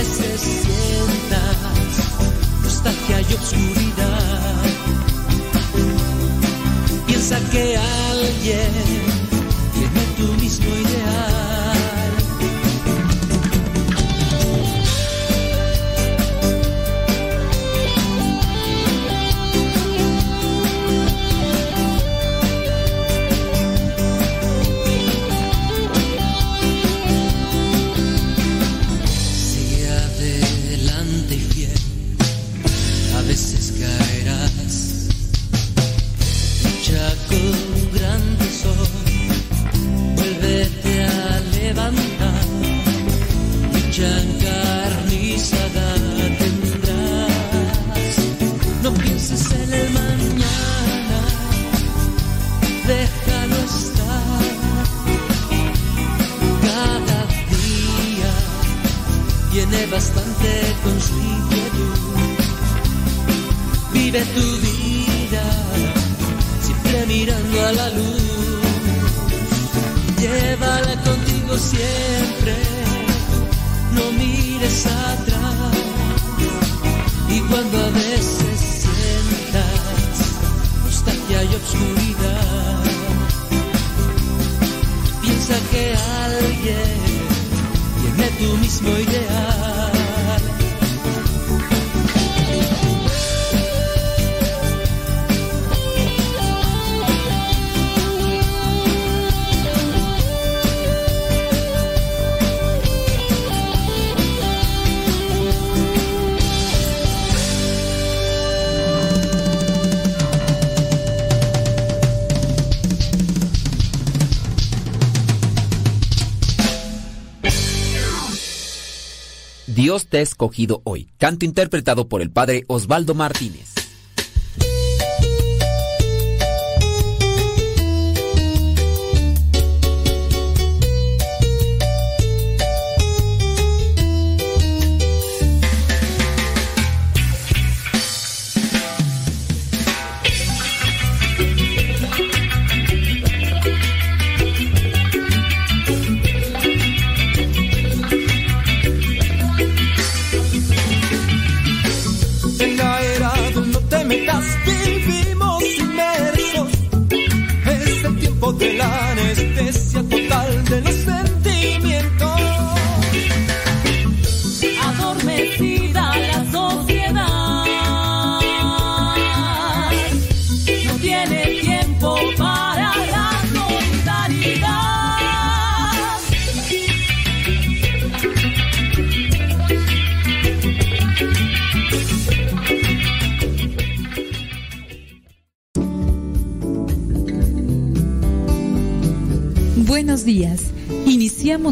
veces sientas nostalgia y oscuridad, Escogido hoy. Canto interpretado por el padre Osvaldo Martínez.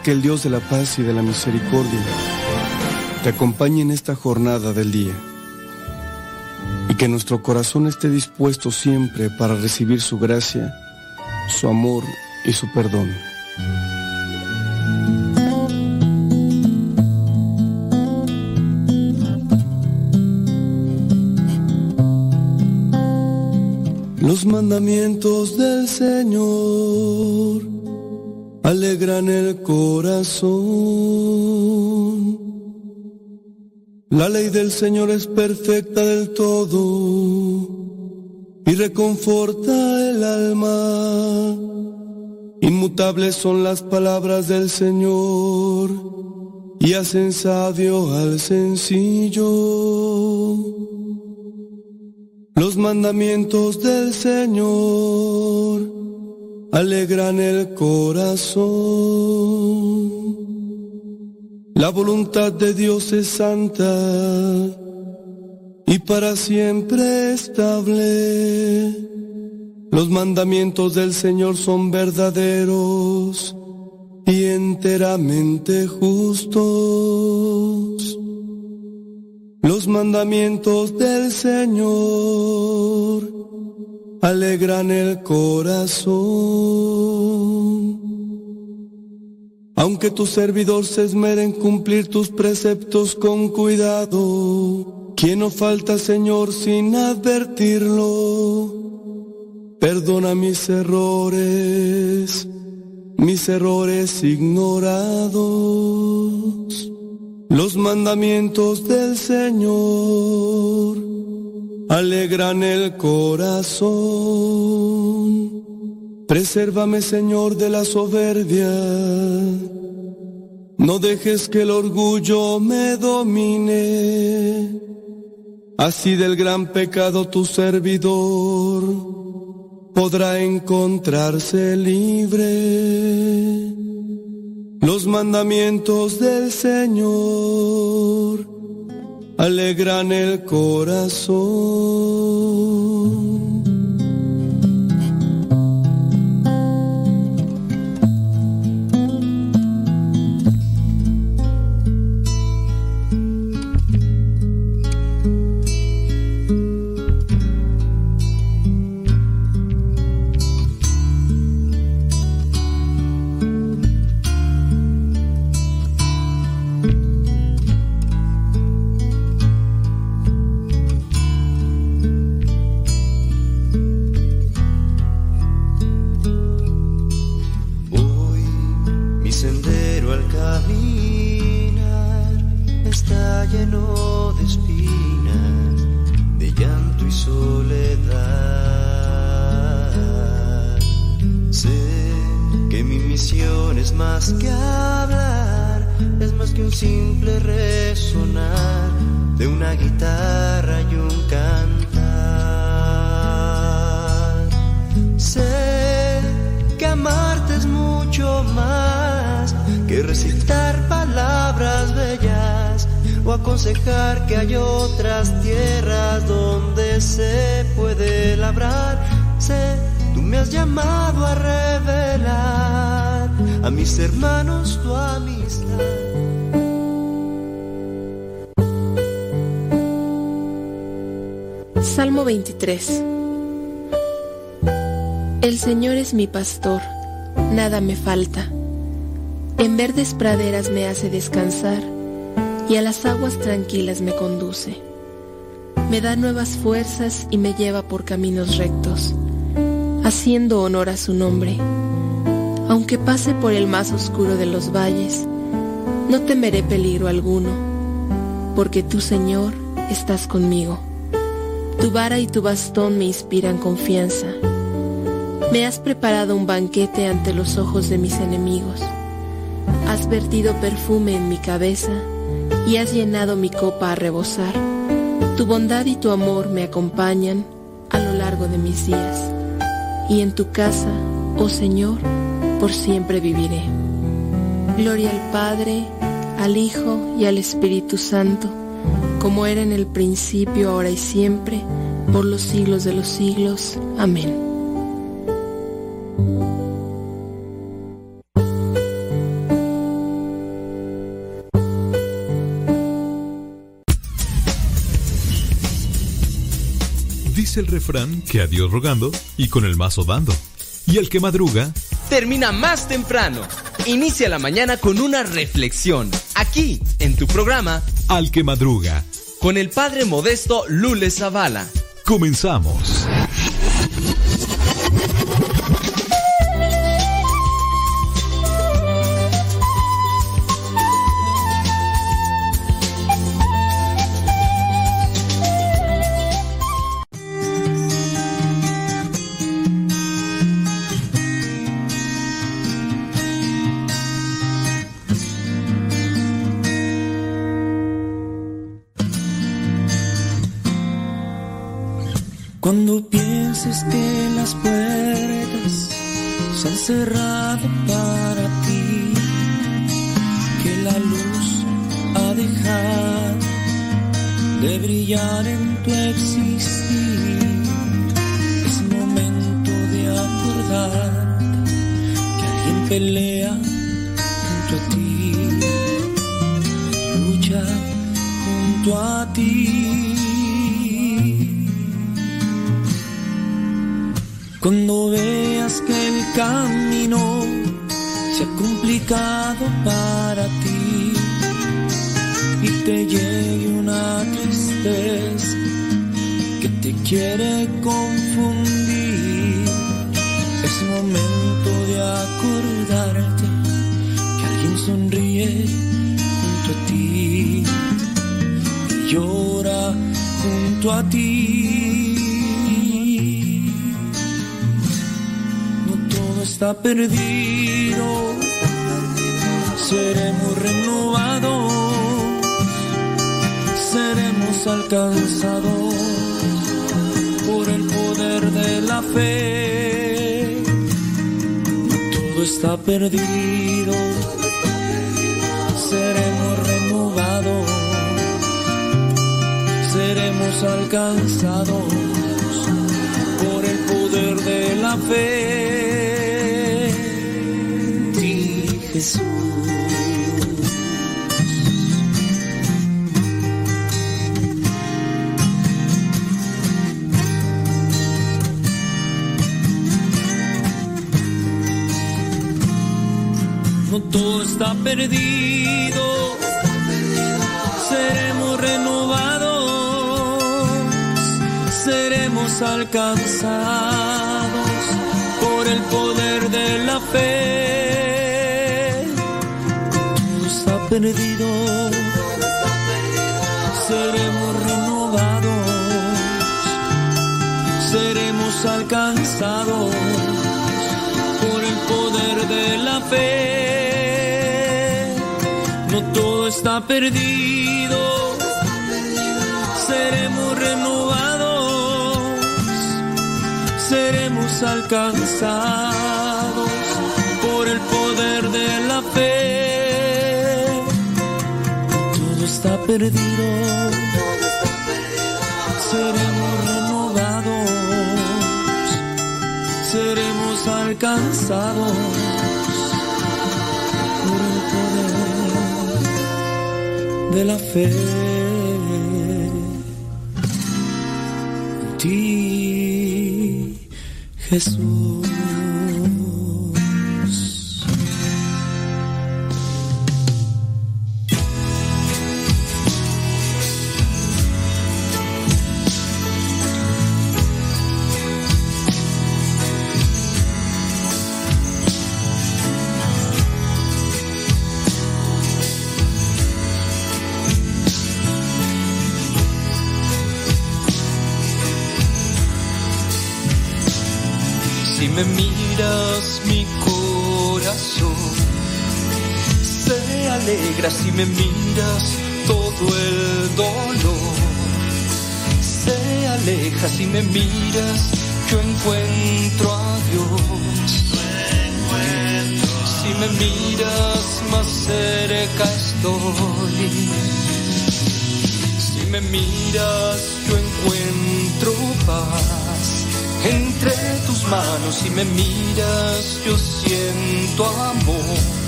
Que el Dios de la paz y de la misericordia te acompañe en esta jornada del día y que nuestro corazón esté dispuesto siempre para recibir su gracia, su amor y su perdón. Los mandamientos del Señor alegran el corazón. La ley del Señor es perfecta del todo y reconforta el alma. Inmutables son las palabras del Señor y hacen sabio al sencillo. Los mandamientos del Señor alegran el corazón. La voluntad de Dios es santa y para siempre estable. Los mandamientos del Señor son verdaderos y enteramente justos. Los mandamientos del Señor alegran el corazón. Aunque tu servidor se esmere en cumplir tus preceptos con cuidado, ¿quién no falta, Señor, sin advertirlo? Perdona mis errores mis errores ignorados, los mandamientos del Señor alegran el corazón. Presérvame, Señor, de la soberbia. No dejes que el orgullo me domine. Así del gran pecado tu servidor podrá encontrarse libre. Los mandamientos del Señor alegran el corazón. es más que hablar, es más que un simple resonar de una guitarra y un cantar. Sé que amarte es mucho más que recitar palabras bellas o aconsejar que hay otras tierras donde se puede labrar. Sé, tú me has llamado a revelar el Señor es mi pastor, nada me falta. En verdes praderas me hace descansar y a las aguas tranquilas me conduce. Me da nuevas fuerzas y me lleva por caminos rectos, haciendo honor a su nombre. Aunque pase por el más oscuro de los valles, no temeré peligro alguno, porque tú, Señor, estás conmigo. Tu vara y tu bastón me inspiran confianza. Me has preparado un banquete ante los ojos de mis enemigos. Has vertido perfume en mi cabeza y has llenado mi copa a rebosar. Tu bondad y tu amor me acompañan a lo largo de mis días. Y en tu casa, oh Señor, por siempre viviré. Gloria al Padre, al Hijo y al Espíritu Santo como era en el principio, ahora y siempre, por los siglos de los siglos. Amén. Dice el refrán que a Dios rogando y con el mazo dando. Y el que madruga... Termina más temprano. Inicia la mañana con una reflexión. Aquí, en tu programa... Al que madruga con el padre modesto Lule Zavala. Comenzamos. Está fe. No todo está perdido, seremos renovados, seremos alcanzados por el poder de la fe. Todo está perdido, seremos renovados, seremos alcanzados de la fe. Ti, Jesús. Me miras todo el dolor. Se aleja si me miras yo encuentro a Dios. Si me miras más cerca estoy. Si me miras yo encuentro paz. Entre tus manos si me miras yo siento amor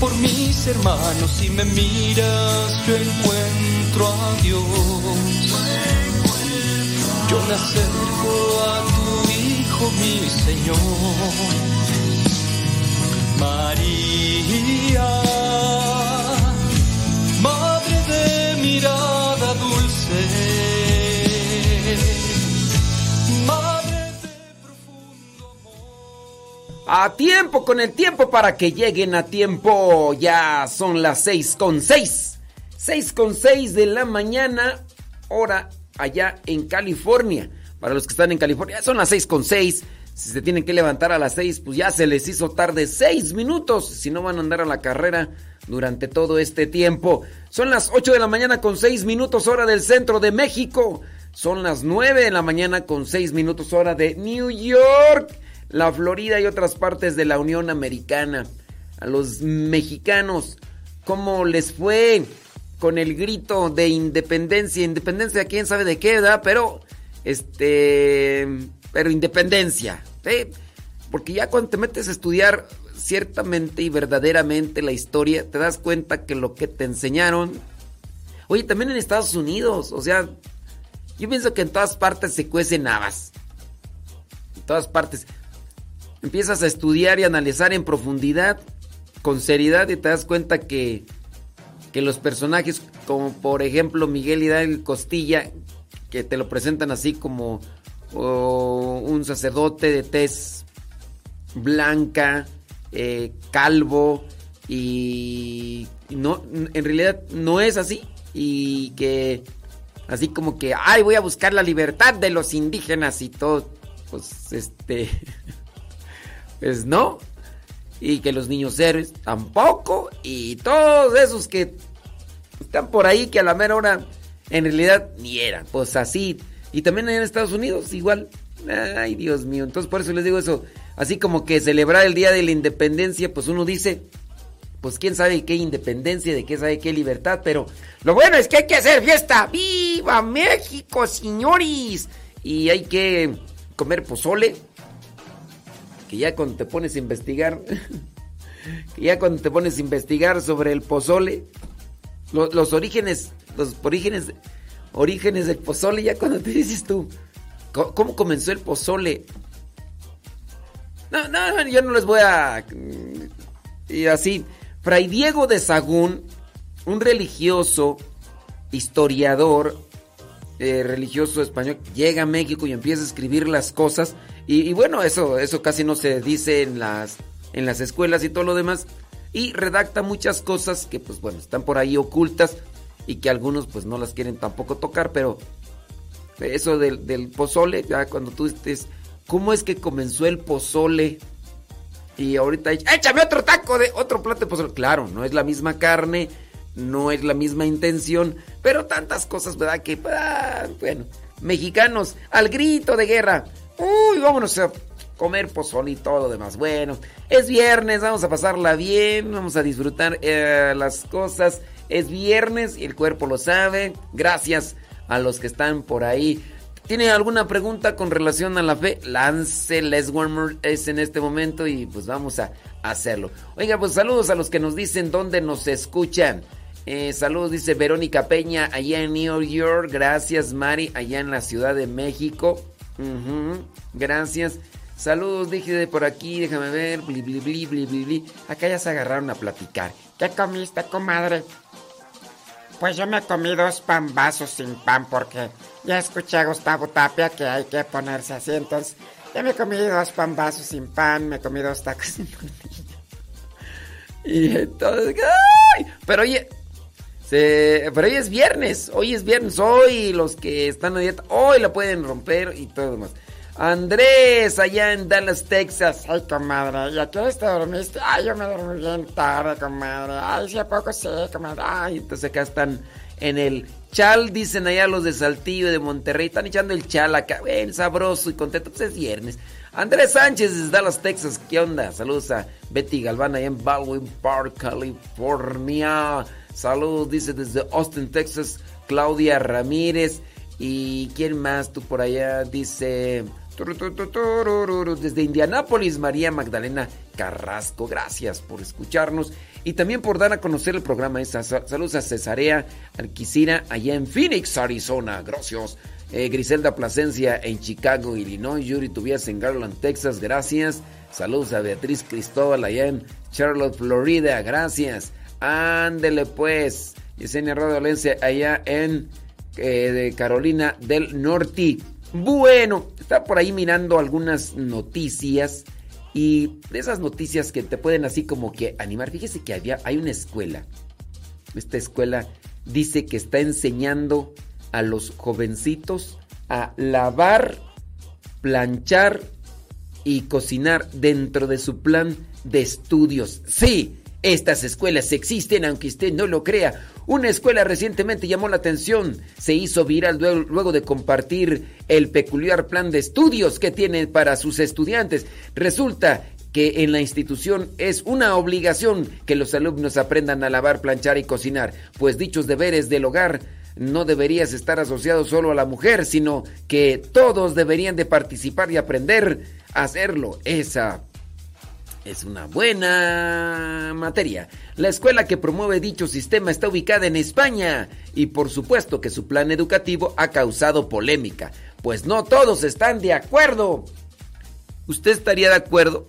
por mis hermanos si me miras yo encuentro a Dios. Yo me acerco a tu hijo mi Señor. María madre de mirada A tiempo, con el tiempo para que lleguen a tiempo. Ya son las seis con seis. Seis con seis de la mañana, hora allá en California. Para los que están en California, son las seis con seis. Si se tienen que levantar a las seis, pues ya se les hizo tarde seis minutos. Si no van a andar a la carrera durante todo este tiempo. Son las ocho de la mañana con seis minutos, hora del centro de México. Son las 9 de la mañana con 6 minutos hora de New York, la Florida y otras partes de la Unión Americana. A los mexicanos, ¿cómo les fue con el grito de independencia? Independencia, quién sabe de qué, ¿verdad? Pero, este, pero independencia, ¿sí? Porque ya cuando te metes a estudiar ciertamente y verdaderamente la historia, te das cuenta que lo que te enseñaron... Oye, también en Estados Unidos, o sea, yo pienso que en todas partes se cuecen habas. En todas partes. Empiezas a estudiar y analizar en profundidad, con seriedad, y te das cuenta que, que los personajes, como por ejemplo Miguel Hidalgo Costilla, que te lo presentan así como un sacerdote de tez blanca, eh, calvo, y no, en realidad no es así. Y que así como que, ay, voy a buscar la libertad de los indígenas y todo. Pues este, pues no. Y que los niños héroes tampoco. Y todos esos que están por ahí que a la mera hora en realidad ni eran. Pues así. Y también en Estados Unidos igual. Ay, Dios mío. Entonces por eso les digo eso. Así como que celebrar el Día de la Independencia, pues uno dice, pues quién sabe qué independencia, de qué sabe qué libertad, pero lo bueno es que hay que hacer fiesta. ¡Viva México, señores! Y hay que comer pozole, que ya cuando te pones a investigar, que ya cuando te pones a investigar sobre el pozole, los orígenes, los orígenes, orígenes del pozole, ya cuando te dices tú, ¿cómo comenzó el pozole? No, no, yo no les voy a... Y así, Fray Diego de Sagún, un religioso, historiador, eh, religioso español, llega a México y empieza a escribir las cosas. Y, bueno, eso, eso casi no se dice en las, en las escuelas y todo lo demás. Y redacta muchas cosas que, pues bueno, están por ahí ocultas y que algunos pues no las quieren tampoco tocar, pero eso del, del pozole, ya cuando tú estés, ¿cómo es que comenzó el pozole? Y ahorita, échame otro taco de otro plato de pozole. Claro, no es la misma carne, no es la misma intención, pero tantas cosas, ¿verdad? Que, ah, bueno, mexicanos, al grito de guerra. Uy, vámonos a comer pozole y todo lo demás. Bueno, es viernes, vamos a pasarla bien, vamos a disfrutar eh, las cosas. Es viernes y el cuerpo lo sabe. Gracias a los que están por ahí ¿Tiene alguna pregunta con relación a la fe? Lance Les Warmer es en este momento y pues vamos a hacerlo. Oiga, pues saludos a los que nos dicen dónde nos escuchan. Eh, saludos, dice Verónica Peña, allá en New York. Gracias, Mari, allá en la Ciudad de México. Gracias. Saludos, dije por aquí, déjame ver. Bli, bli, bli, bli, bli, Acá ya se agarraron a platicar. ¿Qué comiste, comadre? Pues yo me comí dos pambazos sin pan porque ya escuché a Gustavo Tapia que hay que ponerse así. Entonces, ya me comí dos pambazos sin pan, me comí dos tacos sin tortilla. Y entonces, Pero oye, pero hoy es viernes, hoy es viernes, hoy los que están a dieta, hoy la pueden romper y todo demás. Andrés, allá en Dallas, Texas. Ay, comadre, ¿y a qué hora te dormiste? Ay, yo me dormí bien tarde, comadre. Ay, si a poco sé, comadre. Ay, entonces acá están en el chal, dicen allá los de Saltillo, de Monterrey. Están echando el chal acá, bien sabroso y contento. Pues es viernes. Andrés Sánchez desde Dallas, Texas. ¿Qué onda? Saludos a Betty Galván allá en Baldwin Park, California. Saludos, dice desde Austin, Texas, Claudia Ramírez. ¿Y quién más? Tú por allá dice... Desde Indianápolis, María Magdalena Carrasco. Gracias por escucharnos y también por dar a conocer el programa. Saludos a Cesarea Alquicina, allá en Phoenix, Arizona. Gracias. Griselda Plasencia en Chicago, Illinois. Yuri Tubias en Garland, Texas. Gracias. Saludos a Beatriz Cristóbal allá en Charlotte, Florida. Gracias. Ándele pues. Yesenia Rodolencia allá en eh, Carolina del Norte. Bueno, está por ahí mirando algunas noticias y de esas noticias que te pueden así como que animar. Fíjese que había, hay una escuela. Esta escuela dice que está enseñando a los jovencitos a lavar, planchar y cocinar dentro de su plan de estudios. Sí, estas escuelas existen aunque usted no lo crea. Una escuela recientemente llamó la atención, se hizo viral luego de compartir el peculiar plan de estudios que tiene para sus estudiantes. Resulta que en la institución es una obligación que los alumnos aprendan a lavar, planchar y cocinar, pues dichos deberes del hogar no deberías estar asociado solo a la mujer, sino que todos deberían de participar y aprender a hacerlo. Esa es una buena materia. La escuela que promueve dicho sistema está ubicada en España y por supuesto que su plan educativo ha causado polémica, pues no todos están de acuerdo. ¿Usted estaría de acuerdo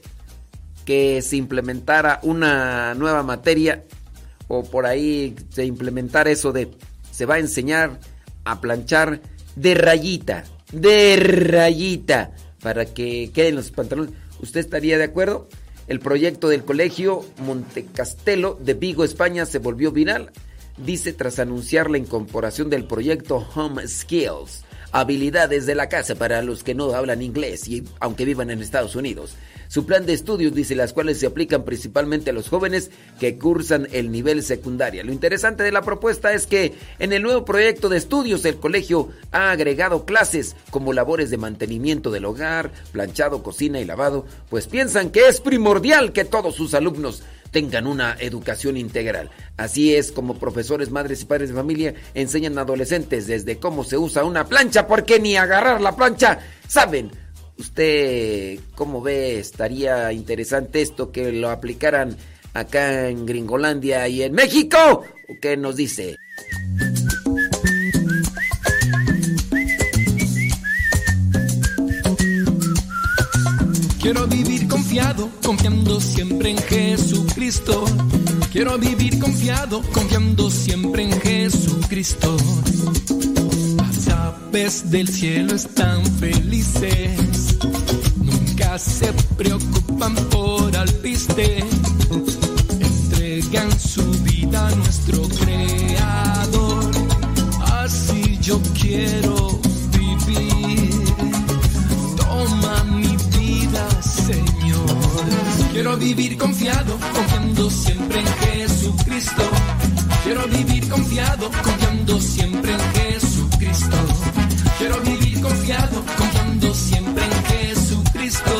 que se implementara una nueva materia o por ahí se implementara eso de se va a enseñar a planchar de rayita, de rayita, para que queden los pantalones. ¿Usted estaría de acuerdo? El proyecto del colegio Montecastelo de Vigo, España, se volvió viral, dice tras anunciar la incorporación del proyecto Home Skills, habilidades de la casa para los que no hablan inglés y aunque vivan en Estados Unidos. Su plan de estudios dice las cuales se aplican principalmente a los jóvenes que cursan el nivel secundario. Lo interesante de la propuesta es que en el nuevo proyecto de estudios el colegio ha agregado clases como labores de mantenimiento del hogar, planchado, cocina y lavado, pues piensan que es primordial que todos sus alumnos tengan una educación integral. Así es como profesores, madres y padres de familia enseñan a adolescentes desde cómo se usa una plancha, porque ni agarrar la plancha saben. ¿Usted cómo ve? Estaría interesante esto que lo aplicaran acá en Gringolandia y en México. ¿Qué nos dice? Quiero vivir confiado, confiando siempre en Jesucristo. Quiero vivir confiado, confiando siempre en Jesucristo aves del cielo están felices, nunca se preocupan por alpiste, entregan su vida a nuestro creador, así yo quiero vivir. Toma mi vida, Señor. Quiero vivir confiado, confiando siempre en Jesucristo. Quiero vivir confiado, confiando siempre en Jesucristo. Confiado, confiando siempre en Jesucristo.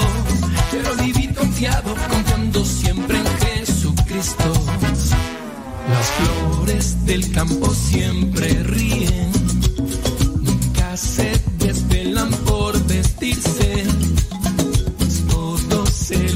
Quiero vivir confiado, confiando siempre en Jesucristo. Las flores del campo siempre ríen, nunca se desvelan por vestirse. Todo se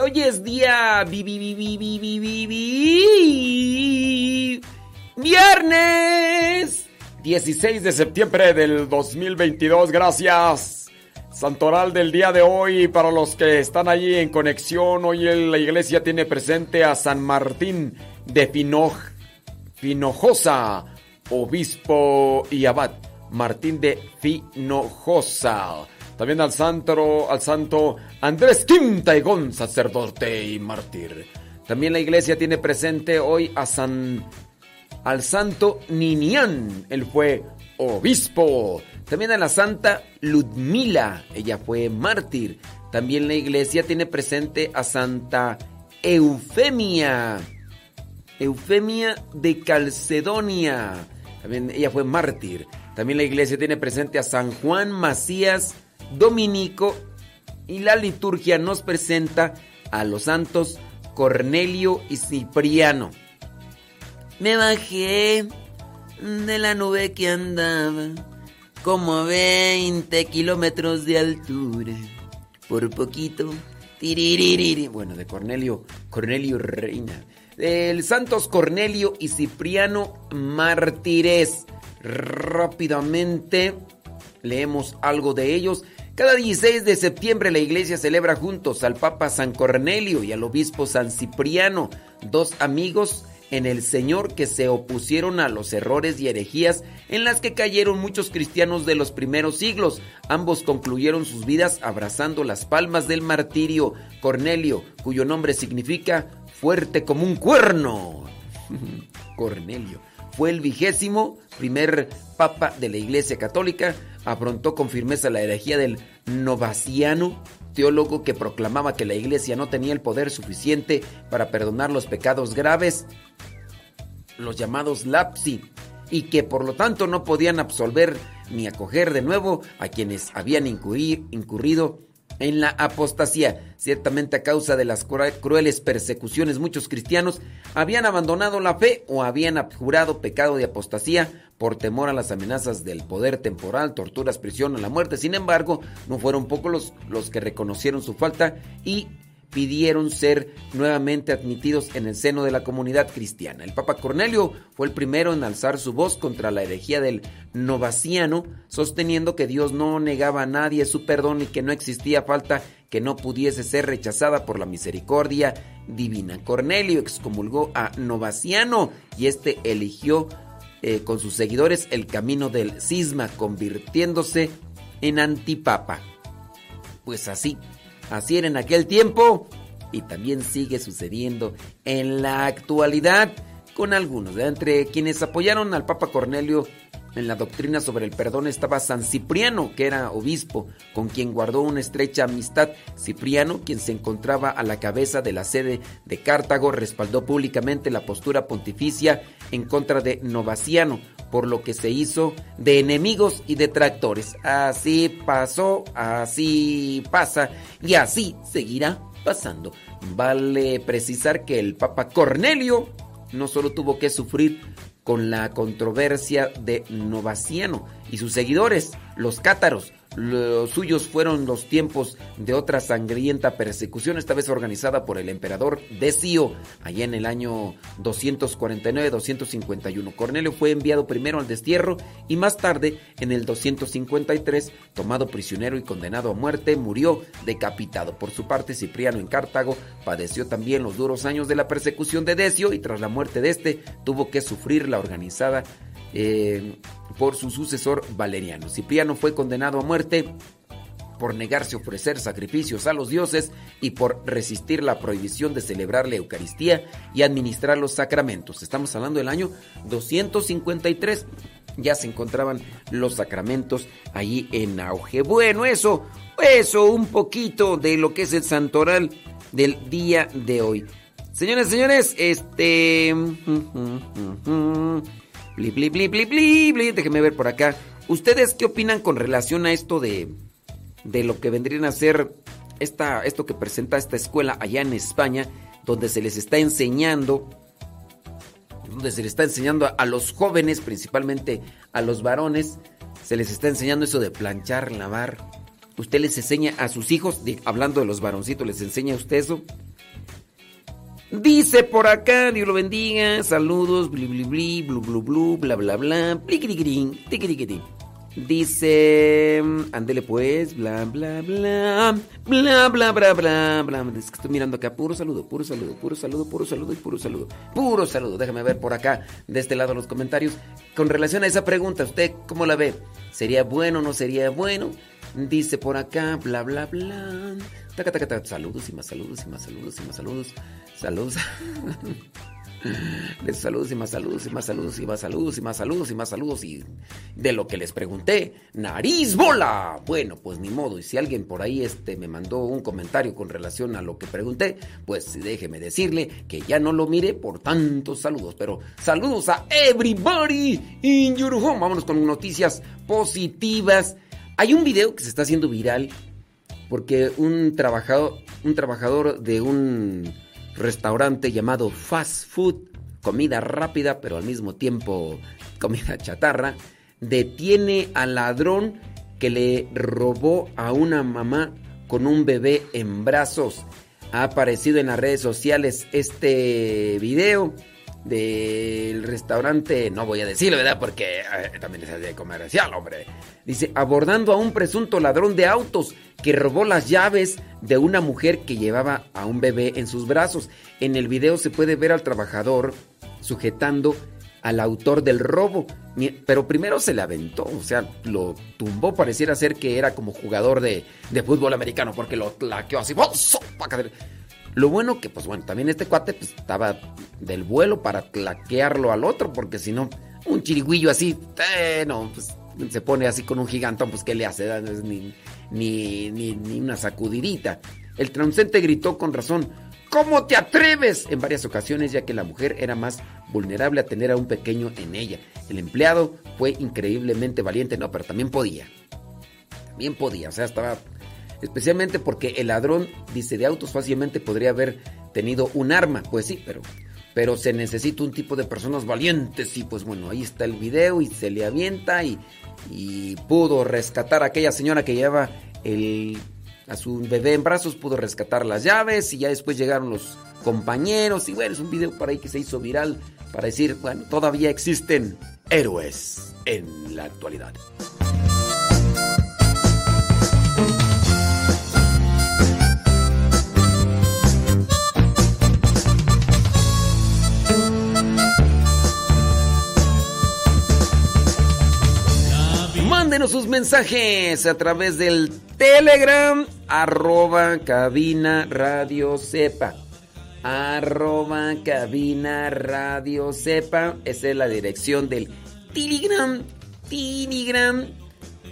Hoy es día. Viernes 16 de septiembre del 2022. Gracias. Santoral del día de hoy. Para los que están allí en conexión, hoy la iglesia tiene presente a San Martín de Finojosa, obispo y abad. Martín de Finojosa. También al santo, al santo Andrés Quintaigón, sacerdote y mártir. También la iglesia tiene presente hoy a San al santo Ninian, él fue obispo. También a la santa Ludmila, ella fue mártir. También la iglesia tiene presente a santa Eufemia, Eufemia de Calcedonia. También ella fue mártir. También la iglesia tiene presente a San Juan Macías Dominico y la liturgia nos presenta a los santos Cornelio y Cipriano. Me bajé de la nube que andaba como 20 kilómetros de altura. Por poquito. Bueno, de Cornelio, Cornelio Reina. El Santos Cornelio y Cipriano Mártires. Rápidamente leemos algo de ellos. Cada 16 de septiembre la iglesia celebra juntos al Papa San Cornelio y al Obispo San Cipriano, dos amigos en el Señor que se opusieron a los errores y herejías en las que cayeron muchos cristianos de los primeros siglos. Ambos concluyeron sus vidas abrazando las palmas del martirio. Cornelio, cuyo nombre significa fuerte como un cuerno. Cornelio fue el vigésimo primer papa de la Iglesia Católica, afrontó con firmeza la herejía del Novaciano, teólogo que proclamaba que la Iglesia no tenía el poder suficiente para perdonar los pecados graves, los llamados lapsi, y que por lo tanto no podían absolver ni acoger de nuevo a quienes habían incurri- incurrido en la apostasía. Ciertamente a causa de las cru- crueles persecuciones muchos cristianos habían abandonado la fe o habían abjurado pecado de apostasía por temor a las amenazas del poder temporal, torturas, prisión o la muerte. Sin embargo, no fueron pocos los, los que reconocieron su falta y pidieron ser nuevamente admitidos en el seno de la comunidad cristiana. El Papa Cornelio fue el primero en alzar su voz contra la herejía del novaciano, sosteniendo que Dios no negaba a nadie su perdón y que no existía falta que no pudiese ser rechazada por la misericordia divina. Cornelio excomulgó a Novaciano y este eligió eh, con sus seguidores el camino del cisma, convirtiéndose en antipapa. Pues así, así era en aquel tiempo y también sigue sucediendo en la actualidad con algunos. Entre quienes apoyaron al Papa Cornelio en la doctrina sobre el perdón estaba San Cipriano, que era obispo, con quien guardó una estrecha amistad. Cipriano, quien se encontraba a la cabeza de la sede de Cartago, respaldó públicamente la postura pontificia en contra de Novaciano, por lo que se hizo de enemigos y detractores. Así pasó, así pasa y así seguirá pasando. Vale precisar que el Papa Cornelio no solo tuvo que sufrir con la controversia de Novaciano y sus seguidores, los cátaros, los suyos fueron los tiempos de otra sangrienta persecución, esta vez organizada por el emperador Decio, allá en el año 249-251. Cornelio fue enviado primero al destierro y más tarde, en el 253, tomado prisionero y condenado a muerte, murió decapitado. Por su parte, Cipriano en Cartago padeció también los duros años de la persecución de Decio y tras la muerte de este tuvo que sufrir la organizada eh, por su sucesor Valeriano. Cipriano fue condenado a muerte por negarse a ofrecer sacrificios a los dioses y por resistir la prohibición de celebrar la Eucaristía y administrar los sacramentos. Estamos hablando del año 253. Ya se encontraban los sacramentos allí en auge. Bueno, eso, eso, un poquito de lo que es el santoral del día de hoy. Señores, señores, este... Bli, bli, bli, bli, bli, bli. Déjenme ver por acá. ¿Ustedes qué opinan con relación a esto de, de lo que vendrían a ser esta, esto que presenta esta escuela allá en España, donde se les está enseñando, donde se les está enseñando a, los jóvenes, principalmente a los varones, se les está enseñando eso de planchar, lavar. ¿Usted les enseña a sus hijos, hablando de los varoncitos, les enseña a usted eso? Dice por acá, Dios lo bendiga, saludos, bli bli bli, blu blu blu, bla bla bla, tiquiriquitín. Dice, ándele pues, bla bla bla, bla bla bla bla bla. Es que estoy mirando acá, puro saludo, puro saludo, puro saludo, puro saludo y puro saludo, puro saludo. Déjame ver por acá, de este lado los comentarios. Con relación a esa pregunta, ¿usted cómo la ve? ¿Sería bueno o no sería bueno? Dice por acá, bla bla bla. Taca, taca, taca. Saludos y más saludos y más saludos y más saludos. Saludos. Les saludos y más saludos y más saludos y más saludos y más saludos y más saludos y de lo que les pregunté, nariz bola. Bueno, pues ni modo, y si alguien por ahí este me mandó un comentario con relación a lo que pregunté, pues déjeme decirle que ya no lo mire por tantos saludos, pero saludos a everybody in your. Vámonos con noticias positivas. Hay un video que se está haciendo viral porque un trabajador, un trabajador de un restaurante llamado fast food, comida rápida, pero al mismo tiempo comida chatarra, detiene al ladrón que le robó a una mamá con un bebé en brazos. Ha aparecido en las redes sociales este video del restaurante, no voy a decirlo, ¿verdad? Porque eh, también es de comercial, hombre. Dice, abordando a un presunto ladrón de autos que robó las llaves de una mujer que llevaba a un bebé en sus brazos. En el video se puede ver al trabajador sujetando al autor del robo, pero primero se le aventó, o sea, lo tumbó, pareciera ser que era como jugador de, de fútbol americano, porque lo tlaqueó así. ¡oh! Lo bueno que, pues bueno, también este cuate pues, estaba del vuelo para claquearlo al otro, porque si no, un chirigüillo así, no, pues se pone así con un gigantón, pues ¿qué le hace? No Ni, ni, ni, ni una sacudidita. El transeúnte gritó con razón, ¿cómo te atreves? En varias ocasiones, ya que la mujer era más vulnerable a tener a un pequeño en ella. El empleado fue increíblemente valiente, no, pero también podía. También podía, o sea, estaba especialmente porque el ladrón, dice, de autos fácilmente podría haber tenido un arma, pues sí, pero, pero se necesita un tipo de personas valientes y pues bueno, ahí está el video y se le avienta y, y pudo rescatar a aquella señora que lleva el, a su bebé en brazos, pudo rescatar las llaves y ya después llegaron los compañeros y bueno, es un video por ahí que se hizo viral para decir, bueno, todavía existen héroes en la actualidad. Mándenos sus mensajes a través del Telegram, arroba cabina radio sepa. Arroba cabina radio sepa. Esa es la dirección del Telegram. Telegram.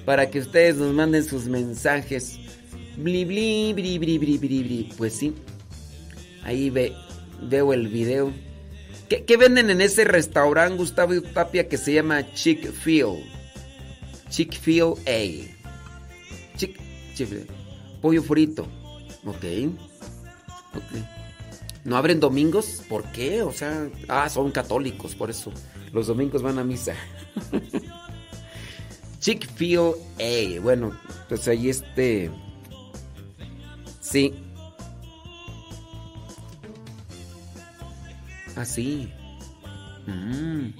Para que ustedes nos manden sus mensajes. Bli, bli, bri, bri, bri, bri, bri. Pues sí. Ahí ve, veo el video. ¿Qué, qué venden en ese restaurante, Gustavo Tapia, que se llama Chick-fil? Chick-fil-A. Chick, Chick- pollo frito. Ok. Ok. ¿No abren domingos? ¿Por qué? O sea, ah, son católicos, por eso. Los domingos van a misa. Chick-fil-A. Bueno, pues ahí este... Sí. Así. Mm.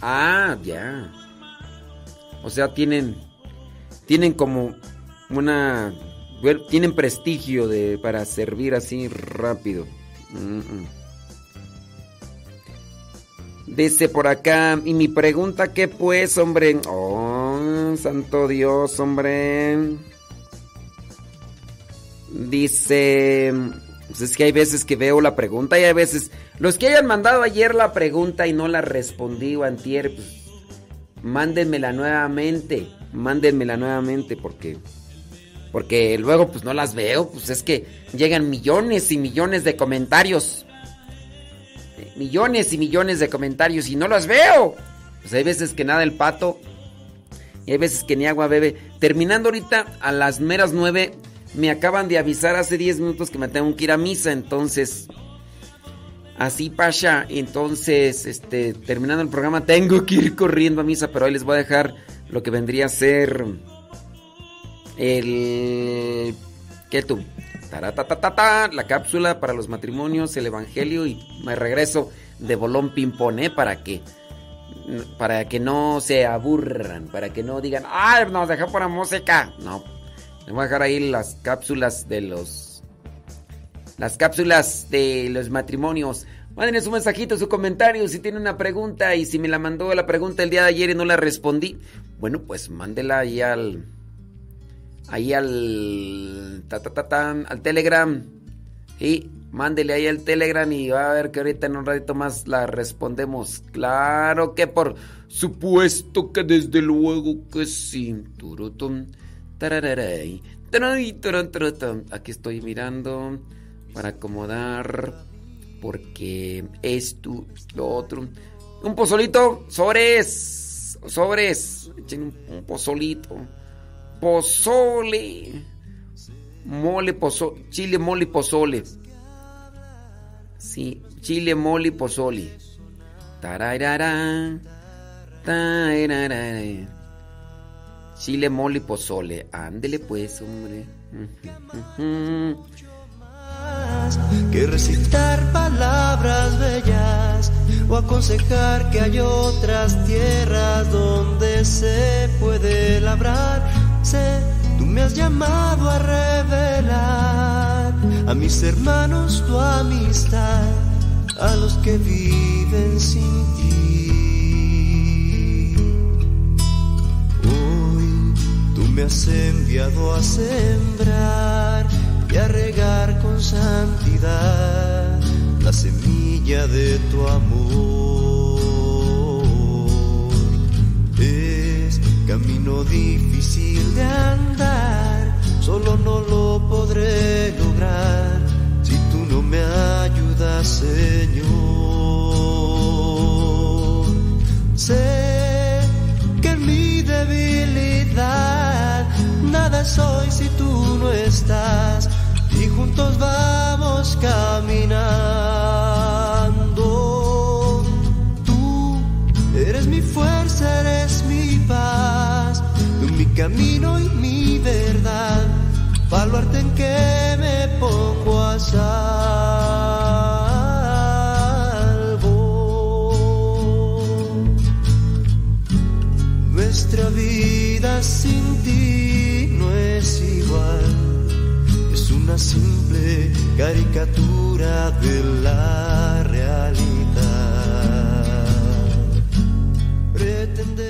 Ah, ya. O sea, tienen tienen como una tienen prestigio de para servir así rápido. Dice por acá, y mi pregunta, ¿qué pues, hombre? Oh, santo Dios, hombre. Dice, pues es que hay veces que veo la pregunta y hay veces, los que hayan mandado ayer la pregunta y no la respondí o antier, pues mándenmela nuevamente, mándenmela nuevamente porque porque luego pues no las veo, pues es que llegan millones y millones de comentarios. Millones y millones de comentarios y no las veo. Pues hay veces que nada el pato y hay veces que ni agua bebe. Terminando ahorita a las meras nueve, me acaban de avisar hace 10 minutos que me tengo que ir a misa, entonces así pasha, entonces este terminando el programa tengo que ir corriendo a misa, pero ahí les voy a dejar lo que vendría a ser el ¿qué tú? la cápsula para los matrimonios, el evangelio y me regreso de bolón ping-pong, ¿eh? Para que para que no se aburran, para que no digan, "Ay, nos dejó por la música." No. Les voy a dejar ahí las cápsulas de los las cápsulas de los matrimonios. Mándenme su mensajito, su comentario, si tiene una pregunta y si me la mandó la pregunta el día de ayer y no la respondí, bueno, pues mándela ahí al ahí al ta, ta, ta, al Telegram. Y mándele ahí al Telegram y va a ver que ahorita en un ratito más la respondemos. Claro que por supuesto que desde luego que sí. Aquí estoy mirando para acomodar porque esto, lo otro. Un pozolito, sobres, sobres, un pozolito pozole. Mole, pozole. Chile, mole, pozole. Sí, chile, mole, pozole. Tararara. Chile, mole, pozole. Ándele pues, hombre. Que recitar palabras bellas o aconsejar que hay otras tierras donde se puede labrar tú me has llamado a revelar a mis hermanos tu amistad, a los que viven sin ti. Hoy tú me has enviado a sembrar y a regar con santidad la semilla de tu amor. Es camino difícil de andar, solo no lo podré lograr si tú no me ayudas, Señor. Sé que en mi debilidad nada soy si tú no estás juntos vamos caminando. Tú eres mi fuerza, eres mi paz, tú mi camino y mi verdad, baluarte en que me pongo a salvo. Nuestra vida sin ti no es igual una simple caricatura de la realidad. Pretender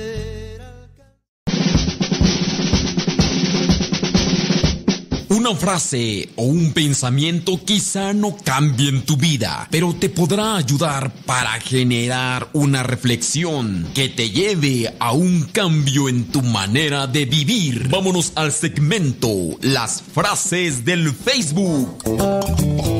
Una frase o un pensamiento quizá no cambien tu vida, pero te podrá ayudar para generar una reflexión que te lleve a un cambio en tu manera de vivir. Vámonos al segmento Las frases del Facebook.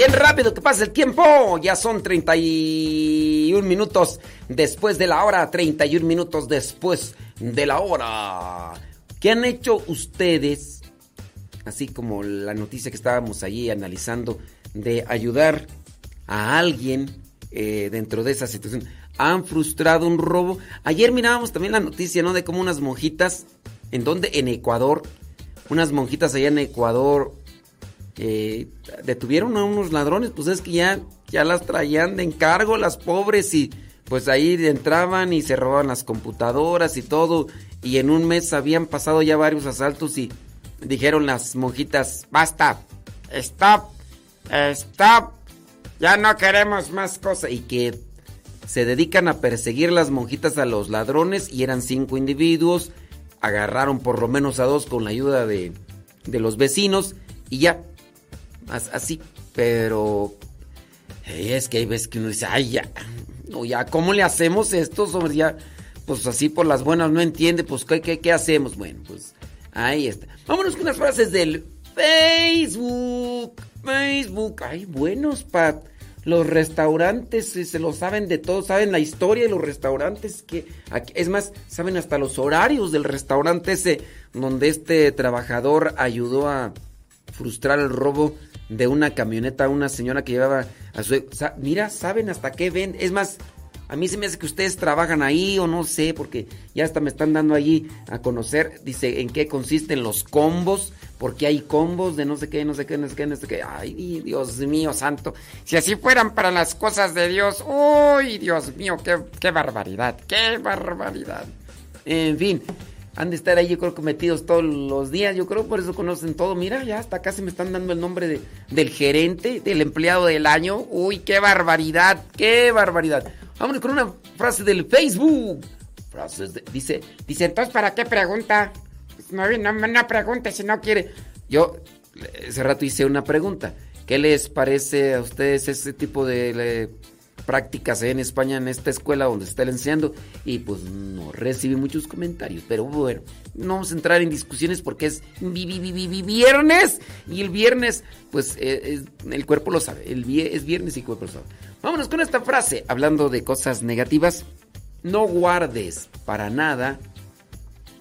Bien rápido que pasa el tiempo. Ya son 31 minutos después de la hora. 31 minutos después de la hora. ¿Qué han hecho ustedes? Así como la noticia que estábamos allí analizando de ayudar a alguien eh, dentro de esa situación. Han frustrado un robo. Ayer mirábamos también la noticia, ¿no? De cómo unas monjitas, ¿en dónde? En Ecuador. Unas monjitas allá en Ecuador eh, detuvieron a unos ladrones, pues es que ya, ya las traían de encargo las pobres y pues ahí entraban y se robaban las computadoras y todo. Y en un mes habían pasado ya varios asaltos y dijeron las monjitas, basta, stop, stop, ya no queremos más cosas y que se dedican a perseguir las monjitas a los ladrones y eran cinco individuos, agarraron por lo menos a dos con la ayuda de, de los vecinos y ya así, pero es que hay veces que uno dice, ay, ya, no, ya, ¿cómo le hacemos esto? Sobre ya, pues así por las buenas no entiende, pues ¿qué, qué, qué hacemos? Bueno, pues ahí está. Vámonos con unas frases del Facebook. Facebook, ay, buenos, Pat. Los restaurantes se lo saben de todo, saben la historia de los restaurantes, que es más, saben hasta los horarios del restaurante ese donde este trabajador ayudó a frustrar el robo de una camioneta a una señora que llevaba a su... mira, saben hasta qué ven. Es más, a mí se me hace que ustedes trabajan ahí o no sé, porque ya hasta me están dando allí a conocer, dice, en qué consisten los combos, porque hay combos de no sé qué, no sé qué, no sé qué, no sé qué. Ay, Dios mío, santo. Si así fueran para las cosas de Dios, uy, Dios mío, qué, qué barbaridad, qué barbaridad. En fin, han de estar ahí, yo creo que metidos todos los días. Yo creo por eso conocen todo. Mira, ya hasta casi me están dando el nombre de, del gerente, del empleado del año. Uy, qué barbaridad, qué barbaridad. Vámonos con una frase del Facebook. Dice, dice, entonces, ¿para qué pregunta? Pues, no, no, no pregunte si no quiere. Yo ese rato hice una pregunta. ¿Qué les parece a ustedes ese tipo de prácticas en España en esta escuela donde se está enseñando y pues no recibí muchos comentarios. Pero bueno, no vamos a entrar en discusiones porque es viernes y el viernes pues eh, el cuerpo lo sabe. El es viernes y el cuerpo lo sabe. Vámonos con esta frase hablando de cosas negativas. No guardes para nada,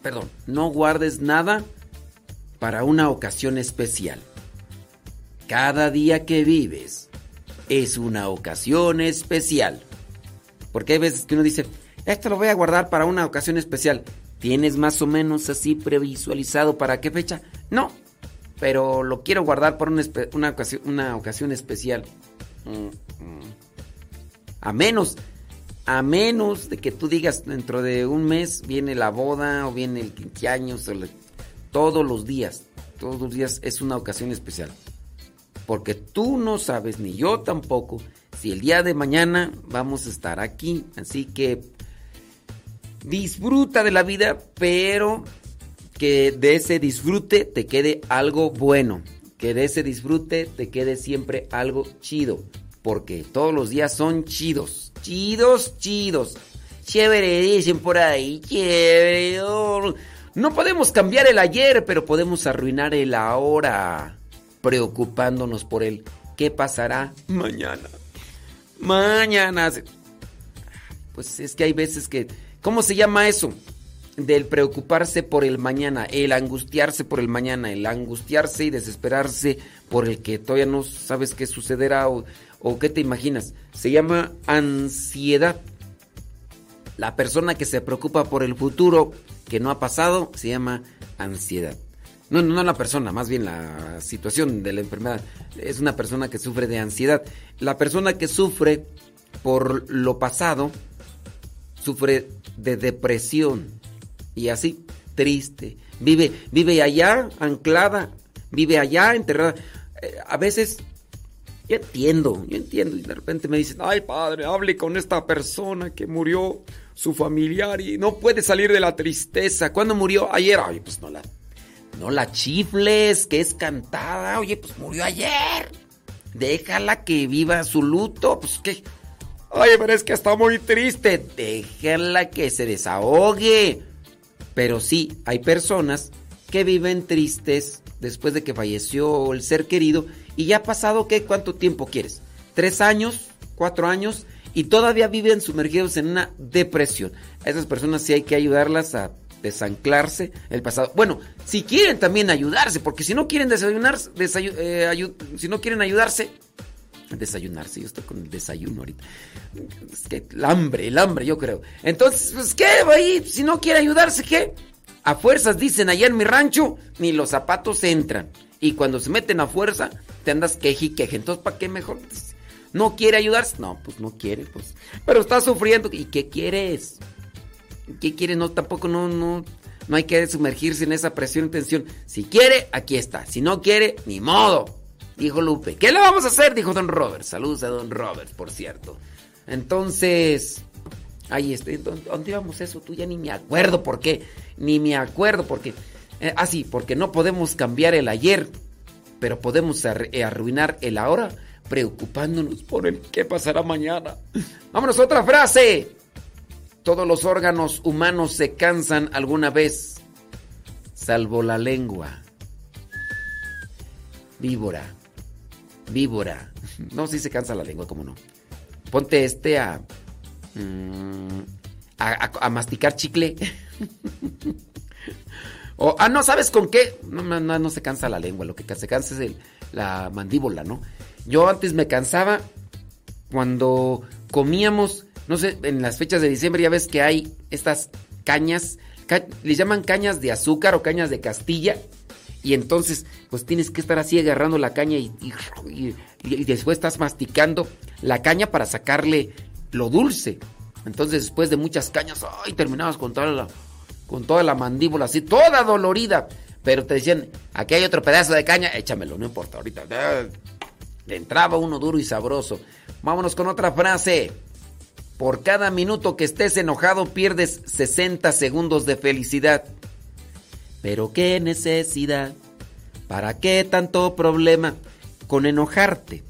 perdón, no guardes nada para una ocasión especial. Cada día que vives es una ocasión especial. Porque hay veces que uno dice, esto lo voy a guardar para una ocasión especial. ¿Tienes más o menos así previsualizado para qué fecha? No, pero lo quiero guardar para una, ocasión, una ocasión especial. Mm, mm. A menos, a menos de que tú digas dentro de un mes viene la boda o viene el 15 años, todos los días, todos los días es una ocasión especial. Porque tú no sabes, ni yo tampoco, si el día de mañana vamos a estar aquí. Así que disfruta de la vida, pero que de ese disfrute te quede algo bueno. Que de ese disfrute te quede siempre algo chido. Porque todos los días son chidos. Chidos, chidos. Chévere, dicen por ahí. Chévere. No podemos cambiar el ayer, pero podemos arruinar el ahora preocupándonos por él. ¿Qué pasará mañana? Mañana. Pues es que hay veces que... ¿Cómo se llama eso? Del preocuparse por el mañana, el angustiarse por el mañana, el angustiarse y desesperarse por el que todavía no sabes qué sucederá o, o qué te imaginas. Se llama ansiedad. La persona que se preocupa por el futuro que no ha pasado se llama ansiedad. No, no la persona, más bien la situación de la enfermedad. Es una persona que sufre de ansiedad. La persona que sufre por lo pasado sufre de depresión y así triste. Vive vive allá anclada, vive allá enterrada. Eh, a veces yo entiendo, yo entiendo y de repente me dicen, "Ay, padre, hable con esta persona que murió su familiar y no puede salir de la tristeza. ¿Cuándo murió? Ayer. Ay, pues no la no la chifles, que es cantada. Oye, pues murió ayer. Déjala que viva su luto. Pues que. Oye, pero es que está muy triste. Déjala que se desahogue. Pero sí, hay personas que viven tristes después de que falleció el ser querido y ya ha pasado, ¿qué? ¿Cuánto tiempo quieres? ¿Tres años? ¿Cuatro años? Y todavía viven sumergidos en una depresión. A esas personas sí hay que ayudarlas a desanclarse el pasado. Bueno, si quieren también ayudarse, porque si no quieren desayunar, eh, si no quieren ayudarse, desayunarse, yo estoy con el desayuno ahorita. Es que el hambre, el hambre, yo creo. Entonces, pues, ¿qué? Ahí, si no quiere ayudarse, ¿qué? A fuerzas, dicen allá en mi rancho, ni los zapatos entran. Y cuando se meten a fuerza, te andas queje y queje. Entonces, ¿para qué mejor? ¿No quiere ayudarse? No, pues no quiere, pues. Pero está sufriendo. ¿Y qué quieres? ¿Qué quiere? No, tampoco, no, no. No hay que sumergirse en esa presión y tensión. Si quiere, aquí está. Si no quiere, ni modo. Dijo Lupe. ¿Qué le vamos a hacer? Dijo Don Robert. Saludos a Don Robert, por cierto. Entonces. Ahí está. ¿Dónde íbamos eso? Tú ya ni me acuerdo por qué. Ni me acuerdo por qué. Eh, ah, sí, porque no podemos cambiar el ayer. Pero podemos eh, arruinar el ahora preocupándonos por el qué pasará mañana. Vámonos otra frase. Todos los órganos humanos se cansan alguna vez, salvo la lengua. Víbora, víbora. No, si se cansa la lengua, ¿cómo no? Ponte este a, mm, a, masticar chicle. o, ah, no, ¿sabes con qué? No, no, no, se cansa la lengua, lo que se cansa es la mandíbula, ¿no? Yo antes me cansaba cuando comíamos no sé, en las fechas de diciembre ya ves que hay estas cañas, les llaman cañas de azúcar o cañas de Castilla. Y entonces, pues tienes que estar así agarrando la caña y, y, después estás masticando la caña para sacarle lo dulce. Entonces, después de muchas cañas, ay, terminabas con toda la, con toda la mandíbula así, toda dolorida. Pero te decían, aquí hay otro pedazo de caña, échamelo, no importa, ahorita. Le entraba uno duro y sabroso. Vámonos con otra frase. Por cada minuto que estés enojado pierdes 60 segundos de felicidad. Pero qué necesidad, ¿para qué tanto problema con enojarte?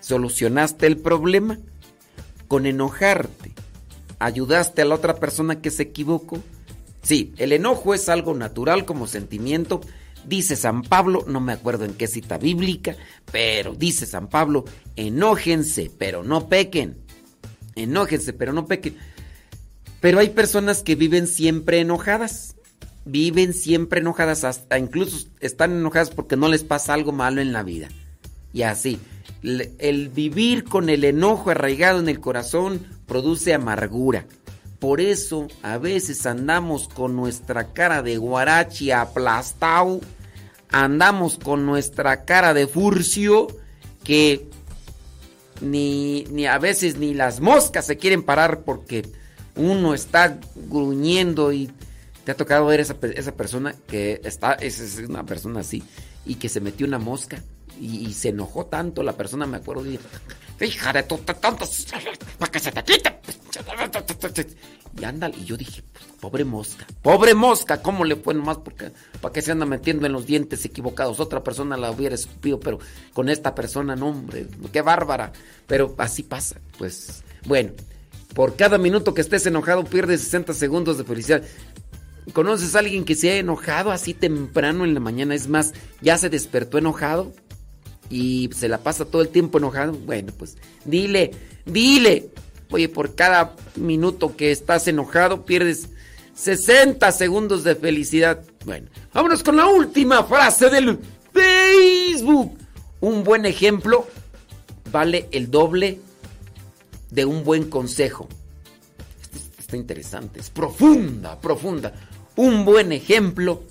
¿Solucionaste el problema? Con enojarte, ¿ayudaste a la otra persona que se equivocó? Sí, el enojo es algo natural como sentimiento. Dice San Pablo, no me acuerdo en qué cita bíblica, pero dice San Pablo, enójense, pero no pequen enójense, pero no pequen. Pero hay personas que viven siempre enojadas. Viven siempre enojadas, hasta incluso están enojadas porque no les pasa algo malo en la vida. Y así, el vivir con el enojo arraigado en el corazón produce amargura. Por eso a veces andamos con nuestra cara de guarachi aplastado, andamos con nuestra cara de furcio que ni, ni a veces ni las moscas se quieren parar porque uno está gruñendo y te ha tocado ver esa, esa persona que está, es, una persona así, y que se metió una mosca y, se enojó tanto la persona, me acuerdo, y hija de tanto, para que se te quite. Y ándale, y yo dije, pobre mosca, pobre mosca, ¿cómo le fue nomás? Porque, ¿Para qué se anda metiendo en los dientes equivocados? Otra persona la hubiera escupido, pero con esta persona, no, hombre, qué bárbara. Pero así pasa, pues, bueno, por cada minuto que estés enojado pierdes 60 segundos de felicidad. ¿Conoces a alguien que se ha enojado así temprano en la mañana? Es más, ya se despertó enojado y se la pasa todo el tiempo enojado. Bueno, pues dile, dile, Oye, por cada minuto que estás enojado pierdes 60 segundos de felicidad. Bueno, vámonos con la última frase del Facebook. Un buen ejemplo vale el doble de un buen consejo. Está interesante, es profunda, profunda. Un buen ejemplo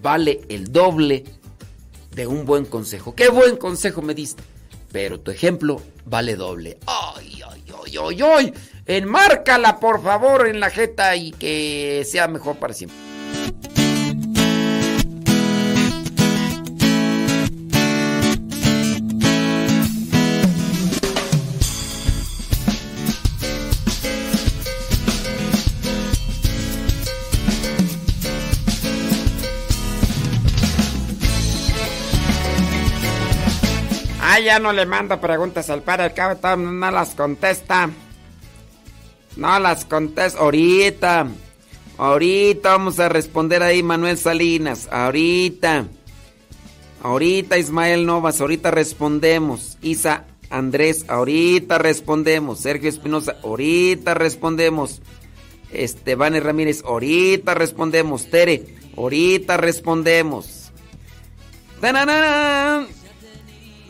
vale el doble de un buen consejo. ¿Qué buen consejo me diste? Pero tu ejemplo vale doble. ¡Ay, ay! ¡Ay, ay, ay! Enmárcala, por favor, en la jeta y que sea mejor para siempre. Ya no le mando preguntas al padre, al no las contesta. No las contesta. Ahorita. Ahorita vamos a responder ahí, Manuel Salinas. Ahorita. Ahorita Ismael Novas, ahorita respondemos. Isa Andrés, ahorita respondemos. Sergio Espinosa, ahorita respondemos. Esteban Ramírez, ahorita respondemos. Tere, ahorita respondemos.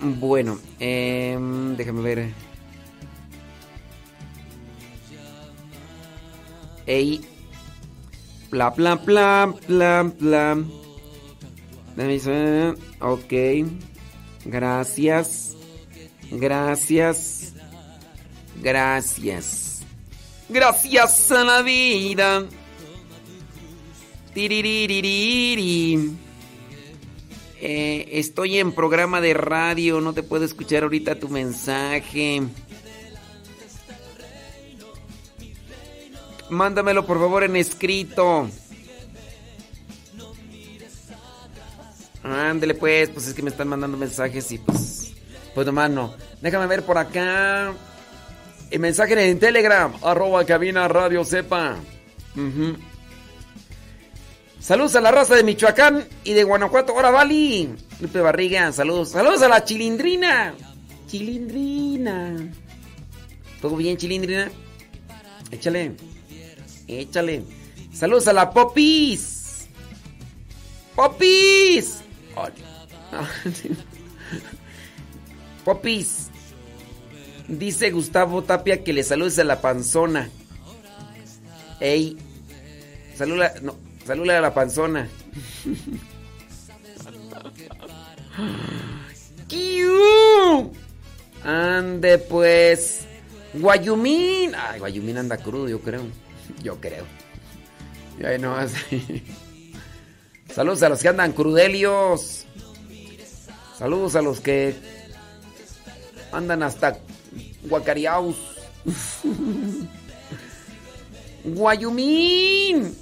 Bueno, em, déjame ver. Ey. Bla, bla, bla, bla, bla. Ok. Gracias. Gracias. Gracias. Gracias a la vida. Tiriririri. Eh, estoy en programa de radio, no te puedo escuchar ahorita tu mensaje. Mándamelo por favor en escrito. Ándele pues, pues es que me están mandando mensajes y pues, pues nomás no. Déjame ver por acá. El mensaje en Telegram, arroba cabina radio sepa. Saludos a la raza de Michoacán y de Guanajuato. Ahora, Vali. Lupe Barriga, saludos. Saludos a la chilindrina. Chilindrina. ¿Todo bien, chilindrina? Échale. Échale. Saludos a la Popis. Popis. Popis. Dice Gustavo Tapia que le saludes a la panzona. Ey. Saluda. No, saluda a la panzona. Ande pues. Guayumín. Ay, Guayumín anda crudo, yo creo. Yo creo. Y ahí no Saludos a los que andan crudelios. Saludos a los que andan hasta guacariaus. Guayumín.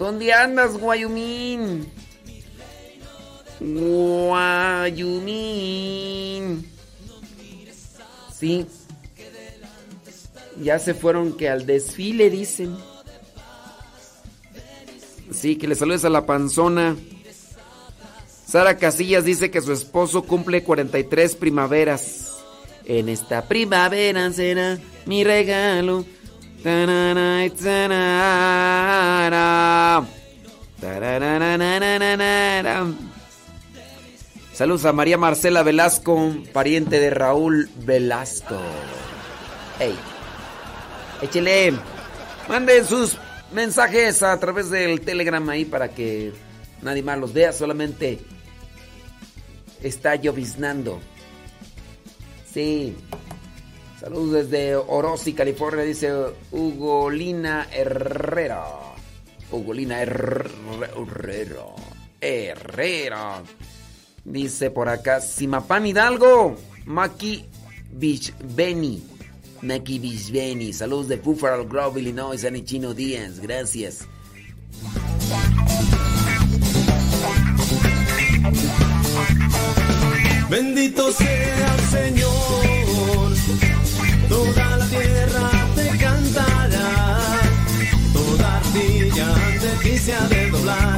¿Dónde andas, Guayumín? Guayumín. Sí. Ya se fueron que al desfile, dicen. Sí, que le saludes a la panzona. Sara Casillas dice que su esposo cumple 43 primaveras. En esta primavera será mi regalo. Saludos a María Marcela Velasco, pariente de Raúl Velasco. Hey, échele, manden sus mensajes a través del Telegram ahí para que nadie más los vea, solamente está lloviznando. Sí. Saludos desde Orosi, California, dice Ugolina Herrera. Ugolina Herrera. Herrera. Dice por acá, Simapán Hidalgo, Maki Beni. Maki Beni. Saludos de Buffalo Grove, Illinois, Chino Díaz. Gracias. Bendito sea el Señor, toda la tierra te cantará, toda ardilla ante ti se de doblar.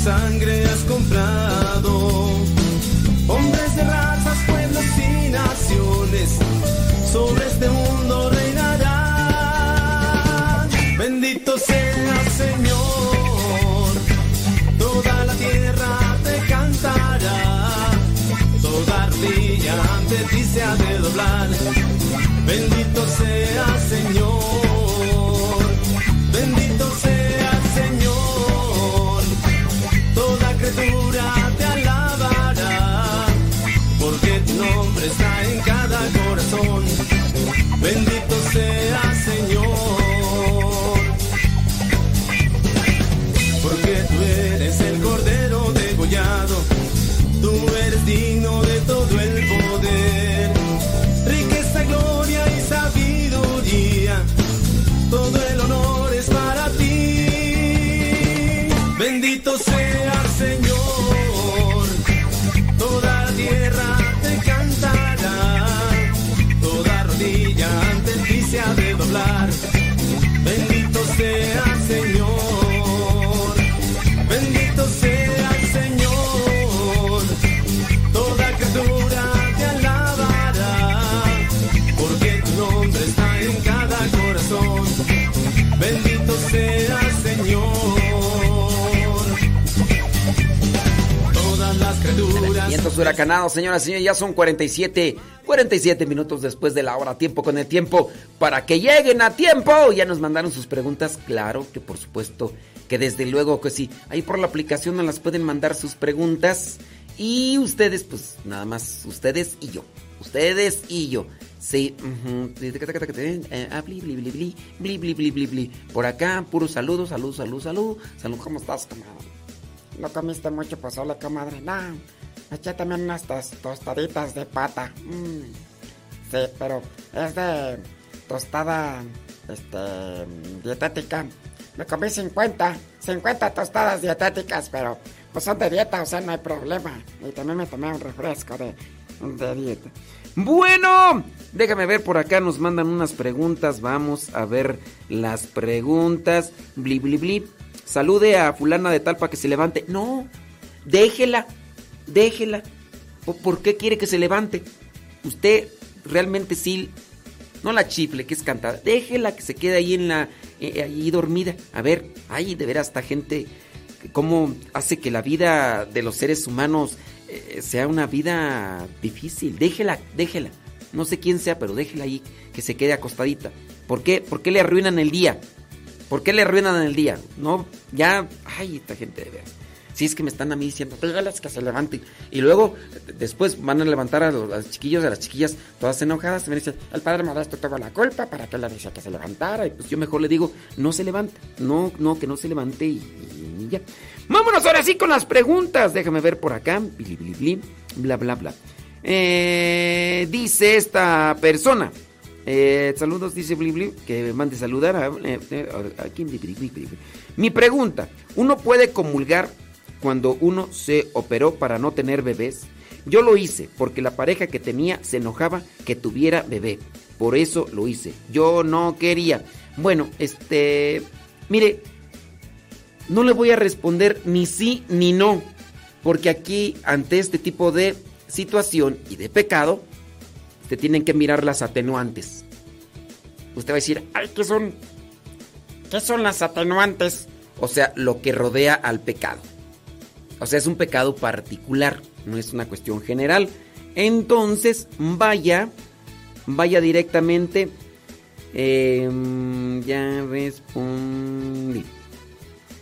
Sangre has comprado. Those. se huracanados, señoras y señores. Ya son 47, 47 minutos después de la hora. Tiempo con el tiempo para que lleguen a tiempo. Ya nos mandaron sus preguntas. Claro que, por supuesto, que desde luego que sí. Ahí por la aplicación nos las pueden mandar sus preguntas. Y ustedes, pues nada más, ustedes y yo. Ustedes y yo. Sí. Por acá, puro saludo, salud, salud, salud. Salud, ¿cómo estás, camarada? No comiste mucho, pasó la comadre. No. Eché también unas tos- tostaditas de pata. Mm. Sí, pero es de tostada este, dietética. Me comí 50, 50 tostadas dietéticas, pero pues son de dieta, o sea, no hay problema. Y también me tomé un refresco de, de dieta. Bueno, déjame ver por acá, nos mandan unas preguntas. Vamos a ver las preguntas. Bli, bli, bli. Salude a fulana de tal para que se levante. No, déjela, déjela. ¿Por, qué quiere que se levante? Usted realmente sí, no la chifle, que es cantada. Déjela que se quede ahí en la, eh, ahí dormida. A ver, ay, de veras, esta gente, cómo hace que la vida de los seres humanos eh, sea una vida difícil. Déjela, déjela. No sé quién sea, pero déjela ahí que se quede acostadita. ¿Por qué? ¿Por qué le arruinan el día? ¿Por qué le arruinan el día? No, ya, ay, esta gente de veras. Si es que me están a mí diciendo, dígales que se levanten. Y luego, después van a levantar a los, a los chiquillos, a las chiquillas, todas enojadas. Y me dicen, el padre Modesto tuvo la culpa, ¿para qué le decía que se levantara? Y pues yo mejor le digo, no se levanta. No, no, que no se levante y, ya. Vámonos ahora sí con las preguntas. Déjame ver por acá. Bli, bli, bli, bla, bla, bla. Eh, dice esta persona. Eh, saludos, dice Bli Bli, que me mande saludar a, eh, eh, a- a Bli. Mi pregunta, ¿uno puede comulgar cuando uno se operó para no tener bebés? Yo lo hice porque la pareja que tenía se enojaba que tuviera bebé. Por eso lo hice. Yo no quería. Bueno, este, mire, no le voy a responder ni sí ni no, porque aquí ante este tipo de situación y de pecado, te tienen que mirar las atenuantes. Usted va a decir, Ay, ¿qué son? ¿Qué son las atenuantes? o sea, lo que rodea al pecado. O sea, es un pecado particular, no es una cuestión general. Entonces, vaya, vaya directamente. em, ya respondí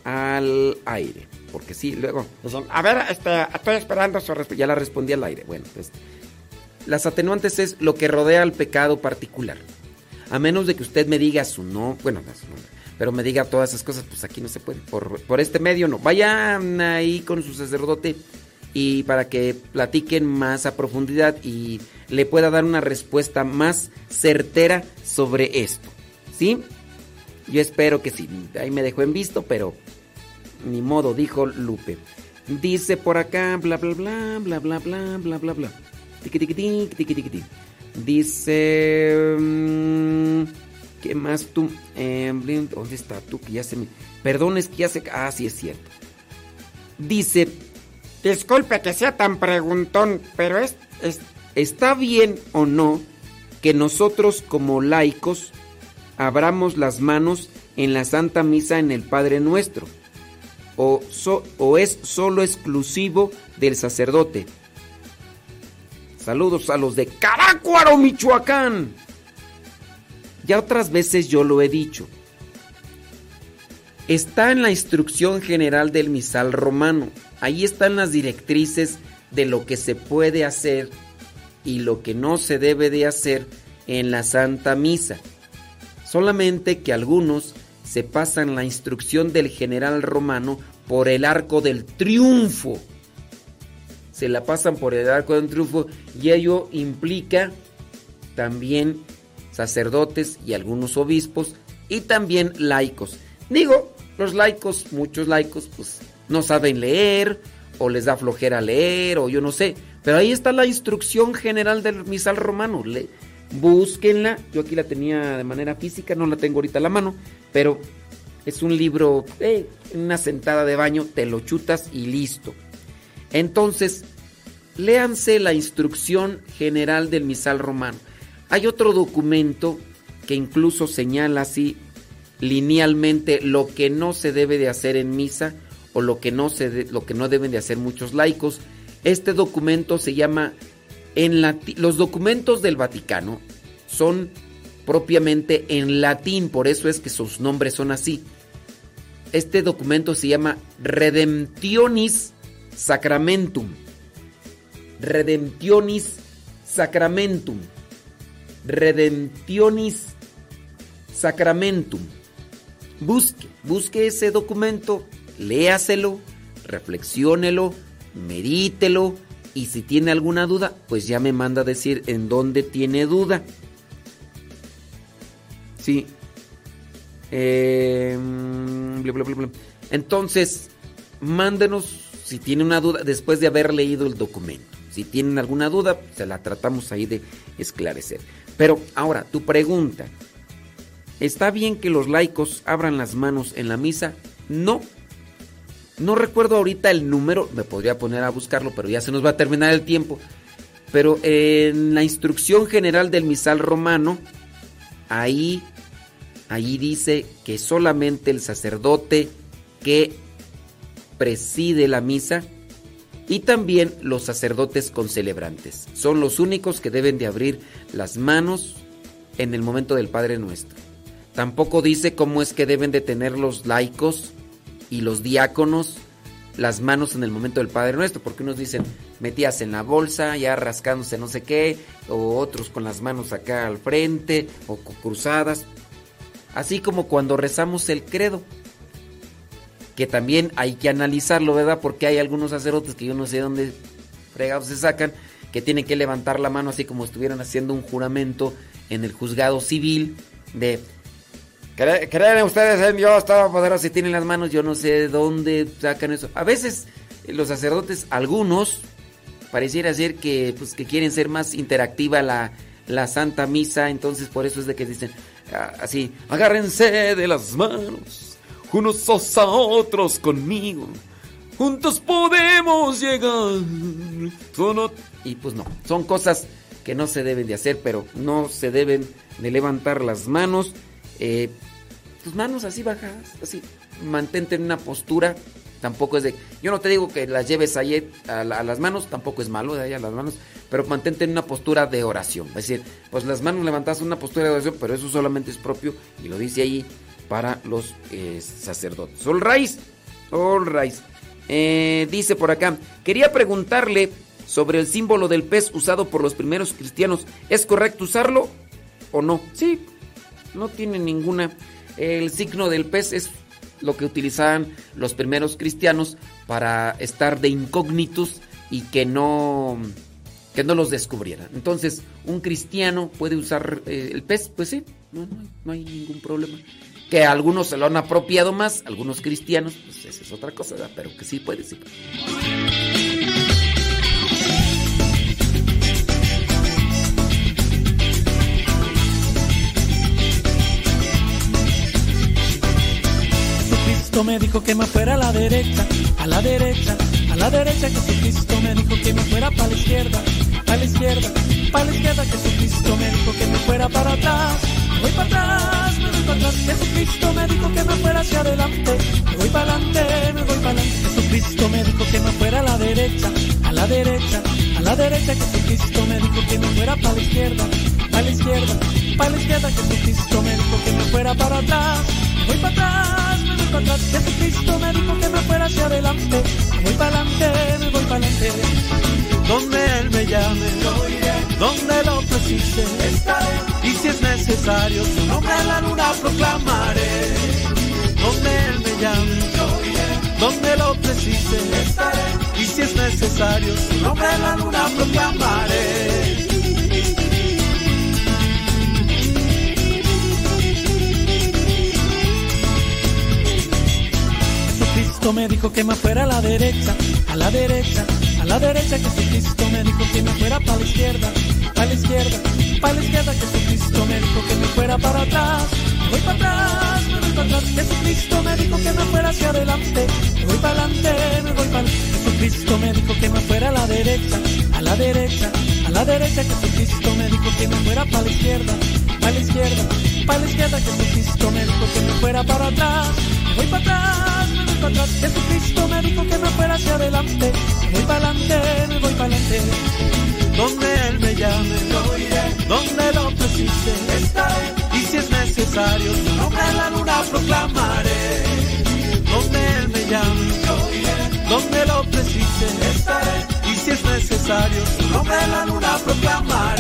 al aire. Porque sí, luego. Dicen, a ver, estoy esperando su respuesta. Ya la respondí al aire. Bueno, pues. Las atenuantes es lo que rodea al pecado particular. A menos de que usted me diga su no, bueno, no su pero me diga todas esas cosas, pues aquí no se puede. Por, por este medio no. Vayan ahí con su sacerdote y para que platiquen más a profundidad y le pueda dar una respuesta más certera sobre esto. ¿Sí? Yo espero que sí. Ahí me dejó en visto, pero ni modo, dijo Lupe. Dice por acá, bla, bla, bla, bla, bla, bla, bla, bla, bla. Dice... mm, ¿Qué más tú? Eh, ¿Dónde está tú? Que ya se me... Perdón, es que ya se... Ah, sí, es cierto. Dice... Disculpe que sea tan preguntón, pero es, es ¿Está bien o no que nosotros como laicos abramos las manos en la Santa Misa en el Padre Nuestro? ¿O, so- o es solo exclusivo del sacerdote? Saludos a los de Carácuaro, Michoacán. Ya otras veces yo lo he dicho. Está en la instrucción general del misal romano. Ahí están las directrices de lo que se puede hacer y lo que no se debe de hacer en la Santa Misa. Solamente que algunos se pasan la instrucción del general romano por el arco del triunfo. Se la pasan por el arco del triunfo y ello implica también sacerdotes y algunos obispos y también laicos. Digo, los laicos, muchos laicos, pues no saben leer o les da flojera leer o yo no sé. Pero ahí está la instrucción general del misal romano. Le, búsquenla. Yo aquí la tenía de manera física, no la tengo ahorita a la mano, pero es un libro, eh, una sentada de baño, te lo chutas y listo. Entonces, léanse la instrucción general del misal romano. Hay otro documento que incluso señala así linealmente lo que no se debe de hacer en misa o lo que no se lo que no deben de hacer muchos laicos. Este documento se llama en los documentos del Vaticano son propiamente en latín, por eso es que sus nombres son así. Este documento se llama Redemptionis Sacramentum. Redemptionis Sacramentum. Redemptionis Sacramentum. Busque, busque ese documento, léaselo, reflexiónelo, medítelo y si tiene alguna duda, pues ya me manda a decir en dónde tiene duda. Sí. Em, Entonces, mándenos si tiene una duda después de haber leído el documento. Si tienen alguna duda, se la tratamos ahí de esclarecer. Pero ahora, tu pregunta. ¿Está bien que los laicos abran las manos en la misa? No. No recuerdo ahorita el número, me podría poner a buscarlo, pero ya se nos va a terminar el tiempo. Pero en la instrucción general del misal romano, ahí, ahí dice que solamente el sacerdote que preside la misa y también los sacerdotes concelebrantes son los únicos que deben de abrir las manos en el momento del Padre Nuestro. Tampoco dice cómo es que deben de tener los laicos y los diáconos las manos en el momento del Padre Nuestro, porque unos dicen metías en la bolsa, ya rascándose no sé qué, o otros con las manos acá al frente, o cruzadas. Así como cuando rezamos el credo, que también hay que analizarlo, ¿verdad? Porque hay algunos sacerdotes que yo no sé dónde fregados se sacan, que tienen que levantar la mano así como estuvieran haciendo un juramento en el juzgado civil de ¿Creen ustedes en Dios Todopoderoso si tienen las manos? Yo no sé dónde sacan eso. A veces eh, los sacerdotes, algunos, pareciera ser que, pues, que quieren ser más interactiva la, la Santa Misa, entonces por eso es de que dicen ah, así, agárrense de las manos, unos a otros conmigo, juntos podemos llegar. Y pues no, son cosas que no se deben de hacer, pero no se deben de levantar las manos. Eh, tus manos así bajadas, así, mantente en una postura, tampoco es de, yo no te digo que las lleves ahí a, las manos, tampoco es malo de ahí a las manos, pero mantente en una postura de oración, es decir, pues las manos levantadas en una postura de oración, pero eso solamente es propio, y lo dice ahí, para los eh, sacerdotes. All right, all right. Eh, dice por acá, quería preguntarle sobre el símbolo del pez usado por los primeros cristianos, ¿es correcto usarlo o no? Sí, no tiene ninguna el signo del pez es lo que utilizaban los primeros cristianos para estar de incógnitos y que no que no los descubrieran. Entonces, un cristiano puede usar eh, el pez, pues sí, no, hay, ningún problema. Que algunos se lo han apropiado más, algunos cristianos, pues esa es otra cosa, pero que sí puede, sí. me dijo que me fuera a la derecha, a la derecha, a la derecha. Jesucristo me dijo que me fuera para la izquierda, a la izquierda, para la izquierda. Jesucristo me dijo que me fuera para atrás, voy para atrás, para atrás. Jesucristo me dijo que me fuera hacia adelante, voy para adelante, me voy para adelante. Jesucristo me dijo que me fuera a la derecha, a la derecha, a la derecha. Jesucristo me dijo que me fuera para la izquierda, a la izquierda, para la izquierda. Jesucristo me dijo que me fuera para atrás, voy para atrás, me voy para atrás. Jesucristo me dijo que me fuera hacia adelante, voy para adelante, me voy para adelante. Donde Él me llame, donde lo precise, estaré. Y si es necesario, su nombre en la luna proclamaré. Donde Él me llame, donde lo precise, estaré. Y si es necesario, su nombre en la luna proclamaré. Jesucristo me dijo que me fuera a la derecha, a la derecha, a la derecha. Jesucristo me dijo que me fuera para la izquierda, para la izquierda, para la izquierda. Jesucristo me dijo que me fuera para atrás, me voy para atrás, me voy para atrás. Jesucristo me dijo que me fuera hacia adelante, me voy para adelante, me voy para. Jesucristo me dijo que me fuera a la derecha, a la derecha, a la derecha. Jesucristo me dijo que me fuera para la izquierda, para la izquierda, para la izquierda. Jesucristo me dijo que me fuera para atrás, me voy para atrás, para atrás. Jesucristo me dijo que me fuera hacia adelante, voy para adelante, me voy para adelante. Donde Él me llame, yo iré. Donde lo precise, estaré. Y si es necesario, su nombre en la luna proclamaré. Donde Él me llame, yo iré. Donde lo precise, estaré. Y si es necesario, su nombre en la luna proclamaré.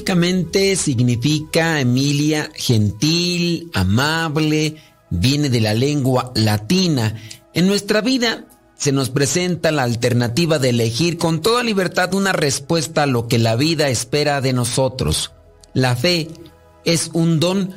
Etimológicamente significa Emilia gentil, amable, viene de la lengua latina. En nuestra vida se nos presenta la alternativa de elegir con toda libertad una respuesta a lo que la vida espera de nosotros. La fe es un don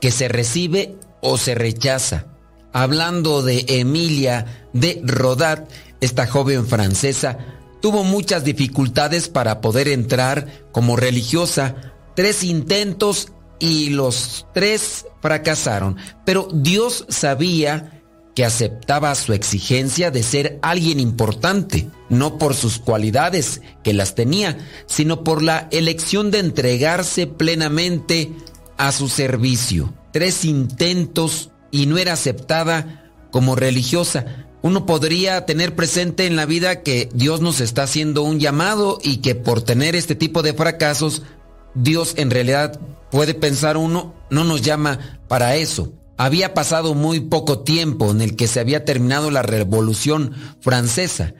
que se recibe o se rechaza. Hablando de Emilia de Rodad, esta joven francesa tuvo muchas dificultades para poder entrar como religiosa, tres intentos y los tres fracasaron, pero Dios sabía que aceptaba su exigencia de ser alguien importante, no por sus cualidades, que las tenía, sino por la elección de entregarse plenamente a su servicio. Tres intentos y no era aceptada como religiosa. Uno podría tener presente en la vida que Dios nos está haciendo un llamado y que por tener este tipo de fracasos, Dios en realidad puede pensar uno, no nos llama para eso. Había pasado muy poco tiempo en el que se había terminado la Revolución Francesa.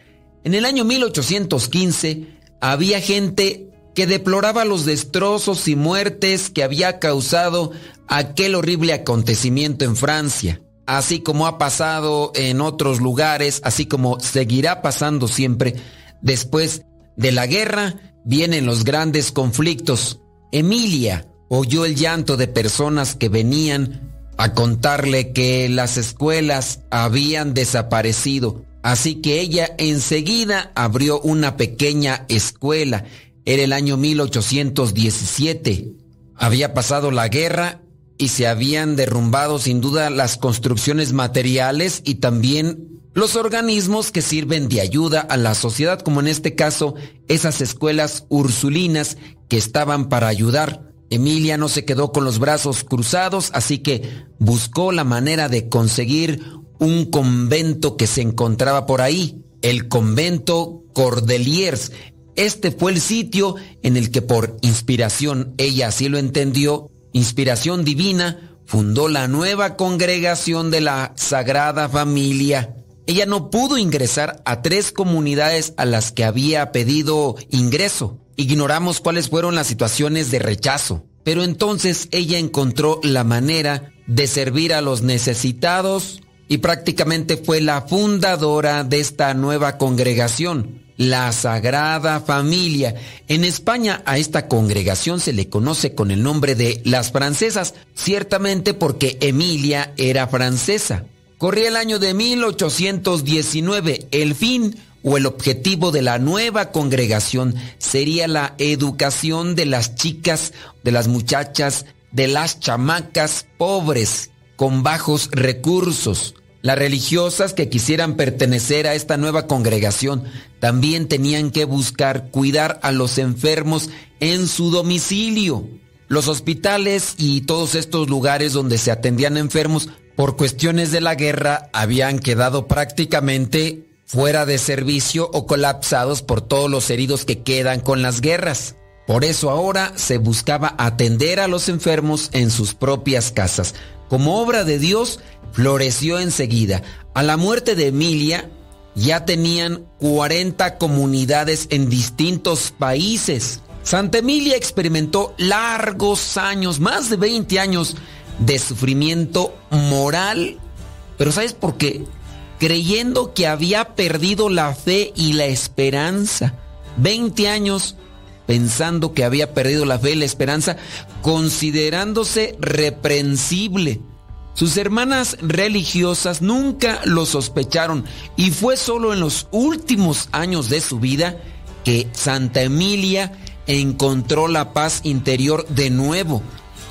En el año 1815 había gente que deploraba los destrozos y muertes que había causado aquel horrible acontecimiento en Francia, así como ha pasado en otros lugares, así como seguirá pasando siempre. Después de la guerra vienen los grandes conflictos. Emilia oyó el llanto de personas que venían a contarle que las escuelas habían desaparecido. Así que ella enseguida abrió una pequeña escuela. Era el año 1817. Había pasado la guerra y se habían derrumbado sin duda las construcciones materiales y también los organismos que sirven de ayuda a la sociedad, como en este caso esas escuelas ursulinas que estaban para ayudar. Emilia no se quedó con los brazos cruzados, así que buscó la manera de conseguir un convento que se encontraba por ahí, el convento Cordeliers. Este fue el sitio en el que por inspiración, ella así lo entendió, inspiración divina, fundó la nueva congregación de la Sagrada Familia. Ella no pudo ingresar a tres comunidades a las que había pedido ingreso. Ignoramos cuáles fueron las situaciones de rechazo, pero entonces ella encontró la manera de servir a los necesitados y prácticamente fue la fundadora de esta nueva congregación, la Sagrada Familia. En España a esta congregación se le conoce con el nombre de las francesas, ciertamente porque Emilia era francesa. Corría el año de 1819, el fin o el objetivo de la nueva congregación sería la educación de las chicas, de las muchachas, de las chamacas pobres, con bajos recursos. Las religiosas que quisieran pertenecer a esta nueva congregación también tenían que buscar cuidar a los enfermos en su domicilio. Los hospitales y todos estos lugares donde se atendían enfermos por cuestiones de la guerra habían quedado prácticamente fuera de servicio o colapsados por todos los heridos que quedan con las guerras. Por eso ahora se buscaba atender a los enfermos en sus propias casas. Como obra de Dios, floreció enseguida. A la muerte de Emilia, ya tenían 40 comunidades en distintos países. Santa Emilia experimentó largos años, más de 20 años, de sufrimiento moral. Pero ¿sabes por qué? creyendo que había perdido la fe y la esperanza. 20 años pensando que había perdido la fe y la esperanza, considerándose reprensible. Sus hermanas religiosas nunca lo sospecharon y fue solo en los últimos años de su vida que Santa Emilia encontró la paz interior de nuevo,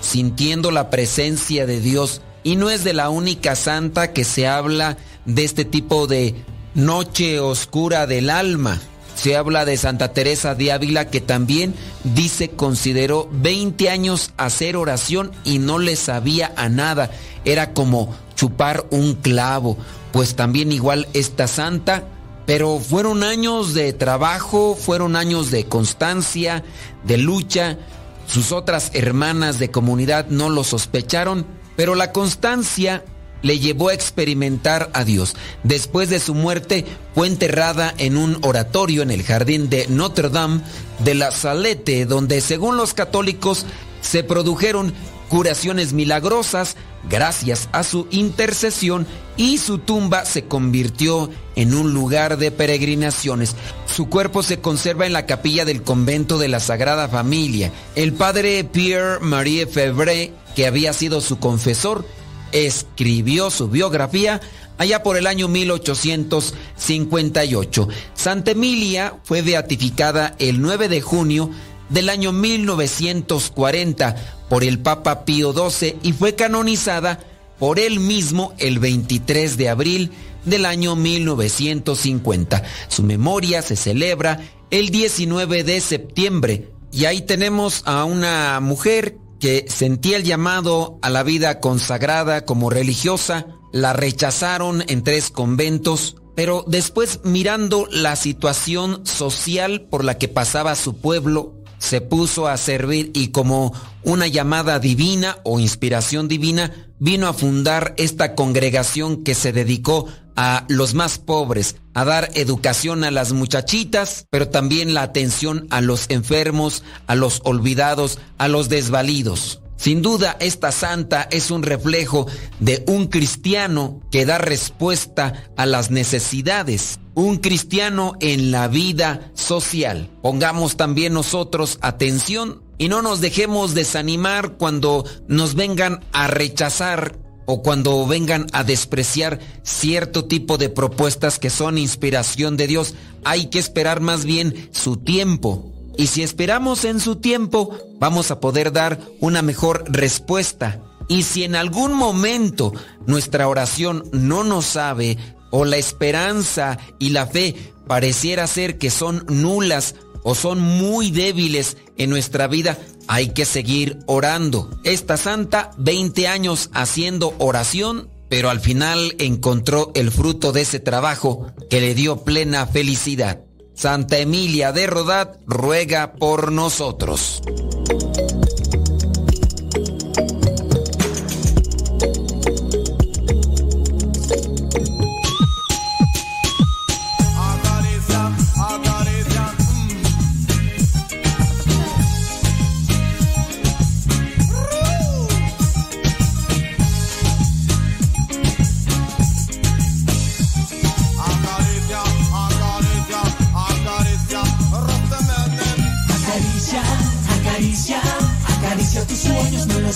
sintiendo la presencia de Dios. Y no es de la única santa que se habla de este tipo de noche oscura del alma. Se habla de Santa Teresa de Ávila que también dice consideró 20 años hacer oración y no le sabía a nada. Era como chupar un clavo. Pues también igual esta santa, pero fueron años de trabajo, fueron años de constancia, de lucha. Sus otras hermanas de comunidad no lo sospecharon, pero la constancia le llevó a experimentar a Dios. Después de su muerte fue enterrada en un oratorio en el jardín de Notre Dame de la Salette, donde según los católicos se produjeron curaciones milagrosas gracias a su intercesión y su tumba se convirtió en un lugar de peregrinaciones. Su cuerpo se conserva en la capilla del convento de la Sagrada Familia. El padre Pierre Marie Febvre, que había sido su confesor, escribió su biografía allá por el año 1858. Santa Emilia fue beatificada el 9 de junio del año 1940 por el Papa Pío XII y fue canonizada por él mismo el 23 de abril del año 1950. Su memoria se celebra el 19 de septiembre y ahí tenemos a una mujer que sentía el llamado a la vida consagrada como religiosa, la rechazaron en tres conventos, pero después mirando la situación social por la que pasaba su pueblo, se puso a servir y como una llamada divina o inspiración divina, vino a fundar esta congregación que se dedicó a los más pobres, a dar educación a las muchachitas, pero también la atención a los enfermos, a los olvidados, a los desvalidos. Sin duda, esta santa es un reflejo de un cristiano que da respuesta a las necesidades, un cristiano en la vida social. Pongamos también nosotros atención y no nos dejemos desanimar cuando nos vengan a rechazar o cuando vengan a despreciar cierto tipo de propuestas que son inspiración de Dios. Hay que esperar más bien su tiempo. Y si esperamos en su tiempo, vamos a poder dar una mejor respuesta. Y si en algún momento nuestra oración no nos sabe o la esperanza y la fe pareciera ser que son nulas o son muy débiles en nuestra vida, hay que seguir orando. Esta santa, 20 años haciendo oración, pero al final encontró el fruto de ese trabajo que le dio plena felicidad. Santa Emilia de Rodat ruega por nosotros.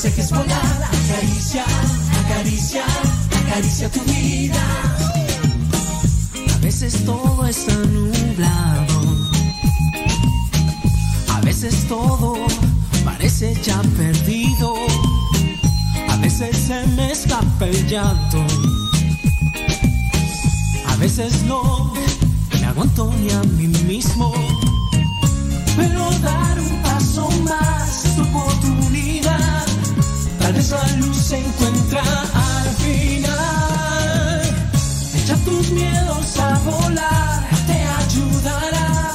Dejes volar. Acaricia, acaricia, acaricia tu vida. A veces todo está nublado. A veces todo parece ya perdido. A veces se me escapa el llanto. A veces no me aguanto ni a mí mismo. Pero dar un paso más. Tal vez la luz se encuentra al final. Echa tus miedos a volar, te ayudará.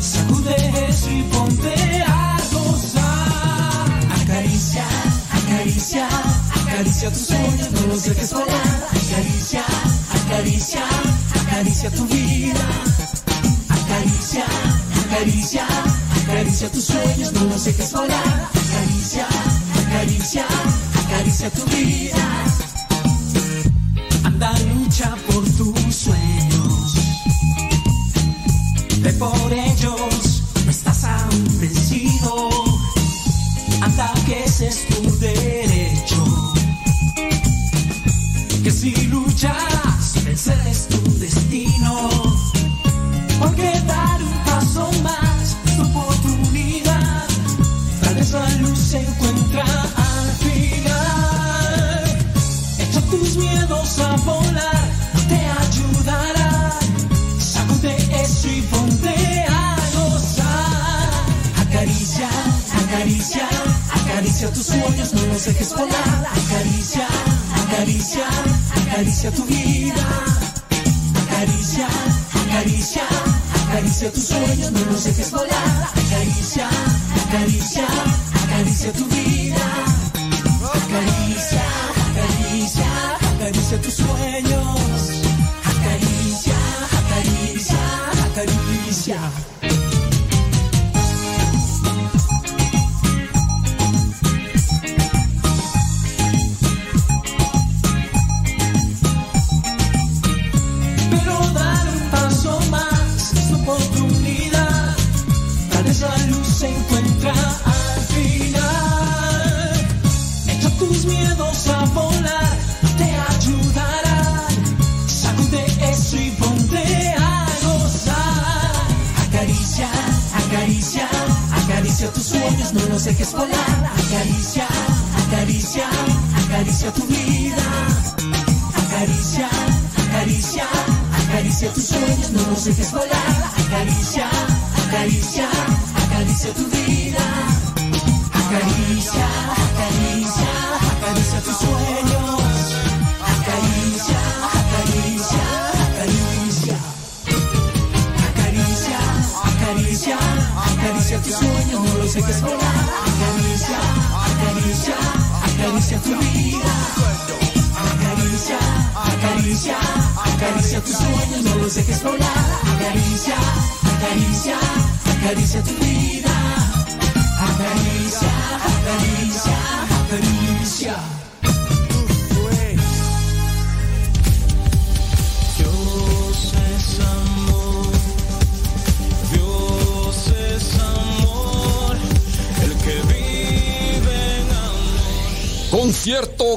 Sacude eso y ponte a gozar. Acaricia, acaricia, acaricia tus sueños, no los dejes volar. Acaricia, acaricia, acaricia tu vida. Acaricia, acaricia, acaricia tus sueños, no los dejes volar. Acaricia, acaricia, acaricia tu vida. Anda, lucha por tus sueños. Ve por ellos, no estás aún vencido. Anda, que ese es tu derecho. Que si luchas, vencer es acaricia tu vida.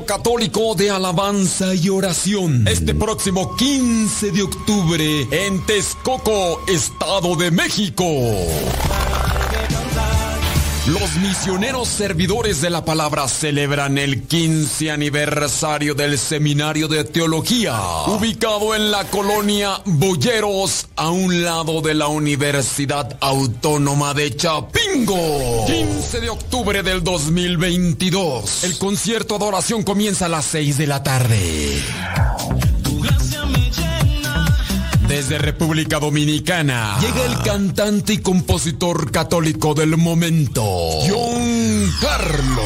Católico de alabanza y oración. Este próximo 15 de octubre en Texcoco, Estado de México. Los misioneros servidores de la palabra celebran el 15 aniversario del Seminario de Teología, ubicado en la colonia Boyeros, a un lado de la Universidad Autónoma de Chapingo. 15 de octubre del 2022. El concierto de oración comienza a las 6 de la tarde. Desde República Dominicana llega el cantante y compositor católico del momento, John Carlos.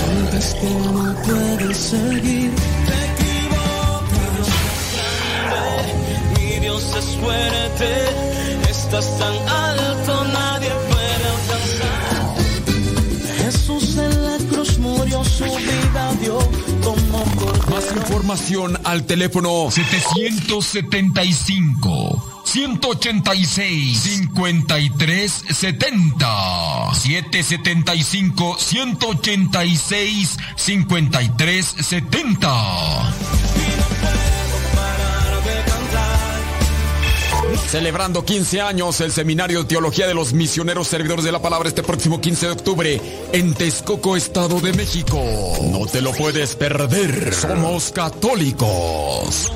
Sientes que no puedes seguir, te equivocas. Mi Dios es fuerte, estás tan alto, información al teléfono 775 186 5370 775 186 5370 Celebrando 15 años el Seminario de Teología de los Misioneros Servidores de la Palabra este próximo 15 de octubre en Texcoco, Estado de México. No te lo puedes perder. Somos católicos.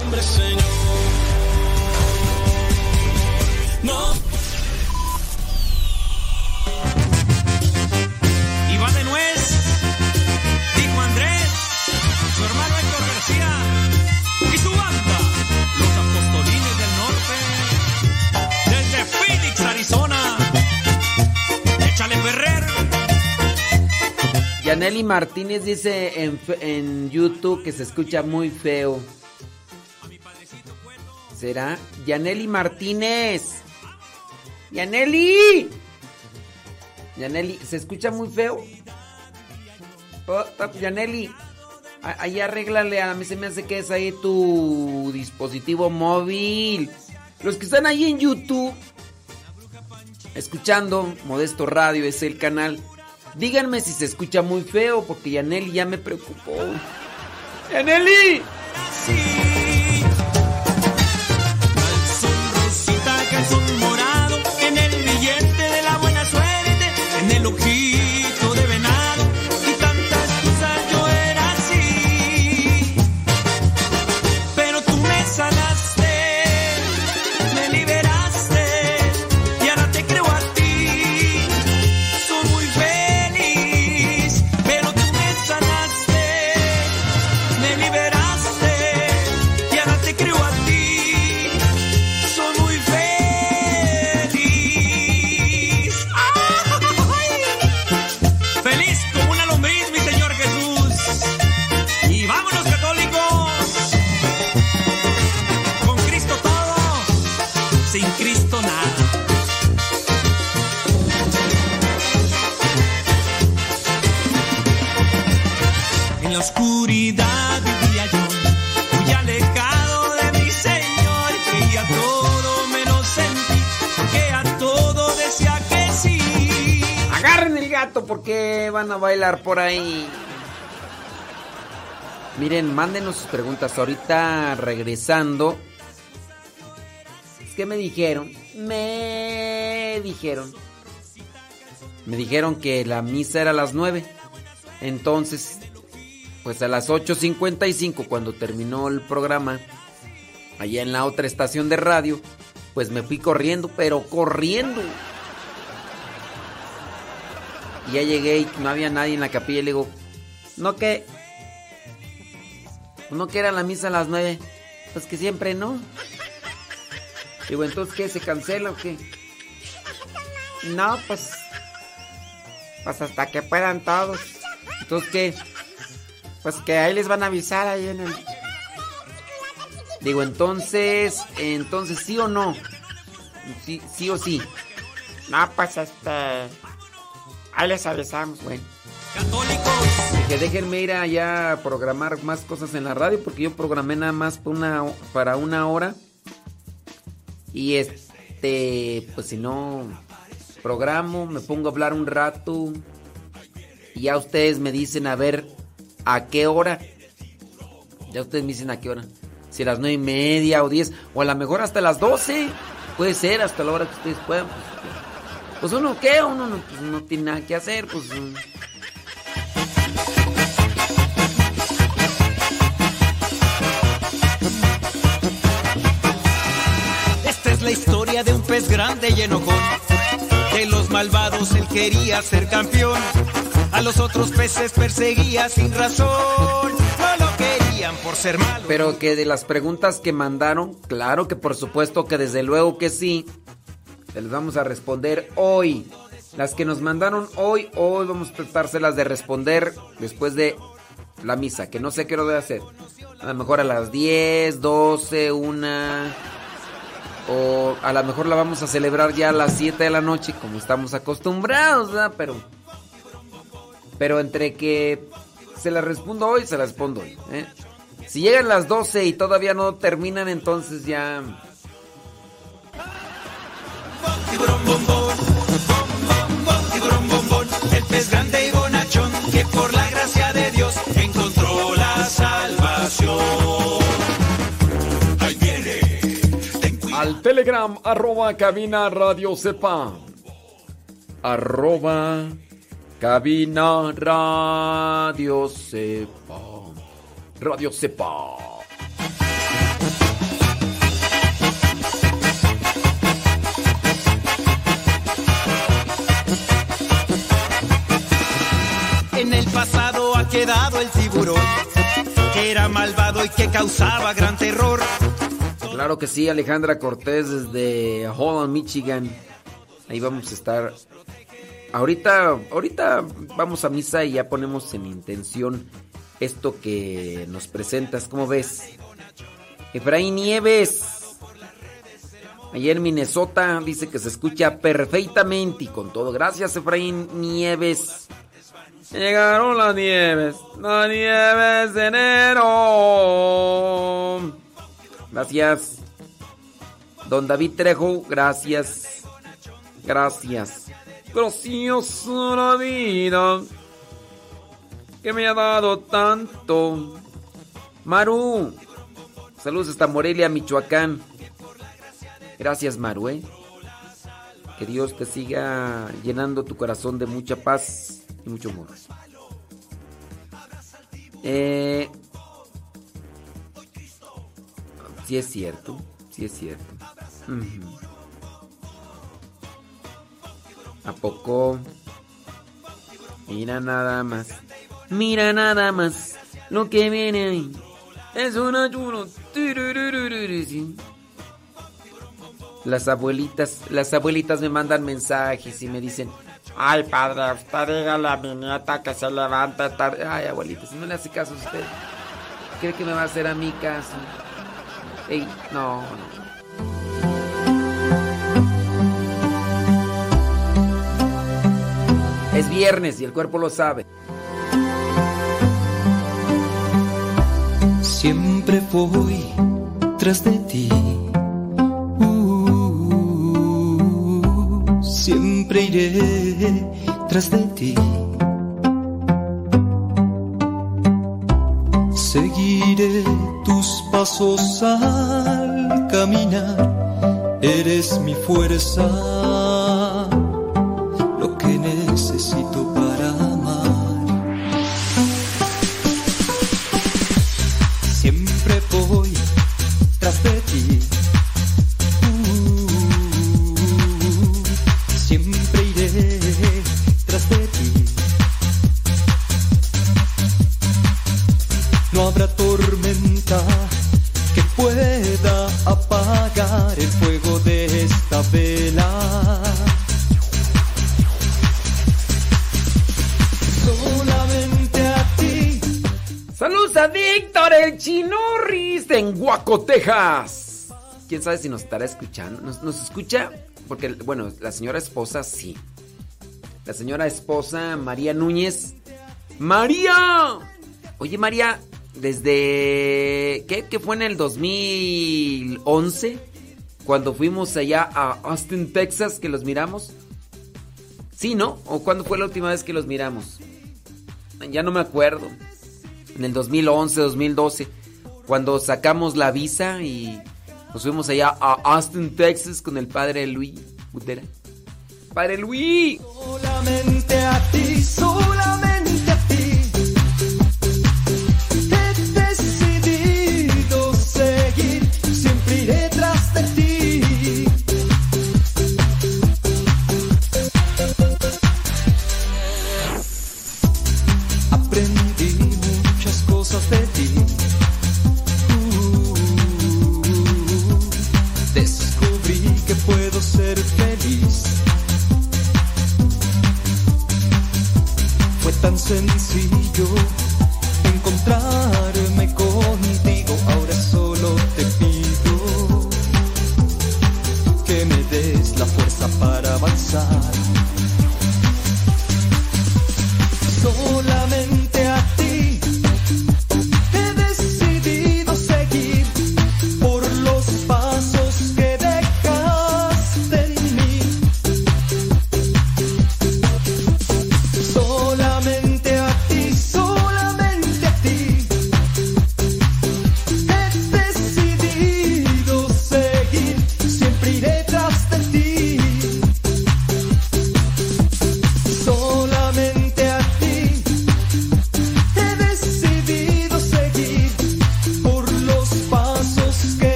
Yaneli Martínez dice en, en YouTube que se escucha muy feo. ¿Será? Yaneli Martínez. Yaneli. Yaneli, ¿se escucha muy feo? Oh, Yaneli, ahí arréglale, a mí se me hace que es ahí tu dispositivo móvil. Los que están ahí en YouTube, escuchando Modesto Radio, es el canal. Díganme si se escucha muy feo, porque Yaneli ya me preocupó. ¡Yaneli! Rosita, Gato porque van a bailar por ahí. Miren, mándenos sus preguntas. Ahorita regresando. Es que me dijeron. Me dijeron. Me dijeron que la misa era a las 9. Entonces, pues a las 8.55, cuando terminó el programa, allá en la otra estación de radio, pues me fui corriendo, pero corriendo. Y ya llegué y no había nadie en la capilla y le digo, no que... No que era la misa a las nueve. Pues que siempre no. Digo, entonces ¿qué? ¿Se cancela o qué? No, pues. Pues hasta que puedan todos. Entonces ¿qué? Pues que ahí les van a avisar ahí en el. Digo, entonces, entonces sí o no. Sí, sí o sí. No, pues este. Ahí les avisamos. Bueno. Que déjenme ir allá a programar más cosas en la radio porque yo programé nada más para una, para una hora. Y este, pues si no programo, me pongo a hablar un rato. Y ya ustedes me dicen a ver a qué hora. Ya ustedes me dicen a qué hora. Si a las nueve y media o diez. O a lo mejor hasta las doce. Puede ser hasta la hora que ustedes puedan. Pues, pues uno qué, uno no, pues, no tiene nada que hacer. Pues. Esta es la historia de un pez grande y enojón. De los malvados él quería ser campeón. A los otros peces perseguía sin razón. No lo querían por ser malo. Pero que de las preguntas que mandaron, claro que por supuesto que desde luego que sí. Se les vamos a responder hoy. Las que nos mandaron hoy, hoy vamos a tratárselas de responder después de la misa, que no sé qué lo voy a hacer. A lo mejor a las 10, 12, 1. O a lo mejor la vamos a celebrar ya a las 7 de la noche, como estamos acostumbrados, ¿verdad? Pero. Pero entre que se la respondo hoy, se la respondo hoy. ¿eh? Si llegan las 12 y todavía no terminan, entonces ya. El pez grande y bonachón que por la gracia de Dios encontró la salvación. Ahí viene. Al Telegram, arroba cabina radio sepa. Arroba cabina radio sepa. Radio sepa. En el pasado ha quedado el tiburón, que era malvado y que causaba gran terror. Claro que sí, Alejandra Cortés desde Holland, Michigan. Ahí vamos a estar. Ahorita, ahorita vamos a misa y ya ponemos en intención esto que nos presentas. ¿Cómo ves? Efraín Nieves. En Minnesota dice que se escucha perfectamente y con todo. Gracias, Efraín Nieves. Llegaron las nieves, las nieves de enero. Gracias. Don David Trejo, gracias. Gracias. Gracias a la vida que me ha dado tanto. Maru, saludos hasta Morelia, Michoacán. Gracias, Maru, ¿eh? Que Dios te siga llenando tu corazón de mucha paz y mucho amor. Eh, sí es cierto, sí es cierto. ¿A poco? Mira nada más. Mira nada más lo que viene ahí. Es. Turururururu, sí. Las abuelitas, las abuelitas me mandan mensajes y me dicen, Ay, padre, usted dígale a mi nieta que se levante tarde. Ay, abuelita, si no le hace caso a usted, ¿cree que me va a hacer a mí caso? Ey, no, no. Es viernes y el cuerpo lo sabe. Siempre voy tras de ti. Siempre iré tras de ti. Seguiré tus pasos al caminar. Eres mi fuerza, lo que necesito Guaco, Texas. Quién sabe si nos estará escuchando. Nos, nos escucha porque, bueno, la señora esposa sí. La señora esposa María Núñez. ¡María! Oye, María, desde. ¿Qué? ¿Qué fue en el 2011? Cuando fuimos allá a Austin, Texas, que los miramos. Sí, ¿no? ¿O cuándo fue la última vez que los miramos? Ya no me acuerdo. En el 2011, 2012. Cuando sacamos la visa y nos fuimos allá a Austin, Texas con el padre Luis Butera. ¡Padre Luis! Solamente a ti, solamente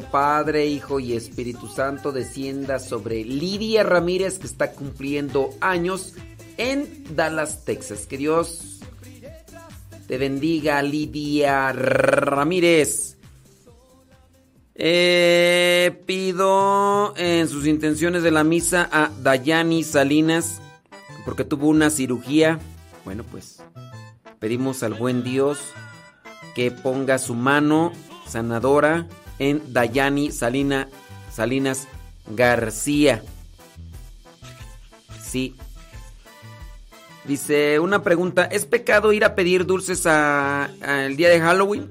Padre, Hijo y Espíritu Santo, descienda sobre Lidia Ramírez, que está cumpliendo años en Dallas, Texas. Que Dios te bendiga, Lidia Ramírez. Eh, pido en sus intenciones de la misa a Dayani Salinas, porque tuvo una cirugía. Bueno, pues pedimos al buen Dios que ponga su mano sanadora en Dayani Salina, Salinas García. Sí. Dice una pregunta, ¿es pecado ir a pedir dulces a- a día de Halloween?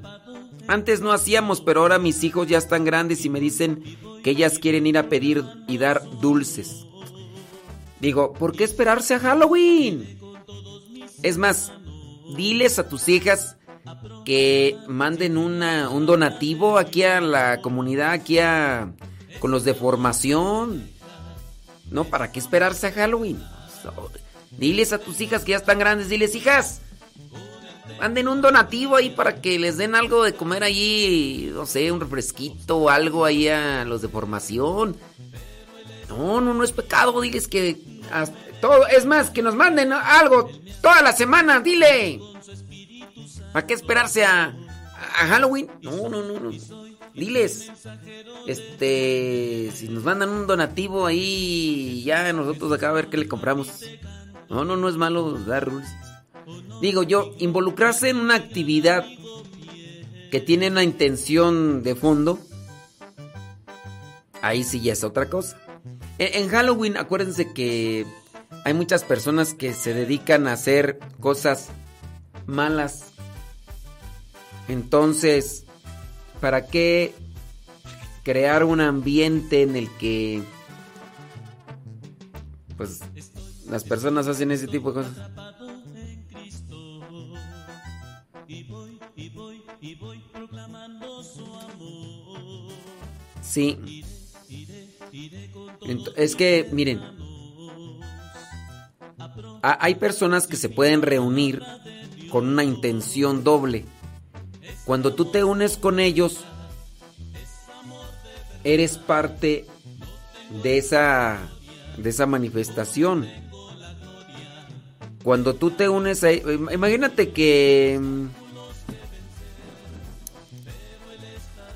Antes no hacíamos, pero ahora mis hijos ya están grandes y me dicen que ellas quieren ir a pedir y dar dulces. Digo, ¿por qué esperarse a Halloween? Es más, diles a tus hijas que manden una, un donativo aquí a la comunidad, aquí a, con los de formación. No, ¿para qué esperarse a Halloween? Diles a tus hijas que ya están grandes, diles, hijas, manden un donativo ahí para que les den algo de comer allí, no sé, un refresquito o algo ahí a los de formación. No, no, no es pecado, diles que todo, es más, que nos manden algo toda la semana, dile. ¿Para qué esperarse a, Halloween? No, no, no, no. Diles. Este, si nos mandan un donativo ahí, ya nosotros acá a ver qué le compramos. No, no, no es malo dar dulces. Digo yo, involucrarse en una actividad que tiene una intención de fondo, ahí sí ya es otra cosa. En, en Halloween, acuérdense que hay muchas personas que se dedican a hacer cosas malas. Entonces, ¿para qué crear un ambiente en el que pues las personas hacen ese tipo de cosas? Sí. Es que, miren, ha- hay personas que se pueden reunir con una intención doble. Cuando tú te unes con ellos, eres parte de esa de esa manifestación. Cuando tú te unes a im- imagínate que mm,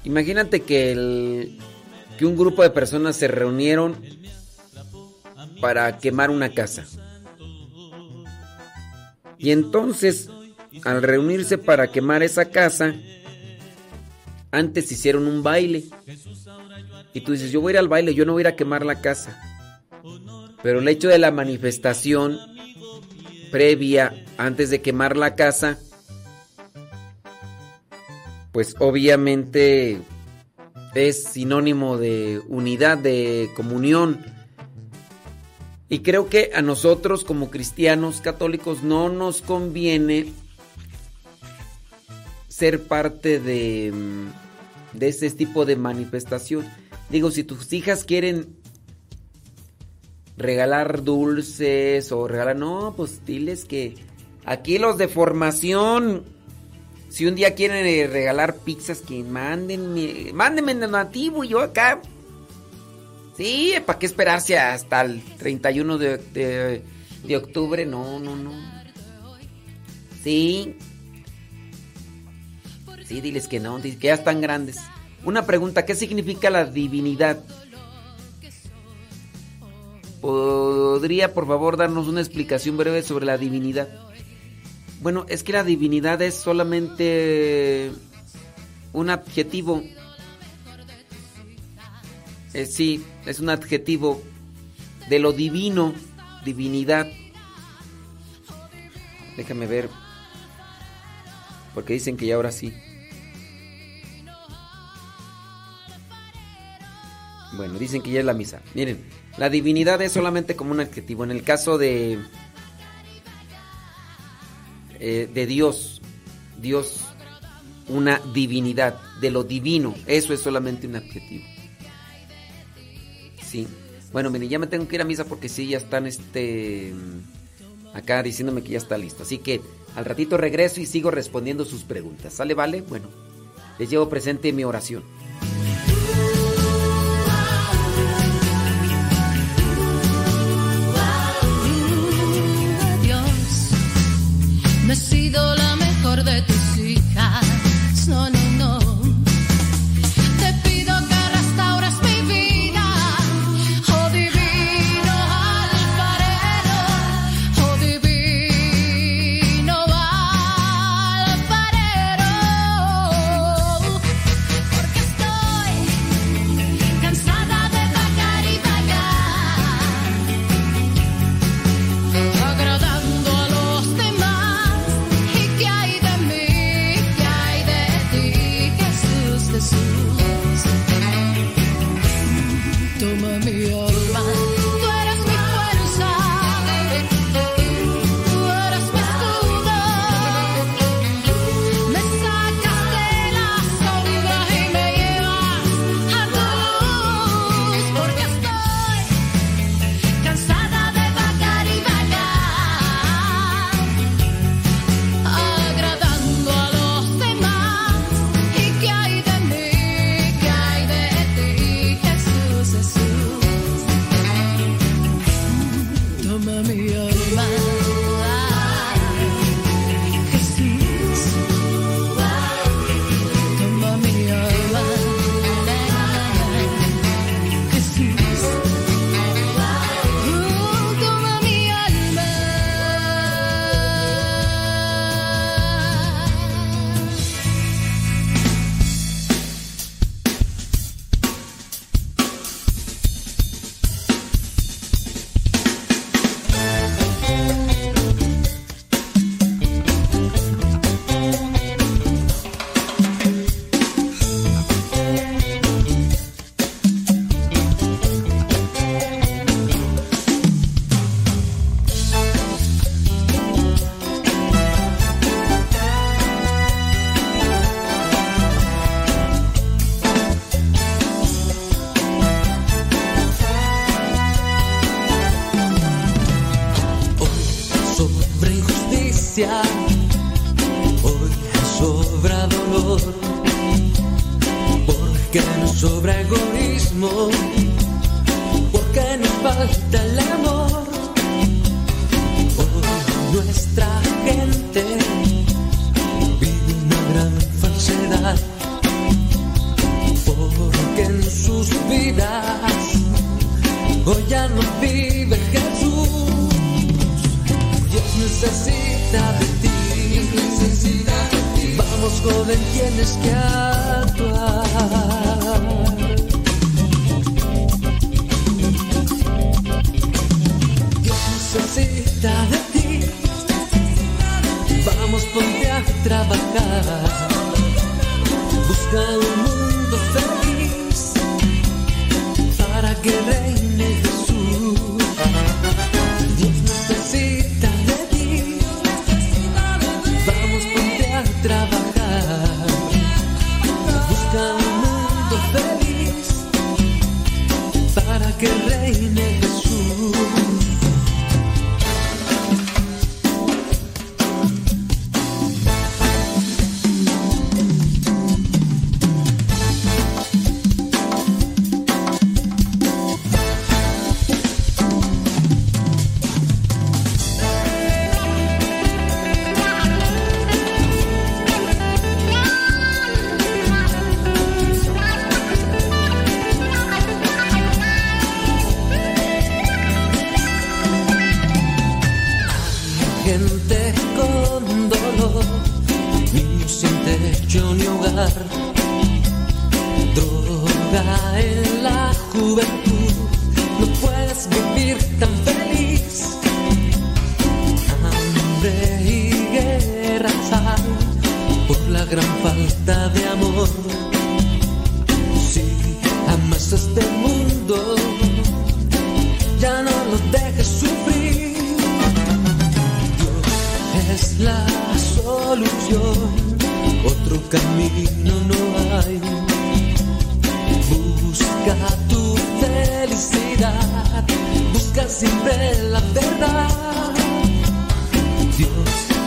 imagínate que el que un grupo de personas se reunieron para quemar una casa. Y entonces, al reunirse para quemar esa casa, antes hicieron un baile. Y tú dices, yo voy a ir al baile, yo no voy a ir a quemar la casa. Pero el hecho de la manifestación previa, antes de quemar la casa, pues obviamente es sinónimo de unidad, de comunión. Y creo que a nosotros como cristianos católicos no nos conviene ser parte de, mm, de ese tipo de manifestación. Digo, si tus hijas quieren regalar dulces o regalar... No, pues diles que aquí los de formación, si un día quieren eh, regalar pizzas, que mándenme, mándenme en donativo yo acá... Sí, ¿para qué esperarse hasta el 31 de, de, de octubre? No, no, no. Sí. Sí, diles que no, que ya están grandes. Una pregunta, ¿qué significa la divinidad? ¿Podría por favor darnos una explicación breve sobre la divinidad? Bueno, es que la divinidad es solamente un adjetivo. Eh, sí, es un adjetivo de lo divino, divinidad. Déjame ver. Porque dicen que ya ahora sí. Bueno, dicen que ya es la misa. Miren, la divinidad es solamente como un adjetivo. En el caso de eh, de Dios, Dios, una divinidad, de lo divino, eso es solamente un adjetivo. Sí. Bueno, miren, ya me tengo que ir a misa porque sí, ya están este acá diciéndome que ya está listo. Así que al ratito regreso y sigo respondiendo sus preguntas. ¿Sale, vale? Bueno, les llevo presente mi oración. La mejor de tus hijas.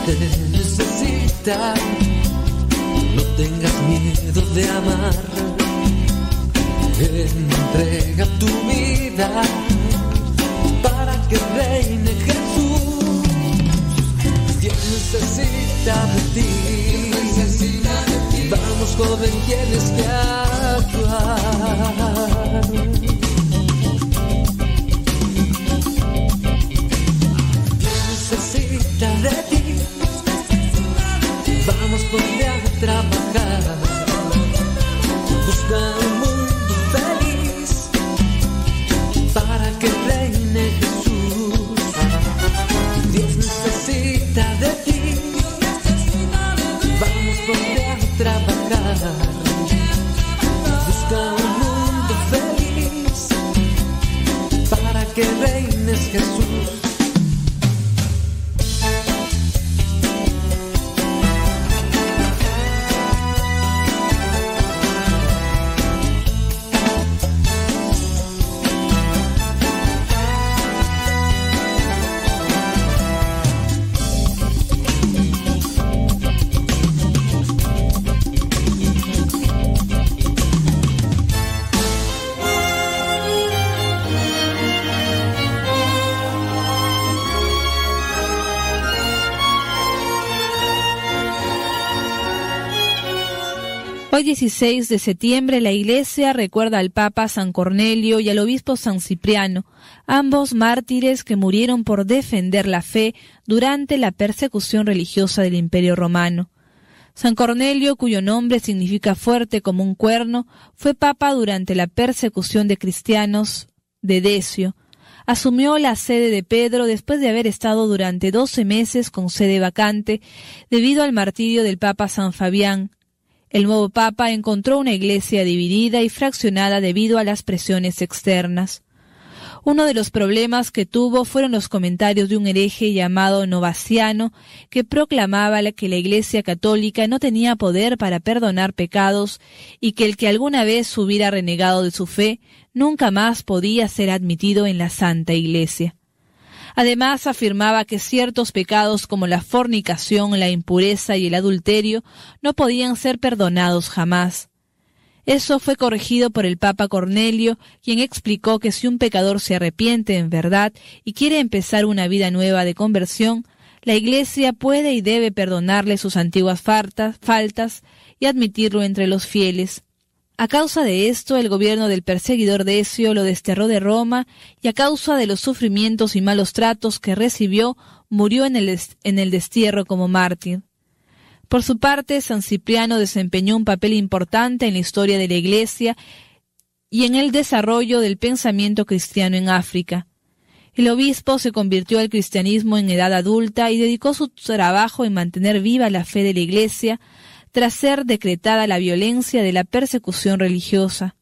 te necesita. No tengas miedo de amar. Entrega tu vida para que reine Jesús. ¿Quién necesita de ti? Vamos joven, tienes que actuar. Jesús. Hoy 16 de septiembre la Iglesia recuerda al Papa San Cornelio y al Obispo San Cipriano, ambos mártires que murieron por defender la fe durante la persecución religiosa del Imperio Romano. San Cornelio, cuyo nombre significa fuerte como un cuerno, fue papa durante la persecución de cristianos de Decio. Asumió la sede de Pedro después de haber estado durante doce meses con sede vacante debido al martirio del Papa San Fabián. El nuevo Papa encontró una iglesia dividida y fraccionada debido a las presiones externas. Uno de los problemas que tuvo fueron los comentarios de un hereje llamado Novaciano, que proclamaba que la Iglesia católica no tenía poder para perdonar pecados y que el que alguna vez hubiera renegado de su fe nunca más podía ser admitido en la Santa Iglesia. Además afirmaba que ciertos pecados como la fornicación, la impureza y el adulterio no podían ser perdonados jamás. Eso fue corregido por el Papa Cornelio, quien explicó que si un pecador se arrepiente en verdad y quiere empezar una vida nueva de conversión, la Iglesia puede y debe perdonarle sus antiguas faltas y admitirlo entre los fieles. A causa de esto, el gobierno del perseguidor Decio lo desterró de Roma y a causa de los sufrimientos y malos tratos que recibió, murió en el, en el destierro como mártir. Por su parte, San Cipriano desempeñó un papel importante en la historia de la Iglesia y en el desarrollo del pensamiento cristiano en África. El obispo se convirtió al cristianismo en edad adulta y dedicó su trabajo en mantener viva la fe de la Iglesia tras ser decretada la violencia de la persecución religiosa.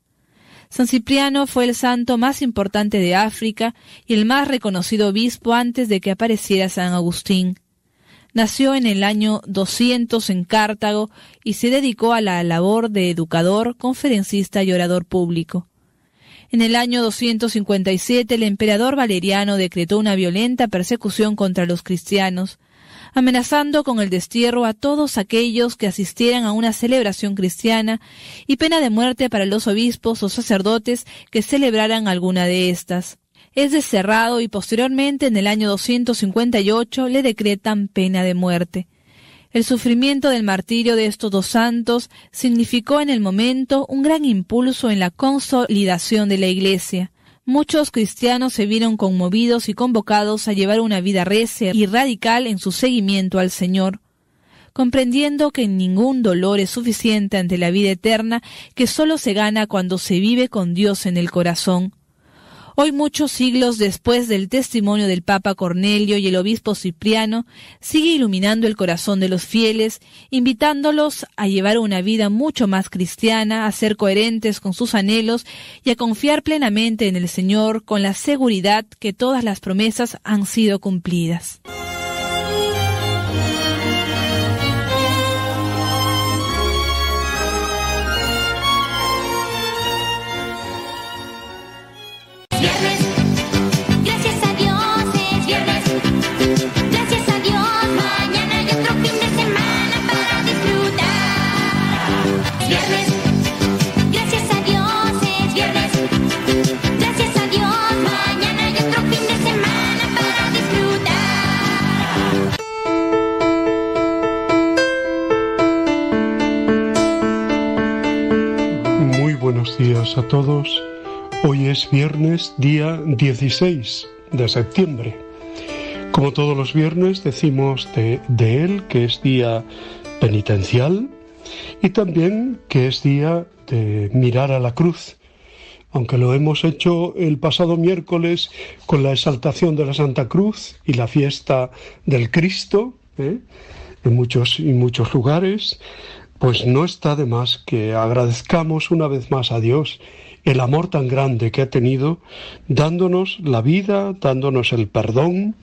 San Cipriano fue el santo más importante de África y el más reconocido obispo antes de que apareciera San Agustín. Nació en el año 200 en Cartago y se dedicó a la labor de educador, conferencista y orador público. En el año 257 el emperador Valeriano decretó una violenta persecución contra los cristianos, amenazando con el destierro a todos aquellos que asistieran a una celebración cristiana y pena de muerte para los obispos o sacerdotes que celebraran alguna de estas es desterrado y posteriormente en el año 258 le decretan pena de muerte. El sufrimiento del martirio de estos dos santos significó en el momento un gran impulso en la consolidación de la Iglesia. Muchos cristianos se vieron conmovidos y convocados a llevar una vida recia y radical en su seguimiento al Señor, comprendiendo que ningún dolor es suficiente ante la vida eterna que sólo se gana cuando se vive con Dios en el corazón. Hoy, muchos siglos después del testimonio del Papa Cornelio y el obispo Cipriano, sigue iluminando el corazón de los fieles, invitándolos a llevar una vida mucho más cristiana, a ser coherentes con sus anhelos y a confiar plenamente en el Señor con la seguridad que todas las promesas han sido cumplidas. Días a todos. Hoy es viernes, día 16 de septiembre. Como todos los viernes decimos de, él que es día penitencial y también que es día de mirar a la cruz. Aunque lo hemos hecho el pasado miércoles con la exaltación de la Santa Cruz y la fiesta del Cristo ¿eh? en muchos y muchos lugares, pues no está de más que agradezcamos una vez más a Dios el amor tan grande que ha tenido, dándonos la vida, dándonos el perdón,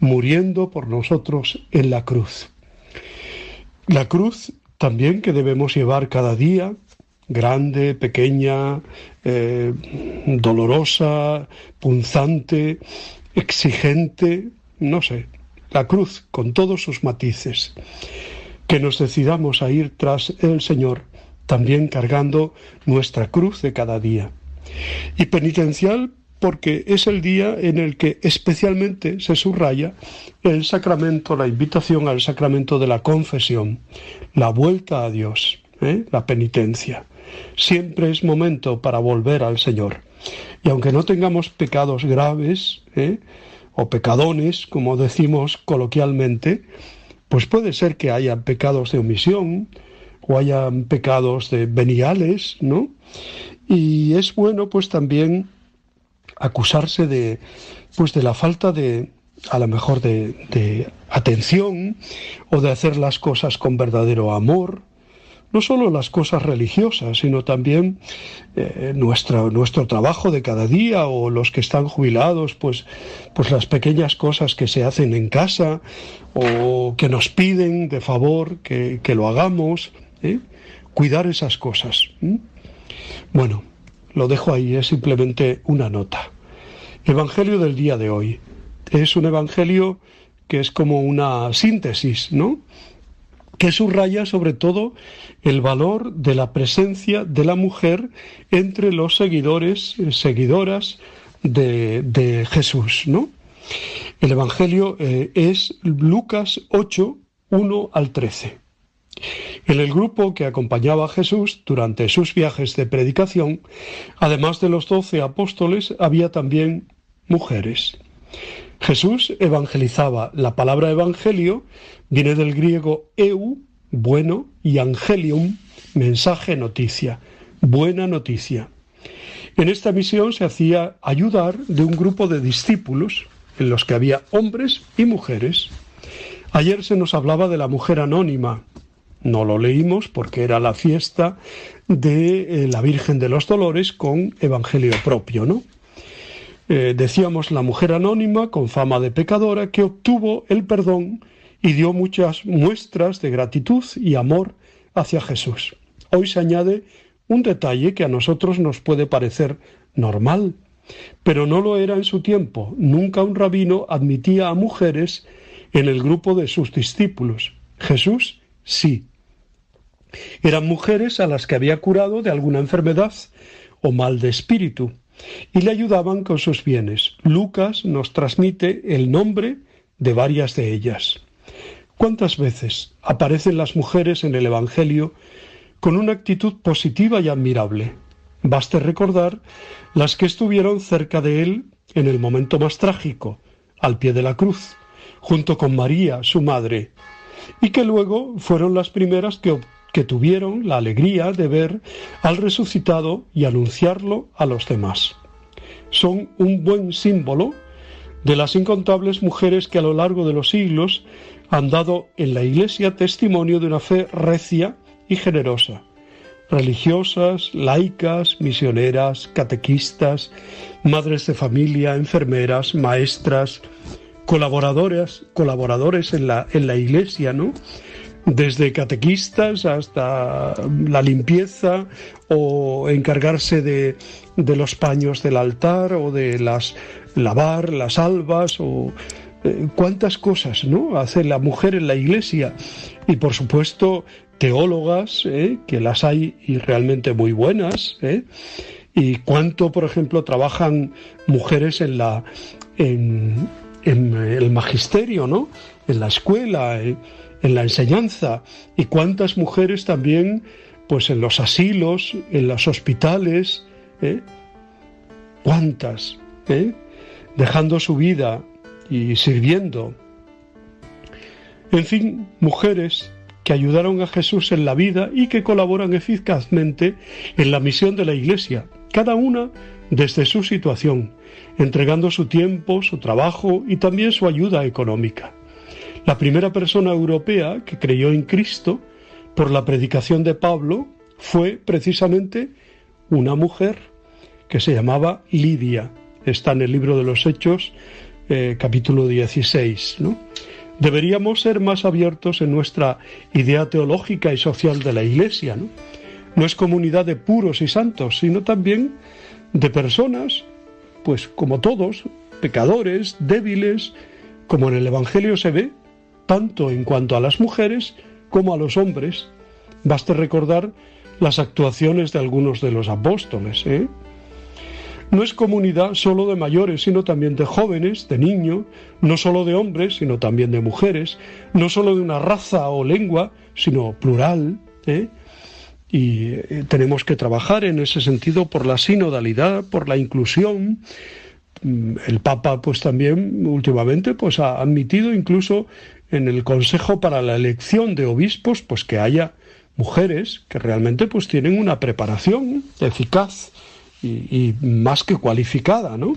muriendo por nosotros en la cruz. La cruz también que debemos llevar cada día, grande, pequeña, eh, dolorosa, punzante, exigente, no sé, la cruz con todos sus matices. Que nos decidamos a ir tras el Señor también cargando nuestra cruz de cada día. Y penitencial porque es el día en el que especialmente se subraya el sacramento, la invitación al sacramento de la confesión, la vuelta a Dios. ¿eh? la penitencia. Siempre es momento para volver al Señor. Y aunque no tengamos pecados graves ¿eh? o pecadones, como decimos coloquialmente, pues puede ser que haya pecados de omisión o hayan pecados de veniales, ¿no? Y es bueno pues también acusarse de pues de la falta de a lo mejor de, de atención o de hacer las cosas con verdadero amor, no solo las cosas religiosas, sino también eh, nuestro trabajo de cada día o los que están jubilados, pues, pues las pequeñas cosas que se hacen en casa o que nos piden de favor que, que lo hagamos, ¿eh? cuidar esas cosas. Bueno, lo dejo ahí, es simplemente una nota. Evangelio del día de hoy. Es un evangelio que es como una síntesis, ¿no? Que subraya sobre todo el valor de la presencia de la mujer entre los seguidores, eh, seguidoras de, Jesús, ¿no? El Evangelio eh, es Lucas 8, 1 al 13. En el grupo que acompañaba a Jesús durante sus viajes de predicación, además de los doce apóstoles, había también mujeres. Jesús evangelizaba. La palabra evangelio viene del griego eu, bueno, y angelium, mensaje, noticia, buena noticia. En esta misión se hacía ayudar de un grupo de discípulos en los que había hombres y mujeres. Ayer se nos hablaba de la mujer anónima. No lo leímos porque era la fiesta de eh, la Virgen de los Dolores con Evangelio propio, ¿no? Eh, decíamos la mujer anónima con fama de pecadora que obtuvo el perdón y dio muchas muestras de gratitud y amor hacia Jesús. Hoy se añade un detalle que a nosotros nos puede parecer normal, pero no lo era en su tiempo. Nunca un rabino admitía a mujeres en el grupo de sus discípulos. Jesús sí. Eran mujeres a las que había curado de alguna enfermedad o mal de espíritu y le ayudaban con sus bienes. Lucas nos transmite el nombre de varias de ellas. ¿Cuántas veces aparecen las mujeres en el Evangelio con una actitud positiva y admirable? Baste recordar las que estuvieron cerca de él en el momento más trágico, al pie de la cruz, junto con María, su madre, y que luego fueron las primeras que, que tuvieron la alegría de ver al resucitado y anunciarlo a los demás. Son un buen símbolo de las incontables mujeres que a lo largo de los siglos han dado en la Iglesia testimonio de una fe recia y generosa. Religiosas, laicas, misioneras, catequistas, madres de familia, enfermeras, maestras, colaboradoras, colaboradores en la, en la Iglesia, ¿no? Desde catequistas hasta la limpieza o encargarse de, de los paños del altar o de las lavar las albas o eh, cuántas cosas no hace la mujer en la iglesia. Y por supuesto teólogas eh, que las hay y realmente muy buenas eh, y cuánto por ejemplo trabajan mujeres en la en, en el magisterio no en la escuela en la enseñanza y cuántas mujeres también pues en los asilos, en los hospitales, ¿eh? cuántas, ¿eh? dejando su vida y sirviendo. En fin, mujeres que ayudaron a Jesús en la vida y que colaboran eficazmente en la misión de la Iglesia, cada una desde su situación, entregando su tiempo, su trabajo y también su ayuda económica. La primera persona europea que creyó en Cristo por la predicación de Pablo fue precisamente una mujer que se llamaba Lidia. Está en el libro de los Hechos, eh, capítulo 16. ¿no? Deberíamos ser más abiertos en nuestra idea teológica y social de la Iglesia. ¿no? no es comunidad de puros y santos, sino también de personas, pues como todos, pecadores, débiles, como en el Evangelio se ve, tanto en cuanto a las mujeres como a los hombres. Baste recordar las actuaciones de algunos de los apóstoles. ¿eh? No es comunidad solo de mayores, sino también de jóvenes, de niños, no solo de hombres, sino también de mujeres, no solo de una raza o lengua, sino plural. ¿eh? y eh, tenemos que trabajar en ese sentido por la sinodalidad, por la inclusión. Mm, El Papa, pues también últimamente, pues ha admitido incluso en el Consejo para la elección de obispos, pues que haya mujeres que realmente pues tienen una preparación eficaz y, más que cualificada, ¿no?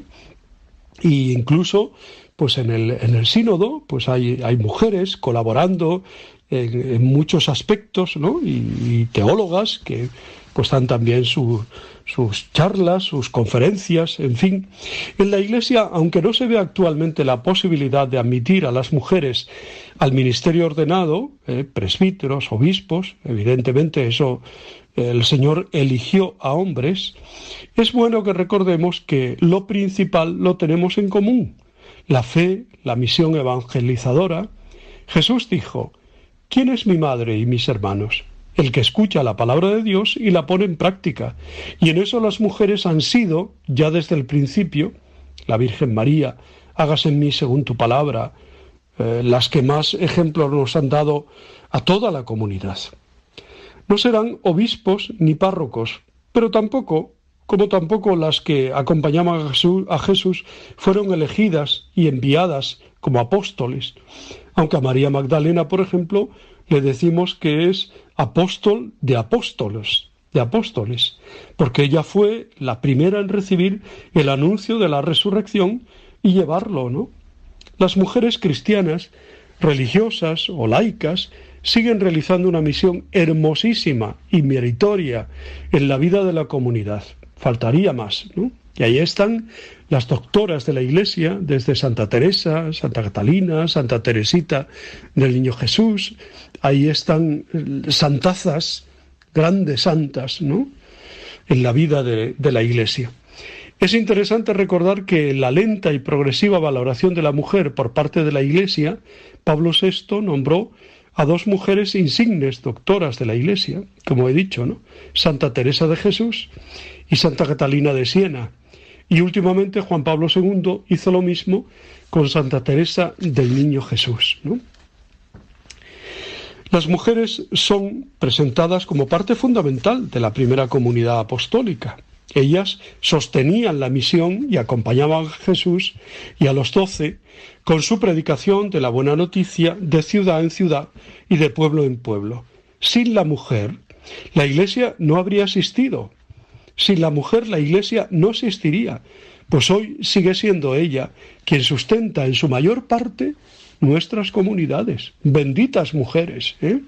Y incluso pues en el, en el sínodo pues hay, hay mujeres colaborando en, muchos aspectos, ¿no? Y, teólogas que pues también su- sus charlas, sus conferencias, en fin. En la Iglesia, aunque no se ve actualmente la posibilidad de admitir a las mujeres al ministerio ordenado, eh, presbíteros, obispos, evidentemente eso eh, el Señor eligió a hombres, es bueno que recordemos que lo principal lo tenemos en común, la fe, la misión evangelizadora. Jesús dijo, ¿quién es mi madre y mis hermanos? El que escucha la palabra de Dios y la pone en práctica. Y en eso las mujeres han sido, ya desde el principio, la Virgen María, hágase en mí según tu palabra, eh, las que más ejemplos nos han dado a toda la comunidad. No serán obispos ni párrocos, pero tampoco, como tampoco las que acompañaban a Jesús, a Jesús fueron elegidas y enviadas como apóstoles, aunque a María Magdalena, por ejemplo, le decimos que es apóstol de apóstoles, de apóstoles, porque ella fue la primera en recibir el anuncio de la resurrección y llevarlo, ¿no? Las mujeres cristianas, religiosas o laicas, siguen realizando una misión hermosísima y meritoria en la vida de la comunidad. Faltaría más, ¿no? Y ahí están las doctoras de la Iglesia, desde Santa Teresa, Santa Catalina, Santa Teresita del Niño Jesús. Ahí están eh, santazas, grandes santas, ¿no? En la vida de, la Iglesia. Es interesante recordar que la lenta y progresiva valoración de la mujer por parte de la Iglesia, Pablo VI nombró a dos mujeres insignes doctoras de la Iglesia, como he dicho, ¿no? Santa Teresa de Jesús y Santa Catalina de Siena. Y últimamente Juan Pablo II hizo lo mismo con Santa Teresa del Niño Jesús. Las mujeres son presentadas como parte fundamental de la primera comunidad apostólica. Ellas sostenían la misión y acompañaban a Jesús y a los doce con su predicación de la buena noticia de ciudad en ciudad y de pueblo en pueblo. Sin la mujer, la Iglesia no habría existido. Sin la mujer, la Iglesia no existiría, pues hoy sigue siendo ella quien sustenta en su mayor parte nuestras comunidades. Benditas mujeres. ¿eh?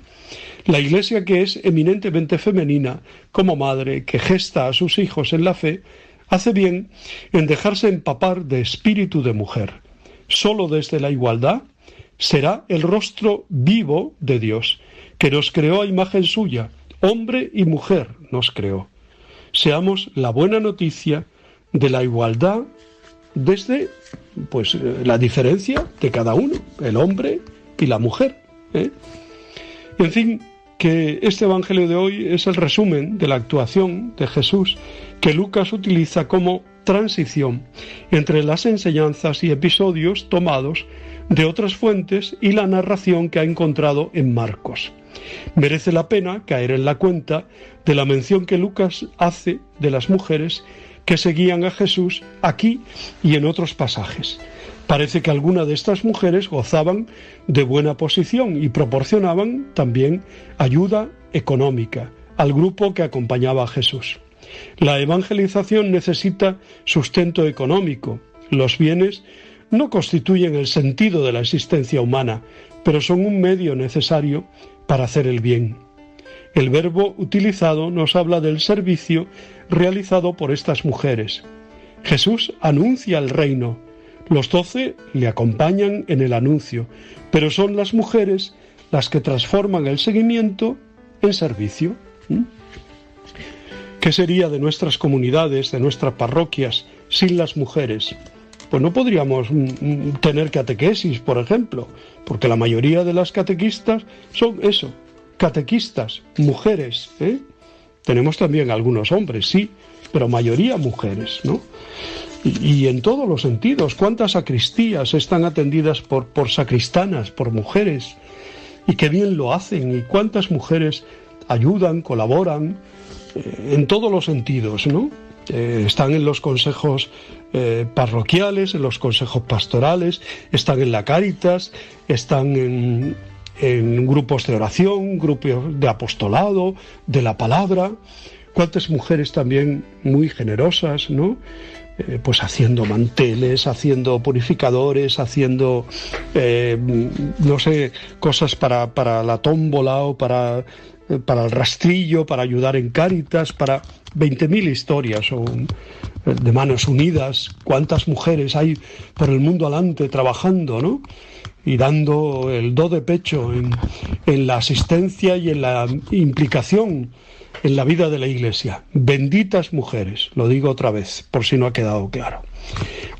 La Iglesia que es eminentemente femenina, como madre que gesta a sus hijos en la fe, hace bien en dejarse empapar de espíritu de mujer. Solo desde la igualdad será el rostro vivo de Dios, que nos creó a imagen suya, hombre y mujer nos creó. Seamos la buena noticia de la igualdad desde pues eh, la diferencia de cada uno, el hombre y la mujer. ¿eh? En fin, que este Evangelio de hoy es el resumen de la actuación de Jesús que Lucas utiliza como transición entre las enseñanzas y episodios tomados de otras fuentes y la narración que ha encontrado en Marcos. Merece la pena caer en la cuenta de la mención que Lucas hace de las mujeres que seguían a Jesús aquí y en otros pasajes. Parece que algunas de estas mujeres gozaban de buena posición y proporcionaban también ayuda económica al grupo que acompañaba a Jesús. La evangelización necesita sustento económico. Los bienes no constituyen el sentido de la existencia humana, pero son un medio necesario para hacer el bien. El verbo utilizado nos habla del servicio realizado por estas mujeres. Jesús anuncia el reino. Los doce le acompañan en el anuncio, pero son las mujeres las que transforman el seguimiento en servicio. ¿Mm? ¿Qué sería de nuestras comunidades, de nuestras parroquias, sin las mujeres? Pues no podríamos mm, mm, tener catequesis, por ejemplo, porque la mayoría de las catequistas son eso, catequistas, mujeres. ¿eh? Tenemos también algunos hombres, sí, pero mayoría mujeres, ¿no? Y, en todos los sentidos, ¿cuántas sacristías están atendidas por, por sacristanas, por mujeres? Y qué bien lo hacen, y cuántas mujeres ayudan, colaboran eh, en todos los sentidos, ¿no? Eh, están en los consejos eh, parroquiales, en los consejos pastorales, están en la Cáritas, están en, en grupos de oración, grupos de apostolado, de la palabra. Cuántas mujeres también muy generosas, ¿no? Eh, pues haciendo manteles, haciendo purificadores, haciendo, eh, no sé, cosas para, para la tómbola o para, para el rastrillo, para ayudar en cáritas, para 20.000 historias o, eh, de manos unidas. ¿Cuántas mujeres hay por el mundo adelante trabajando, ¿no? y dando el do de pecho en, en, la asistencia y en la implicación en la vida de la Iglesia. Benditas mujeres, lo digo otra vez, por si no ha quedado claro.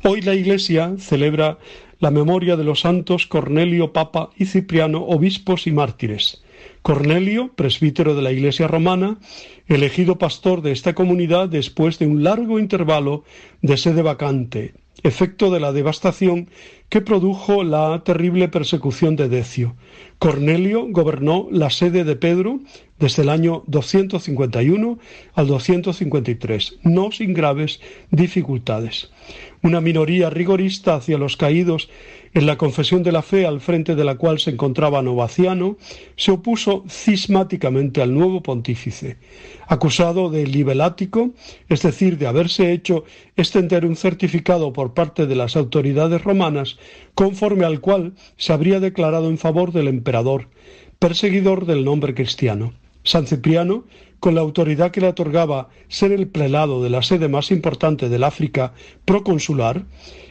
Hoy la Iglesia celebra la memoria de los santos Cornelio, Papa y Cipriano, obispos y mártires. Cornelio, presbítero de la Iglesia romana, elegido pastor de esta comunidad después de un largo intervalo de sede vacante, efecto de la devastación que produjo la terrible persecución de Decio. Cornelio gobernó la sede de Pedro desde el año 251 al 253, no sin graves dificultades. Una minoría rigorista hacia los caídos en la confesión de la fe al frente de la cual se encontraba Novaciano, se opuso cismáticamente al nuevo pontífice. Acusado de libelático, es decir, de haberse hecho extender un certificado por parte de las autoridades romanas, conforme al cual se habría declarado en favor del emperador, perseguidor del nombre cristiano. San Cipriano, con la autoridad que le otorgaba ser el prelado de la sede más importante del África proconsular,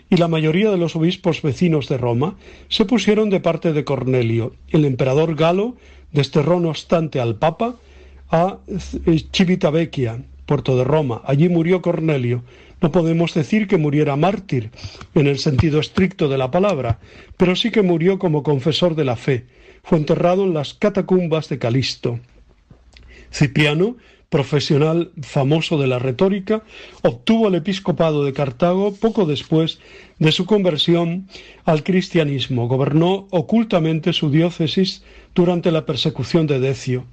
y la mayoría de los obispos vecinos de Roma se pusieron de parte de Cornelio. El emperador Galo desterró no obstante al Papa a Civitavecchia, puerto de Roma. Allí murió Cornelio. No podemos decir que muriera mártir en el sentido estricto de la palabra, pero sí que murió como confesor de la fe. Fue enterrado en las catacumbas de Calisto. Cipriano profesional famoso de la retórica, obtuvo el episcopado de Cartago poco después de su conversión al cristianismo. Gobernó ocultamente su diócesis durante la persecución de Decio.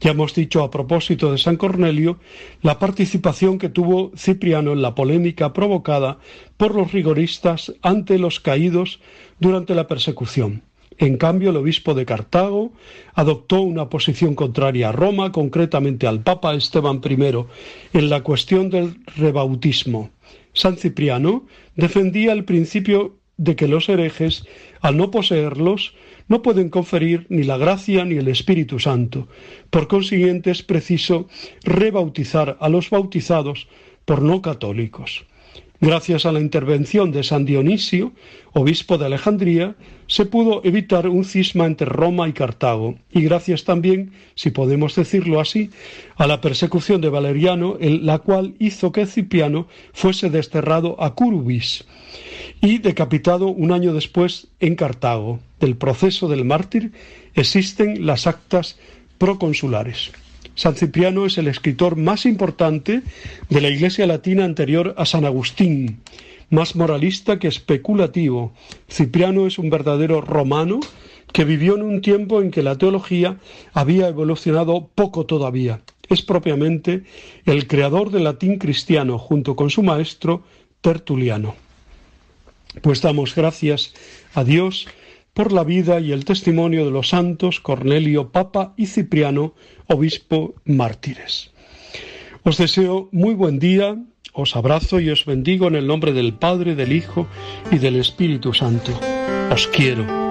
Ya hemos dicho a propósito de San Cornelio la participación que tuvo Cipriano en la polémica provocada por los rigoristas ante los caídos durante la persecución. En cambio, el obispo de Cartago adoptó una posición contraria a Roma, concretamente al Papa Esteban I, en la cuestión del rebautismo. San Cipriano defendía el principio de que los herejes, al no poseerlos, no pueden conferir ni la gracia ni el Espíritu Santo. Por consiguiente, es preciso rebautizar a los bautizados por no católicos. Gracias a la intervención de San Dionisio, obispo de Alejandría, se pudo evitar un cisma entre Roma y Cartago, y gracias también, si podemos decirlo así, a la persecución de Valeriano, la cual hizo que Cipriano fuese desterrado a Curubis y decapitado un año después en Cartago. Del proceso del mártir existen las actas proconsulares. San Cipriano es el escritor más importante de la Iglesia latina anterior a San Agustín, más moralista que especulativo. Cipriano es un verdadero romano que vivió en un tiempo en que la teología había evolucionado poco todavía. Es propiamente el creador del latín cristiano junto con su maestro Tertuliano. Pues damos gracias a Dios por la vida y el testimonio de los santos Cornelio, Papa y Cipriano, obispo mártires. Os deseo muy buen día, os abrazo y os bendigo en el nombre del Padre, del Hijo y del Espíritu Santo. Os quiero.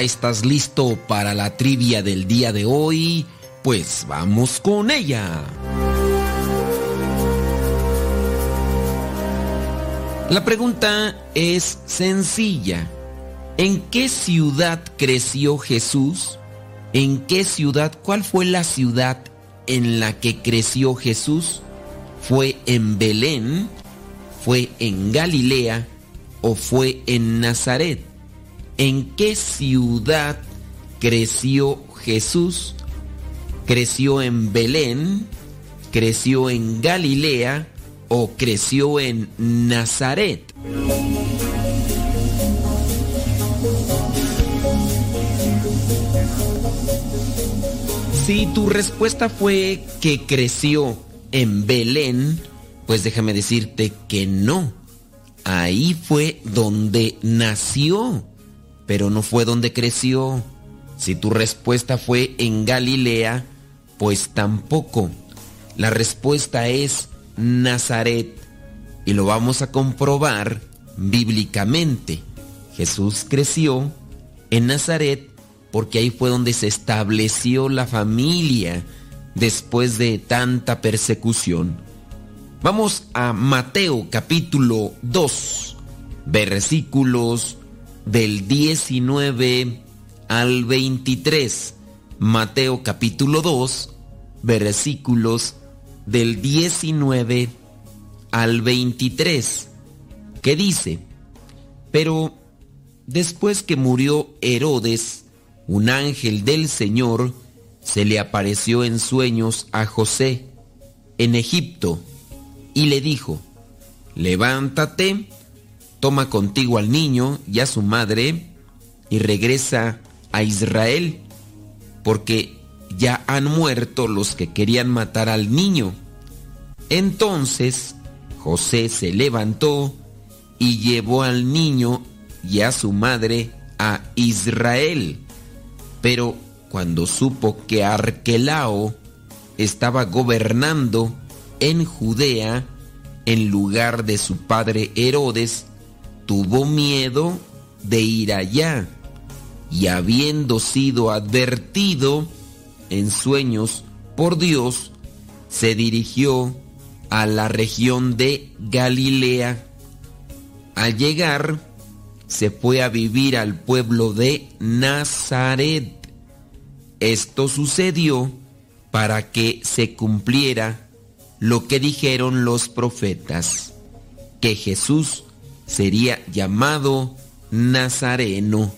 ¿Ya estás listo para la trivia del día de hoy? Pues vamos con ella. La pregunta es sencilla. ¿En qué ciudad creció Jesús? ¿En qué ciudad? ¿Cuál fue la ciudad en la que creció Jesús? ¿Fue en Belén? ¿Fue en Galilea? ¿O fue en Nazaret? ¿En qué ciudad creció Jesús? ¿Creció en Belén? ¿Creció en Galilea? ¿O creció en Nazaret? Si tu respuesta fue que creció en Belén, pues déjame decirte que no. Ahí fue donde nació, pero no fue donde creció. Si tu respuesta fue en Galilea, pues tampoco. La respuesta es Nazaret y lo vamos a comprobar bíblicamente. Jesús creció en Nazaret porque ahí fue donde se estableció la familia después de tanta persecución. Vamos a Mateo capítulo 2, versículos del 19 al 23. Mateo capítulo 2, versículos del 19 al 23, que dice, pero después que murió Herodes, un ángel del Señor se le apareció en sueños a José en Egipto y le dijo, levántate, toma contigo al niño y a su madre y regresa a Israel, porque ya han muerto los que querían matar al niño. Entonces José se levantó y llevó al niño y a su madre a Israel. Pero cuando supo que Arquelao estaba gobernando en Judea en lugar de su padre Herodes, tuvo miedo de ir allá y habiendo sido advertido en sueños por Dios, se dirigió a la región de Galilea. Al llegar, se fue a vivir al pueblo de Nazaret. Esto sucedió para que se cumpliera lo que dijeron los profetas, que Jesús sería llamado Nazareno.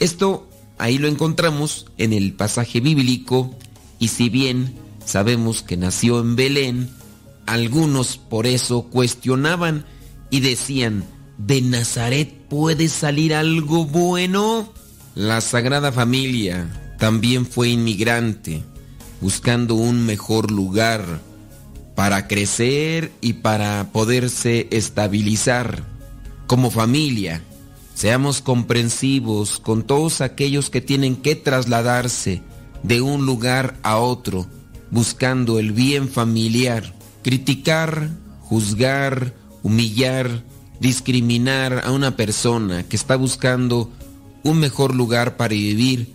Esto ahí lo encontramos en el pasaje bíblico y si bien sabemos que nació en Belén, algunos por eso cuestionaban y decían, ¿de Nazaret puede salir algo bueno? La Sagrada Familia también fue inmigrante, buscando un mejor lugar para crecer y para poderse estabilizar. Como familia, seamos comprensivos con todos aquellos que tienen que trasladarse de un lugar a otro, buscando el bien familiar. Criticar, juzgar, humillar, discriminar a una persona que está buscando un mejor lugar para vivir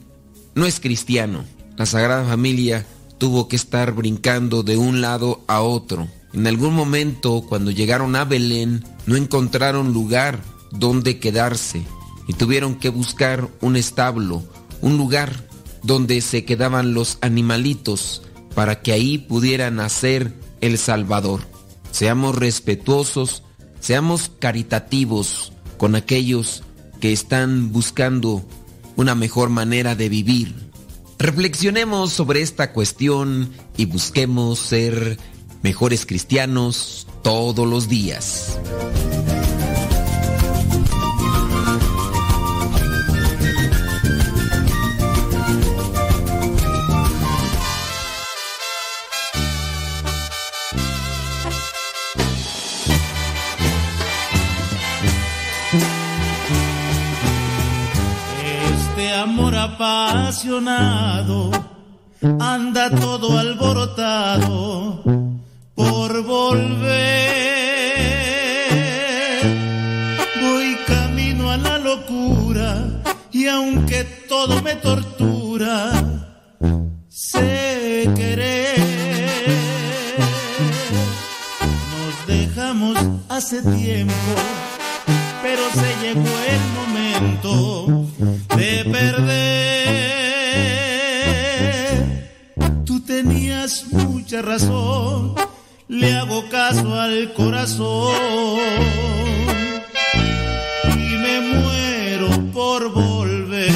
no es cristiano. La Sagrada Familia tuvo que estar brincando de un lado a otro. En algún momento, cuando llegaron a Belén, no encontraron lugar donde quedarse y tuvieron que buscar un establo, un lugar donde se quedaban los animalitos para que ahí pudiera nacer el Salvador. Seamos respetuosos, seamos caritativos con aquellos que están buscando una mejor manera de vivir. Reflexionemos sobre esta cuestión y busquemos ser mejores cristianos todos los días. Este amor apasionado anda todo alborotado por volver. Voy camino a la locura y aunque todo me tortura, sé querer. Nos dejamos hace tiempo, pero se llegó el momento de perder. Tú tenías mucha razón, le hago caso al corazón y me muero por volver.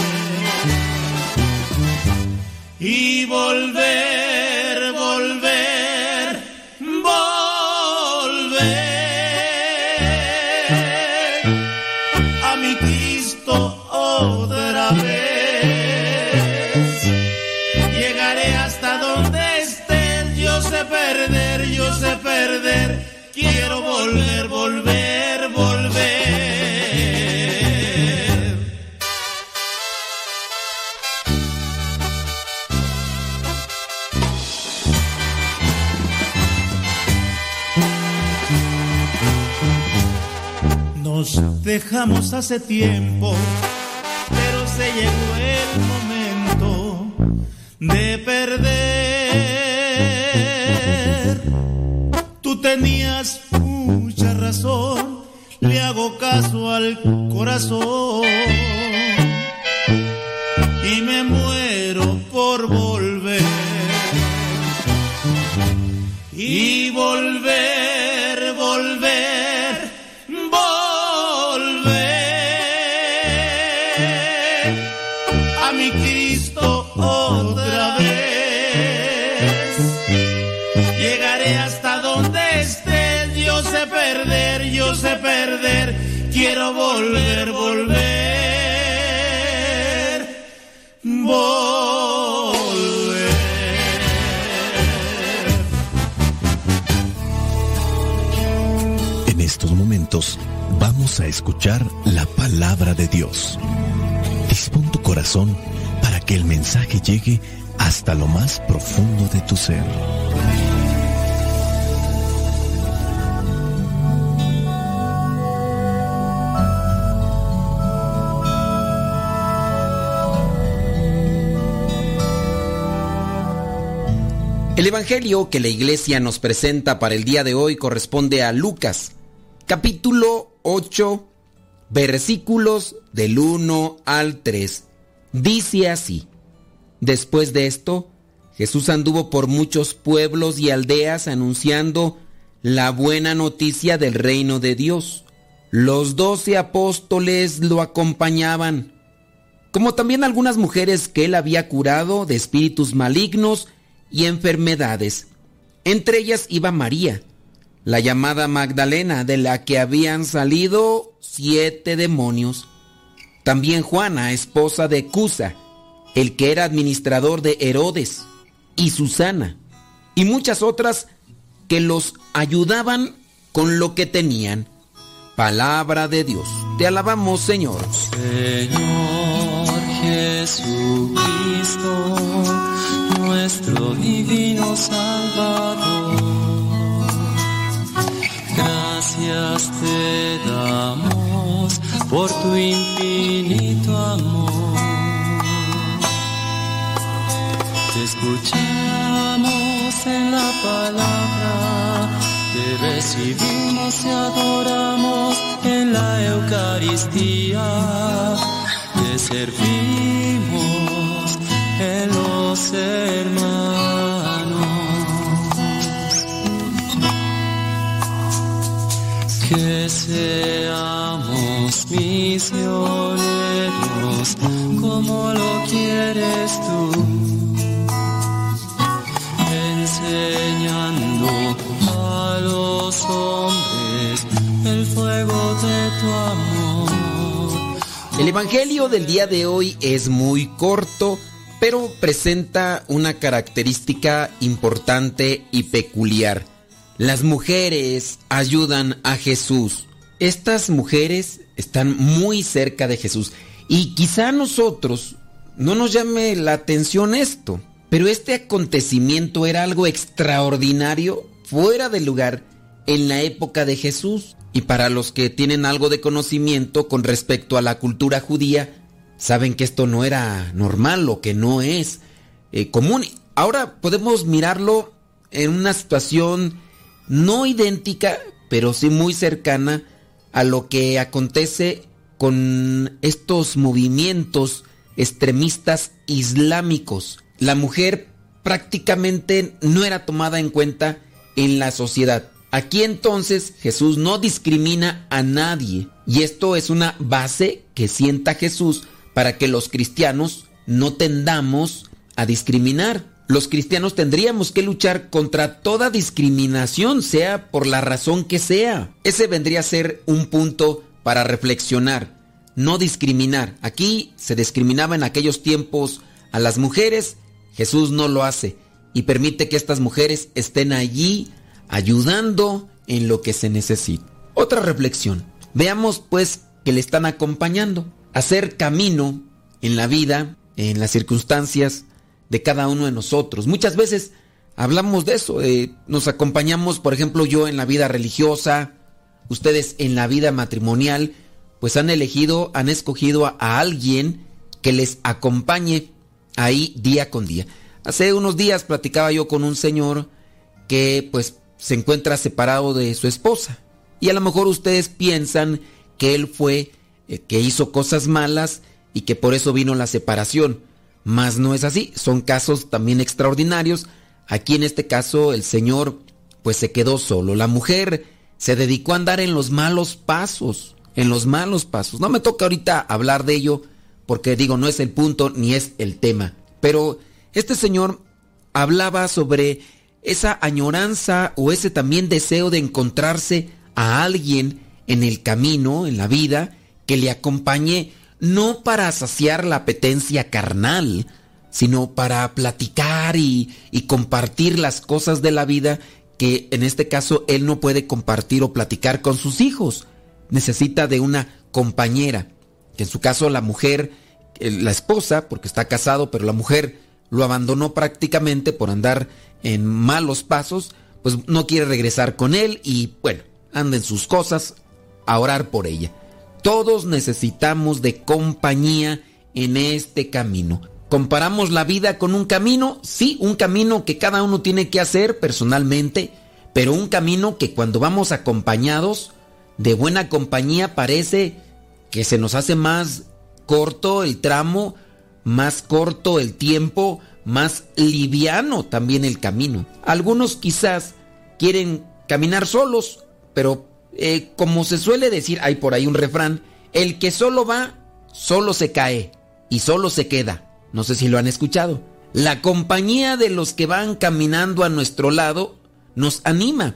Y volver, Dejamos hace tiempo, pero se llegó el momento de perder. Tú tenías mucha razón, le hago caso al corazón y me muero por volver. Perder, yo sé perder, quiero volver, volver, volver. En estos momentos vamos a escuchar la palabra de Dios. Dispón tu corazón para que el mensaje llegue hasta lo más profundo de tu ser. El Evangelio que la iglesia nos presenta para el día de hoy corresponde a Lucas, capítulo 8, versículos del 1 al 3. Dice así, después de esto, Jesús anduvo por muchos pueblos y aldeas anunciando la buena noticia del reino de Dios. Los doce apóstoles lo acompañaban, como también algunas mujeres que él había curado de espíritus malignos y enfermedades. Entre ellas iba María, la llamada Magdalena, de la que habían salido siete demonios. También Juana, esposa de Cusa, el que era administrador de Herodes, y Susana, y muchas otras que los ayudaban con lo que tenían. Palabra de Dios. Te alabamos, Señor. Señor Jesucristo, nuestro divino Salvador. Gracias te damos por tu infinito amor. Te escuchamos en la palabra, te recibimos y adoramos en la Eucaristía, te servimos en los hermanos. Que seamos misioneros como lo quieres tú, enseñando a los hombres el fuego de tu amor. El Evangelio del día de hoy es muy corto, pero presenta una característica importante y peculiar. Las mujeres ayudan a Jesús. Estas mujeres están muy cerca de Jesús. Y quizá a nosotros no nos llame la atención esto, pero este acontecimiento era algo extraordinario, fuera de lugar, en la época de Jesús. Y para los que tienen algo de conocimiento con respecto a la cultura judía, saben que esto no era normal o que no es eh, común. Ahora podemos mirarlo en una situación no idéntica, pero sí muy cercana a lo que acontece con estos movimientos extremistas islámicos. La mujer prácticamente no era tomada en cuenta en la sociedad. Aquí entonces Jesús no discrimina a nadie y esto es una base que sienta Jesús para que los cristianos no tendamos a discriminar. Los cristianos tendríamos que luchar contra toda discriminación, sea por la razón que sea. Ese vendría a ser un punto para reflexionar. No discriminar. Aquí se discriminaba en aquellos tiempos a las mujeres. Jesús no lo hace y permite que estas mujeres estén allí ayudando en lo que se necesita. Otra reflexión. Veamos pues que le están acompañando. Hacer camino en la vida, en las circunstancias de cada uno de nosotros. Muchas veces hablamos de eso. eh, nos acompañamos, por ejemplo, yo en la vida religiosa, ustedes en la vida matrimonial, pues han elegido, han escogido a, a alguien que les acompañe ahí día con día. Hace unos días platicaba yo con un señor que pues se encuentra separado de su esposa. Y a lo mejor ustedes piensan que él fue, que hizo cosas malas y que por eso vino la separación. Mas no es así, son casos también extraordinarios. Aquí en este caso el señor pues se quedó solo. La mujer se dedicó a andar en los malos pasos, en los malos pasos. No me toca ahorita hablar de ello porque digo, no es el punto ni es el tema. Pero este señor hablaba sobre esa añoranza o ese también deseo de encontrarse a alguien en el camino, en la vida, que le acompañe no para saciar la apetencia carnal, sino para platicar y, compartir las cosas de la vida que en este caso él no puede compartir o platicar con sus hijos. Necesita de una compañera, que en su caso la mujer, eh, la esposa, porque está casado, pero la mujer lo abandonó prácticamente por andar en malos pasos, pues no quiere regresar con él y bueno, anda en sus cosas a orar por ella. Todos necesitamos de compañía en este camino. ¿Comparamos la vida con un camino? Sí, un camino que cada uno tiene que hacer personalmente, pero un camino que cuando vamos acompañados de buena compañía parece que se nos hace más corto el tramo, más corto el tiempo, más liviano también el camino. Algunos quizás quieren caminar solos, pero eh, como se suele decir, hay por ahí un refrán, el que solo va, solo se cae y solo se queda. No sé si lo han escuchado. La compañía de los que van caminando a nuestro lado nos anima.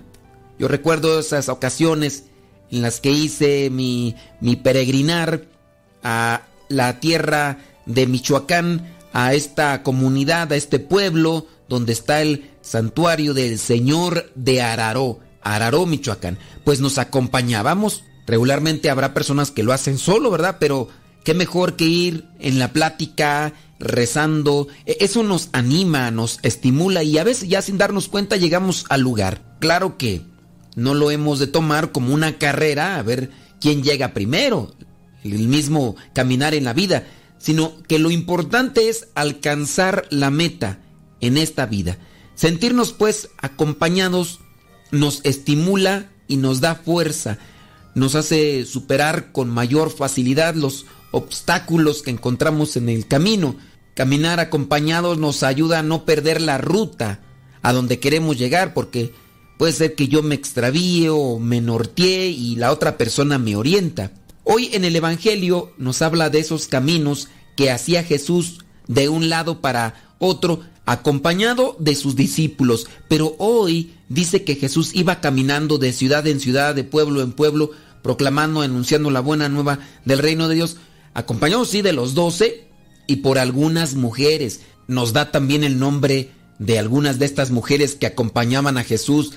Yo recuerdo esas ocasiones en las que hice mi, mi peregrinar a la tierra de Michoacán, a esta comunidad, a este pueblo donde está el santuario del Señor de Araró, Araró, Michoacán. Pues nos acompañábamos. Regularmente habrá personas que lo hacen solo, ¿verdad? Pero qué mejor que ir en la plática, rezando. E- Eso nos anima, nos estimula y a veces ya sin darnos cuenta llegamos al lugar. Claro que no lo hemos de tomar como una carrera a ver quién llega primero, el mismo caminar en la vida, sino que lo importante es alcanzar la meta en esta vida. Sentirnos pues acompañados nos estimula y nos da fuerza, nos hace superar con mayor facilidad los obstáculos que encontramos en el camino. Caminar acompañados nos ayuda a no perder la ruta a donde queremos llegar porque puede ser que yo me extravíe o me norteé y la otra persona me orienta. Hoy en el Evangelio nos habla de esos caminos que hacía Jesús de un lado para otro acompañado de sus discípulos, pero hoy dice que Jesús iba caminando de ciudad en ciudad, de pueblo en pueblo, proclamando, anunciando la buena nueva del reino de Dios, acompañado sí de los doce y por algunas mujeres. Nos da también el nombre de algunas de estas mujeres que acompañaban a Jesús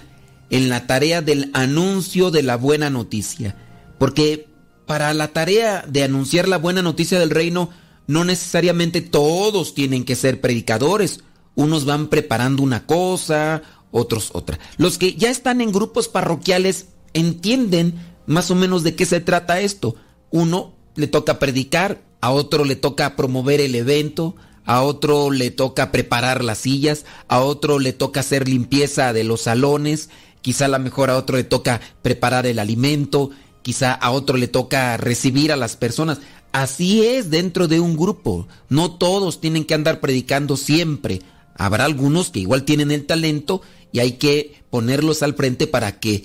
en la tarea del anuncio de la buena noticia. Porque para la tarea de anunciar la buena noticia del reino, no necesariamente todos tienen que ser predicadores. Unos van preparando una cosa, otros otra. Los que ya están en grupos parroquiales entienden más o menos de qué se trata esto. Uno le toca predicar, a otro le toca promover el evento, a otro le toca preparar las sillas, a otro le toca hacer limpieza de los salones, quizá a lo mejor a otro le toca preparar el alimento, quizá a otro le toca recibir a las personas. Así es dentro de un grupo. No todos tienen que andar predicando siempre. Habrá algunos que igual tienen el talento y hay que ponerlos al frente para que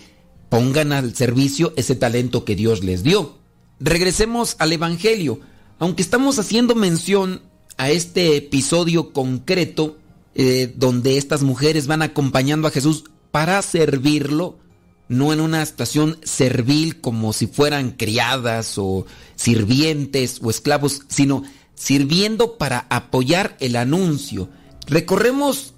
pongan al servicio ese talento que Dios les dio. Regresemos al Evangelio. Aunque estamos haciendo mención a este episodio concreto eh, donde estas mujeres van acompañando a Jesús para servirlo, no en una estación servil como si fueran criadas o sirvientes o esclavos, sino sirviendo para apoyar el anuncio. Recorremos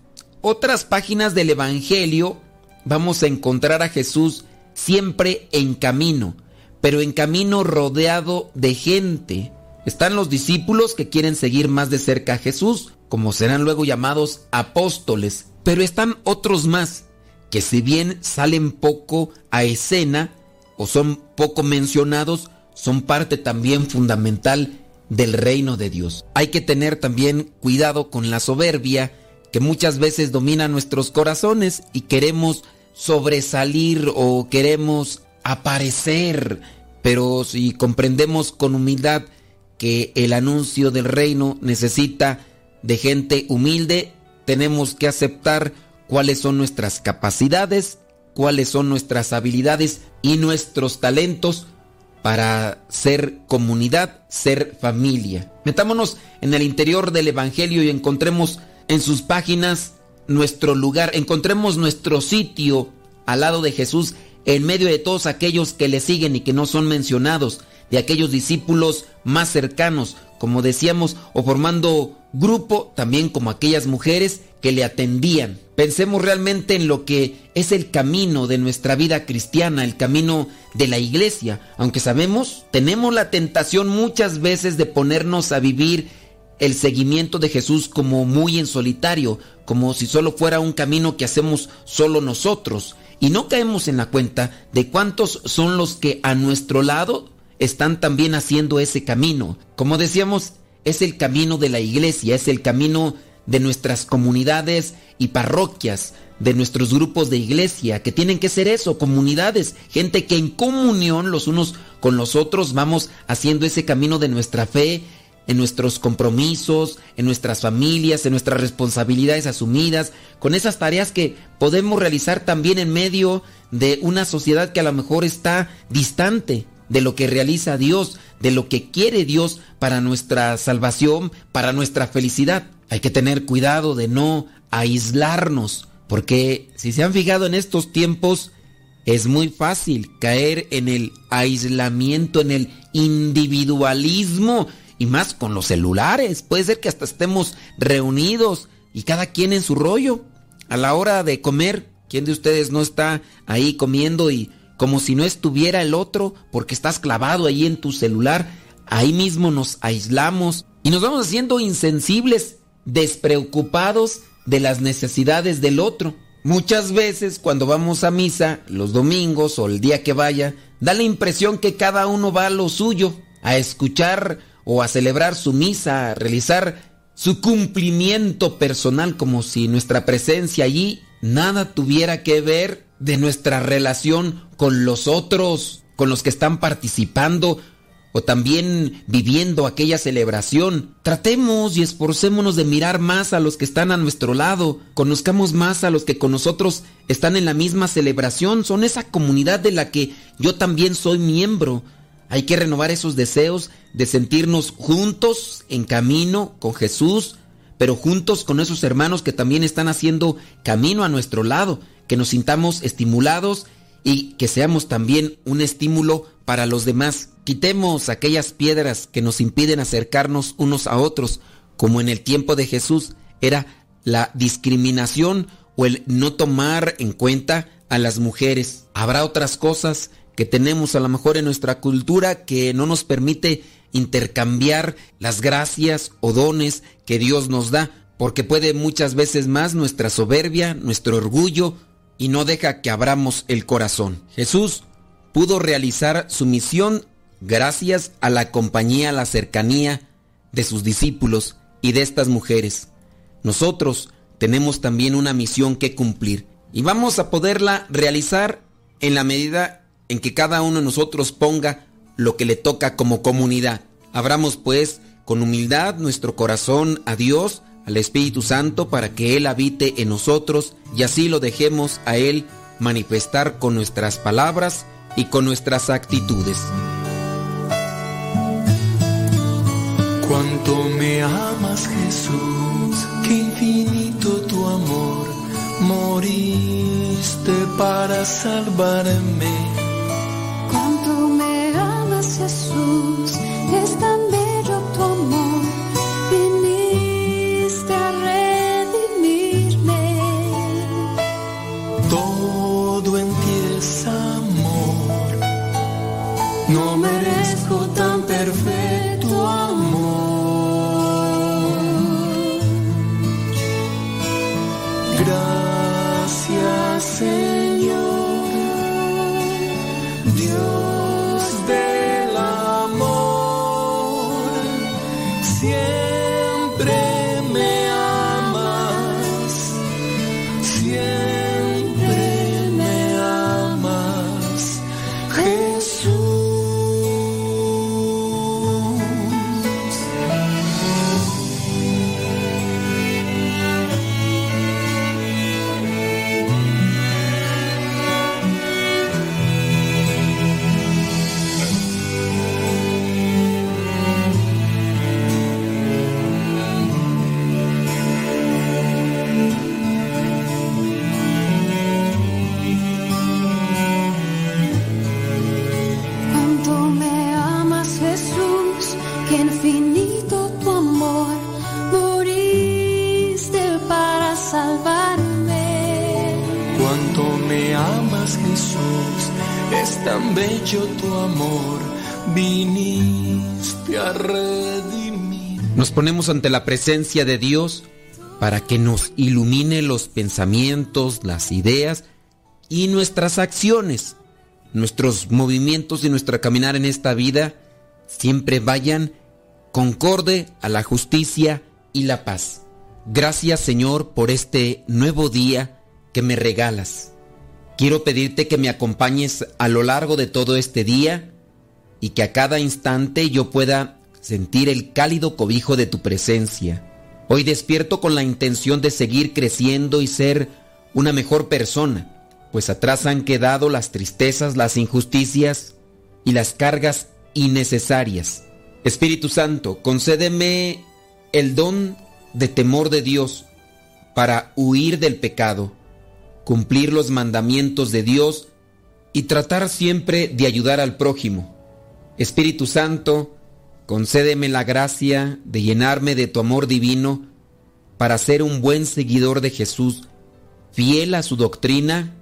otras páginas del Evangelio, vamos a encontrar a Jesús siempre en camino, pero en camino rodeado de gente. Están los discípulos que quieren seguir más de cerca a Jesús, como serán luego llamados apóstoles, pero están otros más que si bien salen poco a escena o son poco mencionados, son parte también fundamental del reino de Dios. Hay que tener también cuidado con la soberbia que muchas veces domina nuestros corazones y queremos sobresalir o queremos aparecer, pero si comprendemos con humildad que el anuncio del reino necesita de gente humilde, tenemos que aceptar cuáles son nuestras capacidades, cuáles son nuestras habilidades y nuestros talentos para ser comunidad, ser familia. Metámonos en el interior del Evangelio y encontremos en sus páginas nuestro lugar, encontremos nuestro sitio al lado de Jesús en medio de todos aquellos que le siguen y que no son mencionados, de aquellos discípulos más cercanos, como decíamos, o formando grupo también como aquellas mujeres que le atendían. Pensemos realmente en lo que es el camino de nuestra vida cristiana, el camino de la iglesia, aunque sabemos, tenemos la tentación muchas veces de ponernos a vivir el seguimiento de Jesús como muy en solitario, como si solo fuera un camino que hacemos solo nosotros, y no caemos en la cuenta de cuántos son los que a nuestro lado están también haciendo ese camino. Como decíamos, es el camino de la iglesia, es el camino de nuestras comunidades y parroquias, de nuestros grupos de iglesia, que tienen que ser eso, comunidades, gente que en comunión los unos con los otros vamos haciendo ese camino de nuestra fe, en nuestros compromisos, en nuestras familias, en nuestras responsabilidades asumidas, con esas tareas que podemos realizar también en medio de una sociedad que a lo mejor está distante de lo que realiza Dios, de lo que quiere Dios para nuestra salvación, para nuestra felicidad. Hay que tener cuidado de no aislarnos, porque si se han fijado en estos tiempos, es muy fácil caer en el aislamiento, en el individualismo, y más con los celulares. Puede ser que hasta estemos reunidos y cada quien en su rollo. A la hora de comer, ¿quién de ustedes no está ahí comiendo y como si no estuviera el otro porque estás clavado ahí en tu celular? Ahí mismo nos aislamos y nos vamos haciendo insensibles, despreocupados de las necesidades del otro. Muchas veces cuando vamos a misa, los domingos o el día que vaya, da la impresión que cada uno va a lo suyo, a escuchar o a celebrar su misa, a realizar su cumplimiento personal, como si nuestra presencia allí nada tuviera que ver de nuestra relación con los otros, con los que están participando o también viviendo aquella celebración. Tratemos y esforcémonos de mirar más a los que están a nuestro lado, conozcamos más a los que con nosotros están en la misma celebración, son esa comunidad de la que yo también soy miembro. Hay que renovar esos deseos de sentirnos juntos en camino con Jesús, pero juntos con esos hermanos que también están haciendo camino a nuestro lado, que nos sintamos estimulados y que seamos también un estímulo para los demás. Quitemos aquellas piedras que nos impiden acercarnos unos a otros, como en el tiempo de Jesús era la discriminación o el no tomar en cuenta a las mujeres. Habrá otras cosas que tenemos a lo mejor en nuestra cultura que no nos permite intercambiar las gracias o dones que Dios nos da, porque puede muchas veces más nuestra soberbia, nuestro orgullo, y no deja que abramos el corazón. Jesús pudo realizar su misión gracias a la compañía, a la cercanía de sus discípulos y de estas mujeres. Nosotros tenemos también una misión que cumplir y vamos a poderla realizar en la medida en que cada uno de nosotros ponga lo que le toca como comunidad. Abramos pues con humildad nuestro corazón a Dios, al Espíritu Santo, para que Él habite en nosotros y así lo dejemos a Él manifestar con nuestras palabras y con nuestras actitudes. Cuánto me amas Jesús, qué infinito tu amor, moriste para salvarme. Me amas Jesús, es tan bello tu amor, viniste a redimirme. Todo en ti es amor, no merezco tan perfecto tan bello tu amor, viniste a redimir. Nos ponemos ante la presencia de Dios para que nos ilumine los pensamientos, las ideas y nuestras acciones. Nuestros movimientos y nuestro caminar en esta vida siempre vayan concorde a la justicia y la paz. Gracias Señor por este nuevo día que me regalas. Quiero pedirte que me acompañes a lo largo de todo este día y que a cada instante yo pueda sentir el cálido cobijo de tu presencia. Hoy despierto con la intención de seguir creciendo y ser una mejor persona, pues atrás han quedado las tristezas, las injusticias y las cargas innecesarias. Espíritu Santo, concédeme el don de temor de Dios para huir del pecado, cumplir los mandamientos de Dios y tratar siempre de ayudar al prójimo. Espíritu Santo, concédeme la gracia de llenarme de tu amor divino para ser un buen seguidor de Jesús, fiel a su doctrina,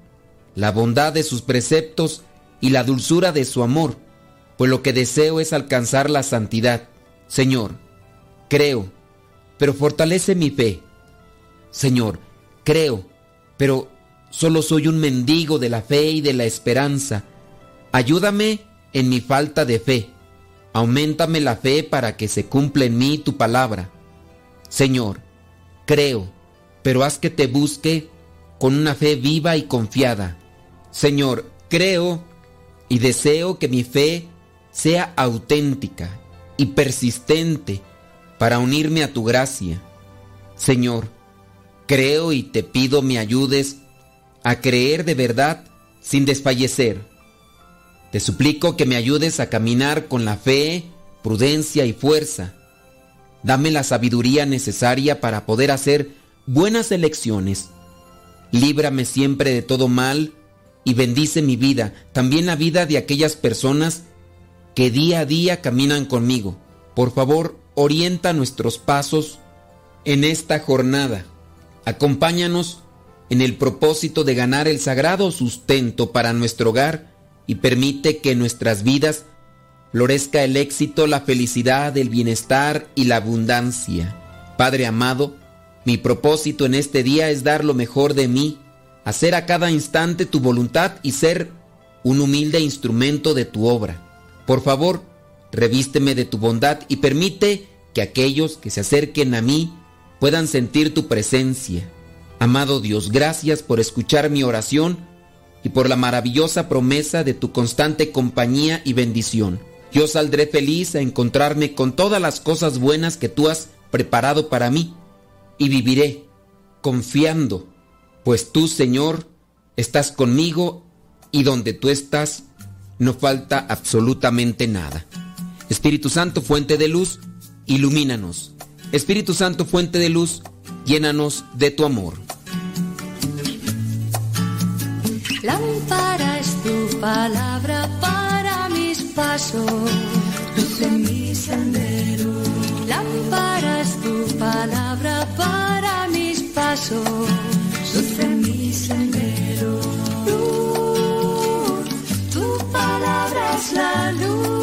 la bondad de sus preceptos y la dulzura de su amor, pues lo que deseo es alcanzar la santidad. Señor, creo, pero fortalece mi fe. Señor, creo, pero solo soy un mendigo de la fe y de la esperanza. Ayúdame en mi falta de fe. Aumentame la fe para que se cumpla en mí tu palabra. Señor, creo, pero haz que te busque con una fe viva y confiada. Señor, creo y deseo que mi fe sea auténtica y persistente para unirme a tu gracia. Señor, creo y te pido me ayudes a creer de verdad sin desfallecer. Te suplico que me ayudes a caminar con la fe, prudencia y fuerza. Dame la sabiduría necesaria para poder hacer buenas elecciones. Líbrame siempre de todo mal y bendice mi vida, también la vida de aquellas personas que día a día caminan conmigo. Por favor, orienta nuestros pasos en esta jornada. Acompáñanos en el propósito de ganar el sagrado sustento para nuestro hogar y permite que en nuestras vidas florezca el éxito, la felicidad, el bienestar y la abundancia. Padre amado, mi propósito en este día es dar lo mejor de mí, hacer a cada instante tu voluntad y ser un humilde instrumento de tu obra. Por favor, revísteme de tu bondad y permite que aquellos que se acerquen a mí puedan sentir tu presencia. Amado Dios, gracias por escuchar mi oración y por la maravillosa promesa de tu constante compañía y bendición. Yo saldré feliz a encontrarme con todas las cosas buenas que tú has preparado para mí y viviré confiando, pues tú, Señor, estás conmigo y donde tú estás no falta absolutamente nada. Espíritu Santo, fuente de luz, ilumínanos. Espíritu Santo, fuente de luz, llénanos de tu amor. Lámpara es tu palabra para mis pasos, luz mi sendero. Lámpara es tu palabra para mis pasos, luz mi sendero. Luz, tu palabra es la luz.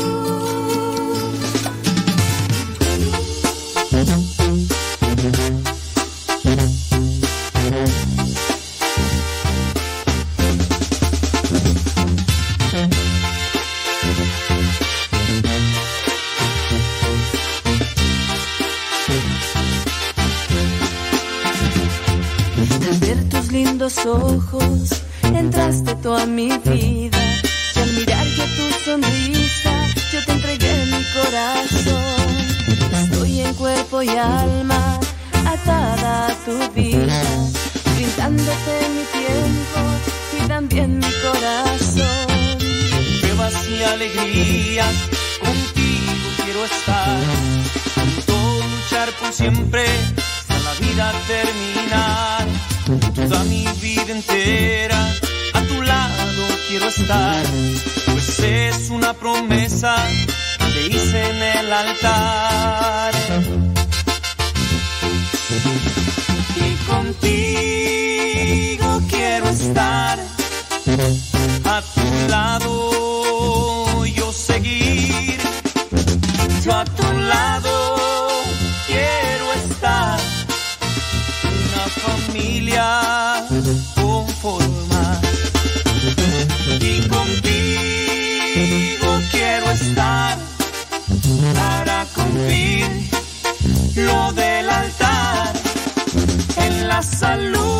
Lindos ojos, entraste tú a mi vida. Y al mirar yo tu sonrisa, yo te entregué mi corazón. Estoy en cuerpo y alma, atada a tu vida, brindándote mi tiempo y también mi corazón. Pruebas y alegrías, contigo quiero estar. Junto luchar por siempre, hasta la vida terminar. Toda mi vida entera, a tu lado quiero estar. Pues es una promesa que hice en el altar. Y contigo quiero estar a tu lado salud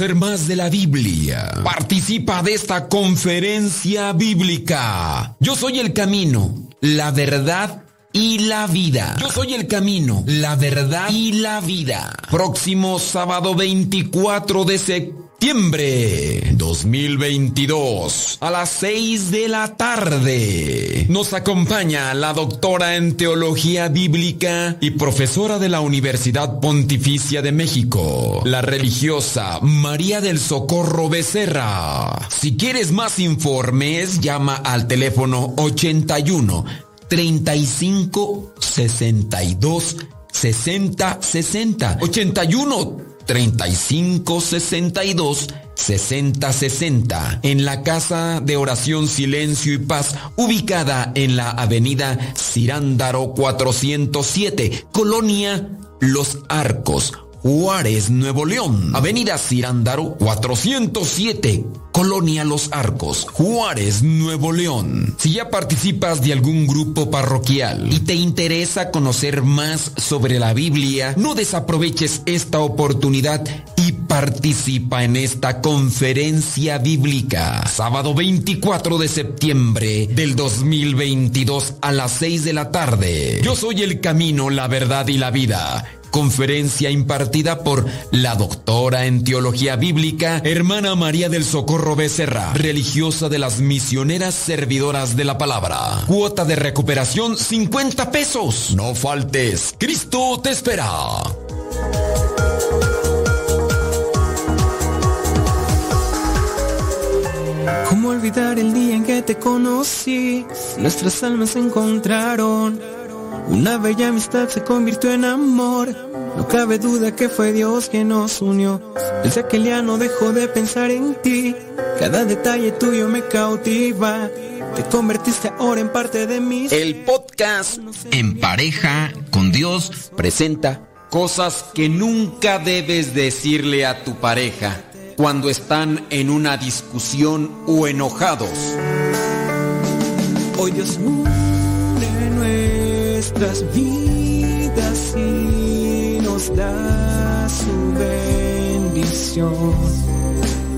conocer más de la Biblia? Participa de esta conferencia bíblica. Yo soy el camino, la verdad y la vida. Yo soy el camino, la verdad y la vida. Próximo sábado 24 de septiembre 2022 a las 6 de la tarde. Nos acompaña la doctora en teología bíblica y profesora de la Universidad Pontificia de México, la religiosa María del Socorro Becerra. Si quieres más informes, llama al teléfono 81 35 62 60 60 81 35 62 60 60 en la Casa de Oración Silencio y Paz ubicada en la Avenida Cirándaro 407 Colonia Los Arcos Juárez, Nuevo León. Avenida Cirándaro 407, Colonia Los Arcos, Juárez, Nuevo León. Si ya participas de algún grupo parroquial y te interesa conocer más sobre la Biblia, no desaproveches esta oportunidad y participa en esta conferencia bíblica. Sábado 24 de septiembre del 2022 a las 6 de la tarde. Yo soy el camino, la verdad y la vida conferencia impartida por la doctora en teología bíblica, hermana María del Socorro Becerra, religiosa de las misioneras servidoras de la palabra. Cuota de recuperación 50 pesos. No faltes, Cristo te espera. ¿Cómo olvidar el día en que te conocí? Nuestras almas se encontraron. Una bella amistad se convirtió en amor. No cabe duda que fue Dios quien nos unió. Desde aquel día no dejo de pensar en ti. Cada detalle tuyo me cautiva. Te convertiste ahora en parte de mí. El podcast En pareja con Dios presenta cosas que nunca debes decirle a tu pareja cuando están en una discusión o enojados. Hoy Dios une nuestras vidas y nos da su bendición.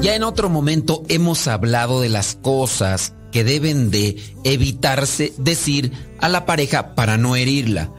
Ya en otro momento hemos hablado de las cosas que deben de evitarse decir a la pareja para no herirla.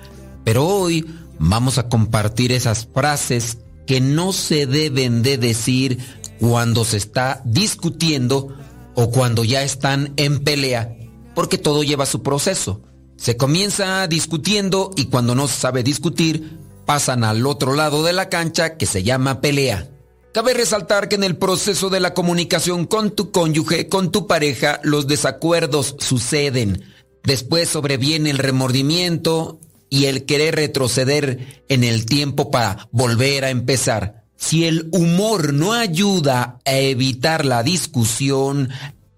Pero hoy vamos a compartir esas frases que no se deben de decir cuando se está discutiendo o cuando ya están en pelea, porque todo lleva su proceso. Se comienza discutiendo y cuando no se sabe discutir, pasan al otro lado de la cancha que se llama pelea. Cabe resaltar que en el proceso de la comunicación con tu cónyuge, con tu pareja, los desacuerdos suceden. Después sobreviene el remordimiento y el querer retroceder en el tiempo para volver a empezar. Si el humor no ayuda a evitar la discusión,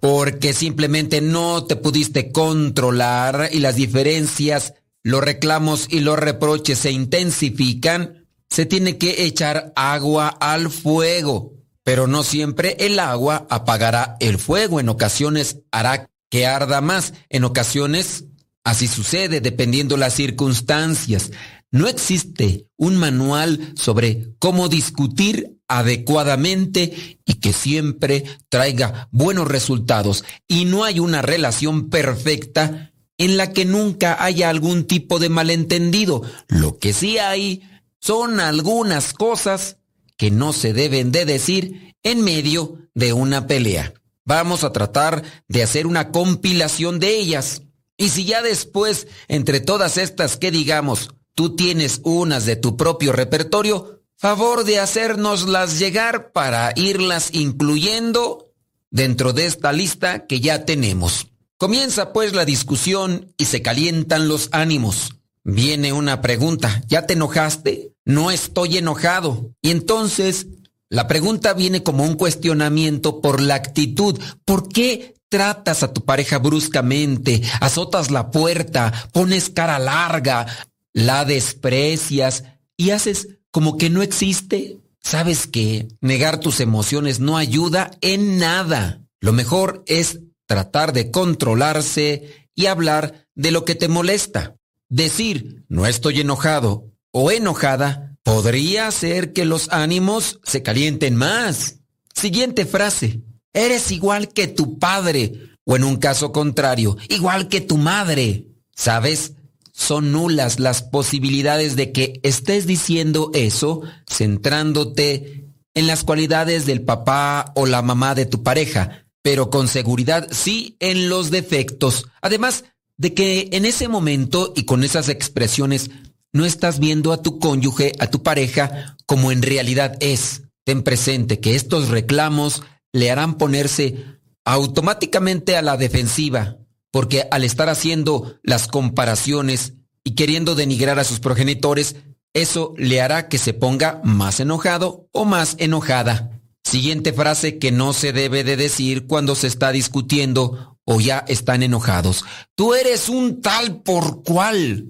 porque simplemente no te pudiste controlar y las diferencias, los reclamos y los reproches se intensifican, se tiene que echar agua al fuego. Pero no siempre el agua apagará el fuego, en ocasiones hará que arda más, en ocasiones así sucede dependiendo las circunstancias. No existe un manual sobre cómo discutir adecuadamente y que siempre traiga buenos resultados. Y no hay una relación perfecta en la que nunca haya algún tipo de malentendido. Lo que sí hay son algunas cosas que no se deben de decir en medio de una pelea. Vamos a tratar de hacer una compilación de ellas. Y si ya después, entre todas estas que digamos, tú tienes unas de tu propio repertorio, favor de hacérnoslas llegar para irlas incluyendo dentro de esta lista que ya tenemos. Comienza pues la discusión y se calientan los ánimos. Viene una pregunta, ¿ya te enojaste? No estoy enojado. Y entonces la pregunta viene como un cuestionamiento por la actitud. ¿Por qué tratas a tu pareja bruscamente? Azotas la puerta, pones cara larga, la desprecias y haces como que no existe. Sabes que negar tus emociones no ayuda en nada. Lo mejor es tratar de controlarse y hablar de lo que te molesta. Decir no estoy enojado o enojada podría hacer que los ánimos se calienten más. Siguiente frase. Eres igual que tu padre o en un caso contrario, igual que tu madre. ¿Sabes? Son nulas las posibilidades de que estés diciendo eso centrándote en las cualidades del papá o la mamá de tu pareja, pero con seguridad sí en los defectos. Además de que en ese momento y con esas expresiones no estás viendo a tu cónyuge, a tu pareja, como en realidad es. Ten presente que estos reclamos le harán ponerse automáticamente a la defensiva, porque al estar haciendo las comparaciones y queriendo denigrar a sus progenitores, eso le hará que se ponga más enojado o más enojada. Siguiente frase que no se debe de decir cuando se está discutiendo o ya están enojados. Tú eres un tal por cual.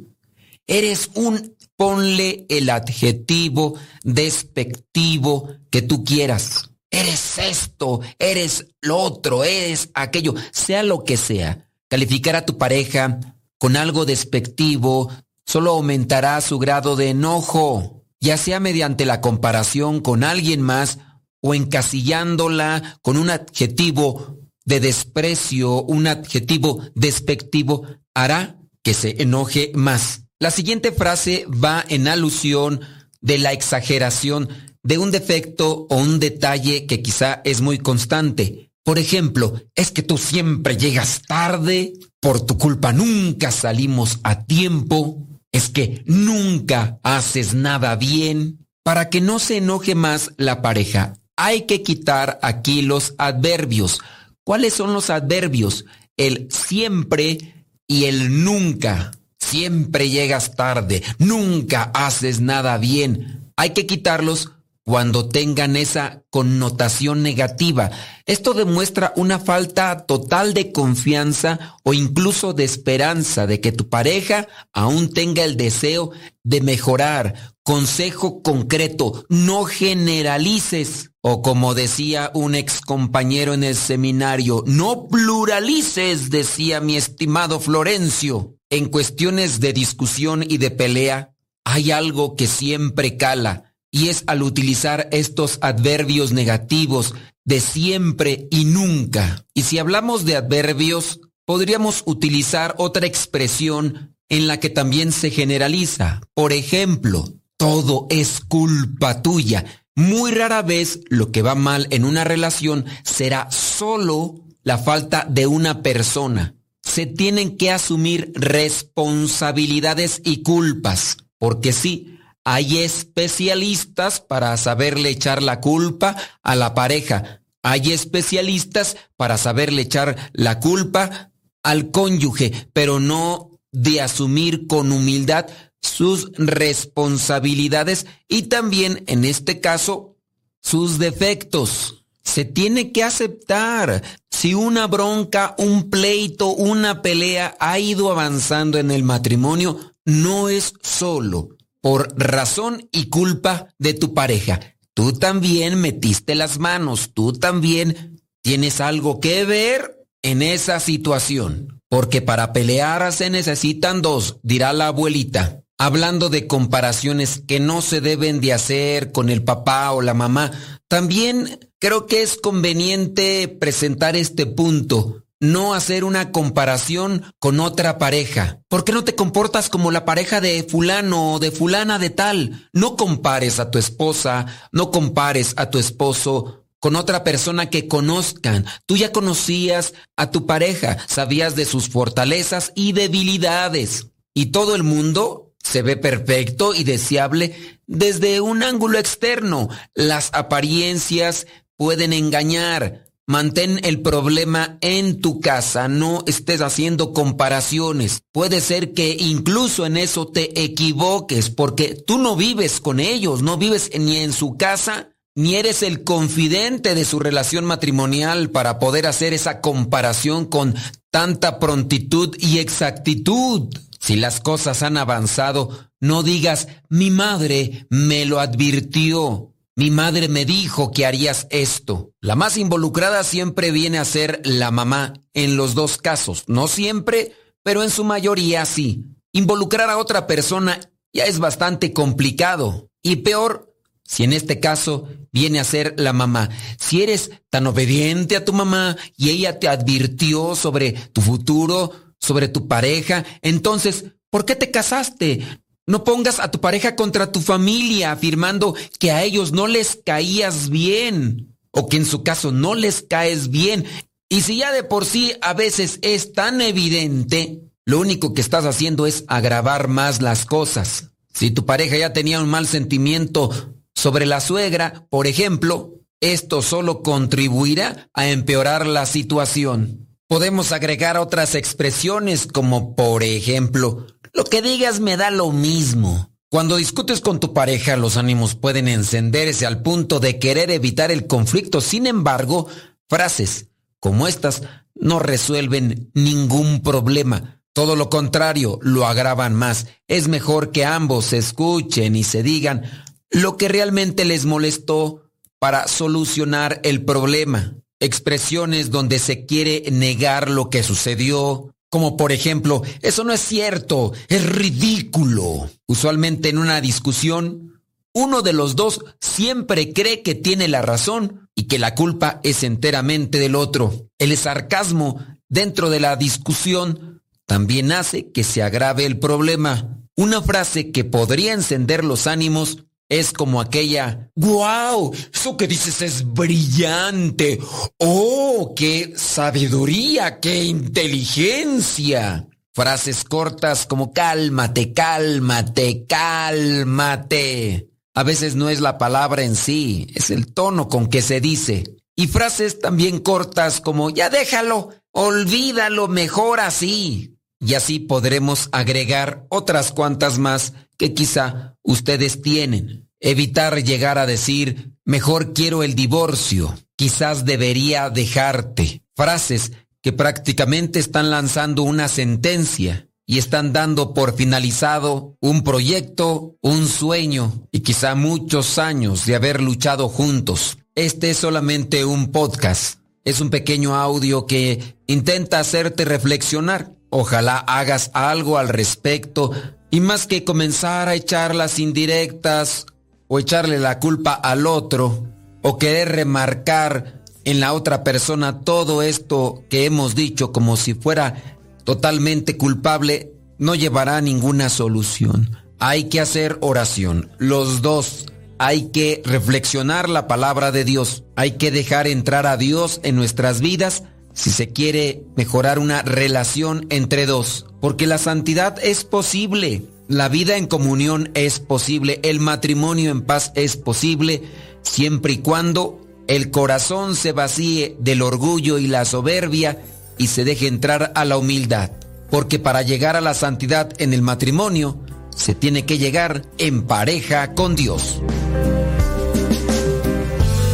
Eres un, ponle el adjetivo despectivo que tú quieras. Eres esto, eres lo otro, eres aquello, sea lo que sea. Calificar a tu pareja con algo despectivo solo aumentará su grado de enojo, ya sea mediante la comparación con alguien más o encasillándola con un adjetivo de desprecio, un adjetivo despectivo, hará que se enoje más. La siguiente frase va en alusión de la exageración de un defecto o un detalle que quizá es muy constante. Por ejemplo, es que tú siempre llegas tarde, por tu culpa nunca salimos a tiempo, es que nunca haces nada bien. Para que no se enoje más la pareja, hay que quitar aquí los adverbios. ¿Cuáles son los adverbios? El siempre y el nunca. Siempre llegas tarde, nunca haces nada bien. Hay que quitarlos cuando tengan esa connotación negativa. Esto demuestra una falta total de confianza o incluso de esperanza de que tu pareja aún tenga el deseo de mejorar. Consejo concreto, no generalices. O como decía un ex compañero en el seminario, no pluralices, decía mi estimado Florencio. En cuestiones de discusión y de pelea, hay algo que siempre cala y es al utilizar estos adverbios negativos de siempre y nunca. Y si hablamos de adverbios, podríamos utilizar otra expresión en la que también se generaliza. Por ejemplo, todo es culpa tuya. Muy rara vez lo que va mal en una relación será solo la falta de una persona. Se tienen que asumir responsabilidades y culpas, porque sí, hay especialistas para saberle echar la culpa a la pareja. Hay especialistas para saberle echar la culpa al cónyuge, pero no de asumir con humildad sus responsabilidades y también, en este caso, sus defectos. Se tiene que aceptar. Si una bronca, un pleito, una pelea ha ido avanzando en el matrimonio, no es solo por razón y culpa de tu pareja. Tú también metiste las manos, tú también tienes algo que ver en esa situación. Porque para pelear se necesitan dos, dirá la abuelita. Hablando de comparaciones que no se deben de hacer con el papá o la mamá, también creo que es conveniente presentar este punto. No hacer una comparación con otra pareja. ¿Por qué no te comportas como la pareja de fulano o de fulana de tal? No compares a tu esposa, no compares a tu esposo con otra persona que conozcan. Tú ya conocías a tu pareja, sabías de sus fortalezas y debilidades. Y todo el mundo se ve perfecto y deseable desde un ángulo externo. Las apariencias pueden engañar. Mantén el problema en tu casa, no estés haciendo comparaciones. Puede ser que incluso en eso te equivoques porque tú no vives con ellos, no vives ni en su casa, ni eres el confidente de su relación matrimonial para poder hacer esa comparación con tanta prontitud y exactitud. Si las cosas han avanzado, no digas, mi madre me lo advirtió. Mi madre me dijo que harías esto. La más involucrada siempre viene a ser la mamá en los dos casos. No siempre, pero en su mayoría sí. Involucrar a otra persona ya es bastante complicado. Y peor, si en este caso viene a ser la mamá. Si eres tan obediente a tu mamá y ella te advirtió sobre tu futuro, sobre tu pareja, entonces, ¿por qué te casaste? No pongas a tu pareja contra tu familia afirmando que a ellos no les caías bien o que en su caso no les caes bien. Y si ya de por sí a veces es tan evidente, lo único que estás haciendo es agravar más las cosas. Si tu pareja ya tenía un mal sentimiento sobre la suegra, por ejemplo, esto solo contribuirá a empeorar la situación. Podemos agregar otras expresiones como por ejemplo, lo que digas me da lo mismo. Cuando discutes con tu pareja, los ánimos pueden encenderse al punto de querer evitar el conflicto. Sin embargo, frases como estas no resuelven ningún problema. Todo lo contrario, lo agravan más. Es mejor que ambos se escuchen y se digan lo que realmente les molestó para solucionar el problema. Expresiones donde se quiere negar lo que sucedió, como por ejemplo, eso no es cierto, es ridículo. Usualmente en una discusión, uno de los dos siempre cree que tiene la razón y que la culpa es enteramente del otro. El sarcasmo dentro de la discusión también hace que se agrave el problema. Una frase que podría encender los ánimos es como aquella, wow, eso que dices es brillante. Oh, qué sabiduría, qué inteligencia. Frases cortas como cálmate, cálmate, cálmate. A veces no es la palabra en sí, es el tono con que se dice. Y frases también cortas como ya déjalo, olvídalo mejor así. Y así podremos agregar otras cuantas más que quizá ustedes tienen. Evitar llegar a decir, mejor quiero el divorcio, quizás debería dejarte. Frases que prácticamente están lanzando una sentencia y están dando por finalizado un proyecto, un sueño y quizá muchos años de haber luchado juntos. Este es solamente un podcast. Es un pequeño audio que intenta hacerte reflexionar. Ojalá hagas algo al respecto y más que comenzar a echar las indirectas o echarle la culpa al otro o querer remarcar en la otra persona todo esto que hemos dicho como si fuera totalmente culpable, no llevará a ninguna solución. Hay que hacer oración, los dos. Hay que reflexionar la palabra de Dios. Hay que dejar entrar a Dios en nuestras vidas si se quiere mejorar una relación entre dos. Porque la santidad es posible. La vida en comunión es posible. El matrimonio en paz es posible siempre y cuando el corazón se vacíe del orgullo y la soberbia y se deje entrar a la humildad. Porque para llegar a la santidad en el matrimonio, se tiene que llegar en pareja con Dios.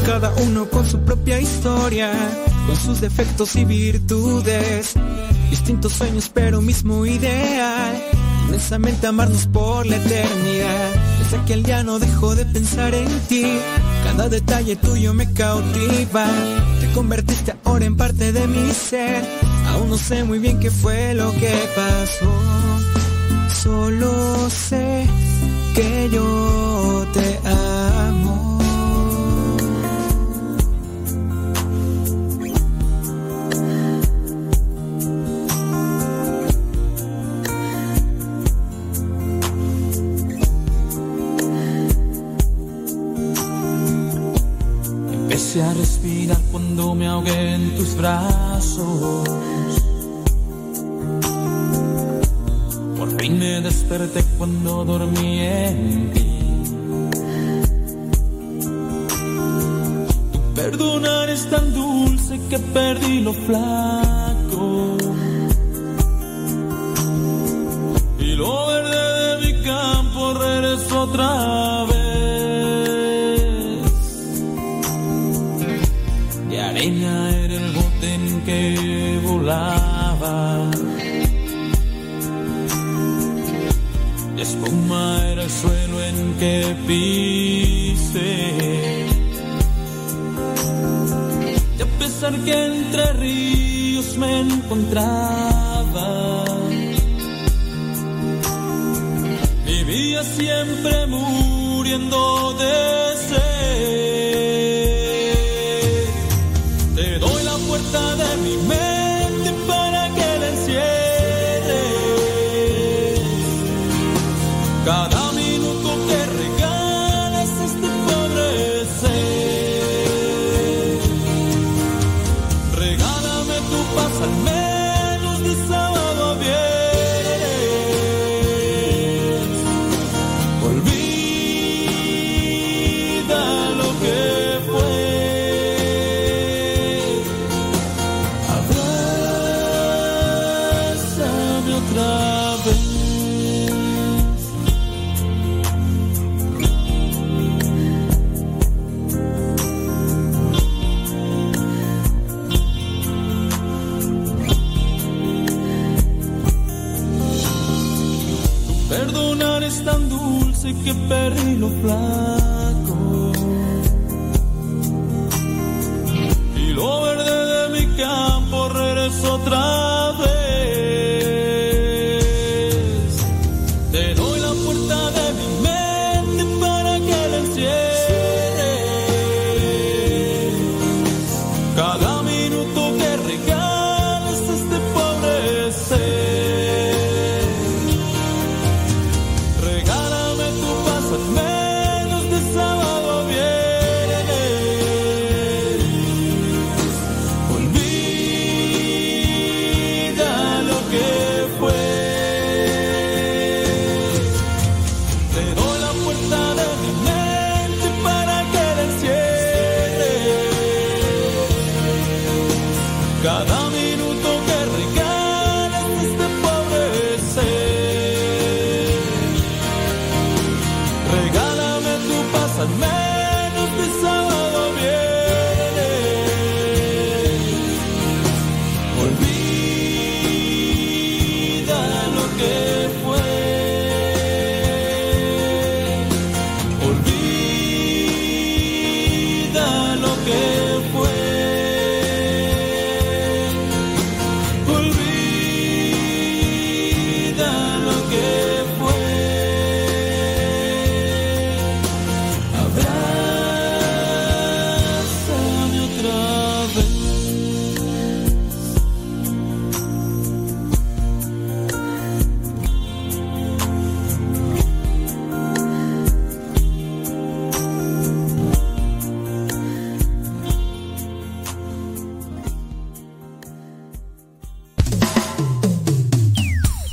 Cada uno con su propia historia, con sus defectos y virtudes. Distintos sueños, pero mismo ideal. Inmensamente amarnos por la eternidad. Desde aquel día no dejo de pensar en ti. Cada detalle tuyo me cautiva. Te convertiste ahora en parte de mi ser. Aún no sé muy bien qué fue lo que pasó. Solo sé que yo te amo. Respirar cuando me ahogué en tus brazos. Por fin me desperté cuando dormí en ti. Tu perdonar es tan dulce que perdí lo flaco. Que pisé. Y a pesar que entre ríos me encontraba,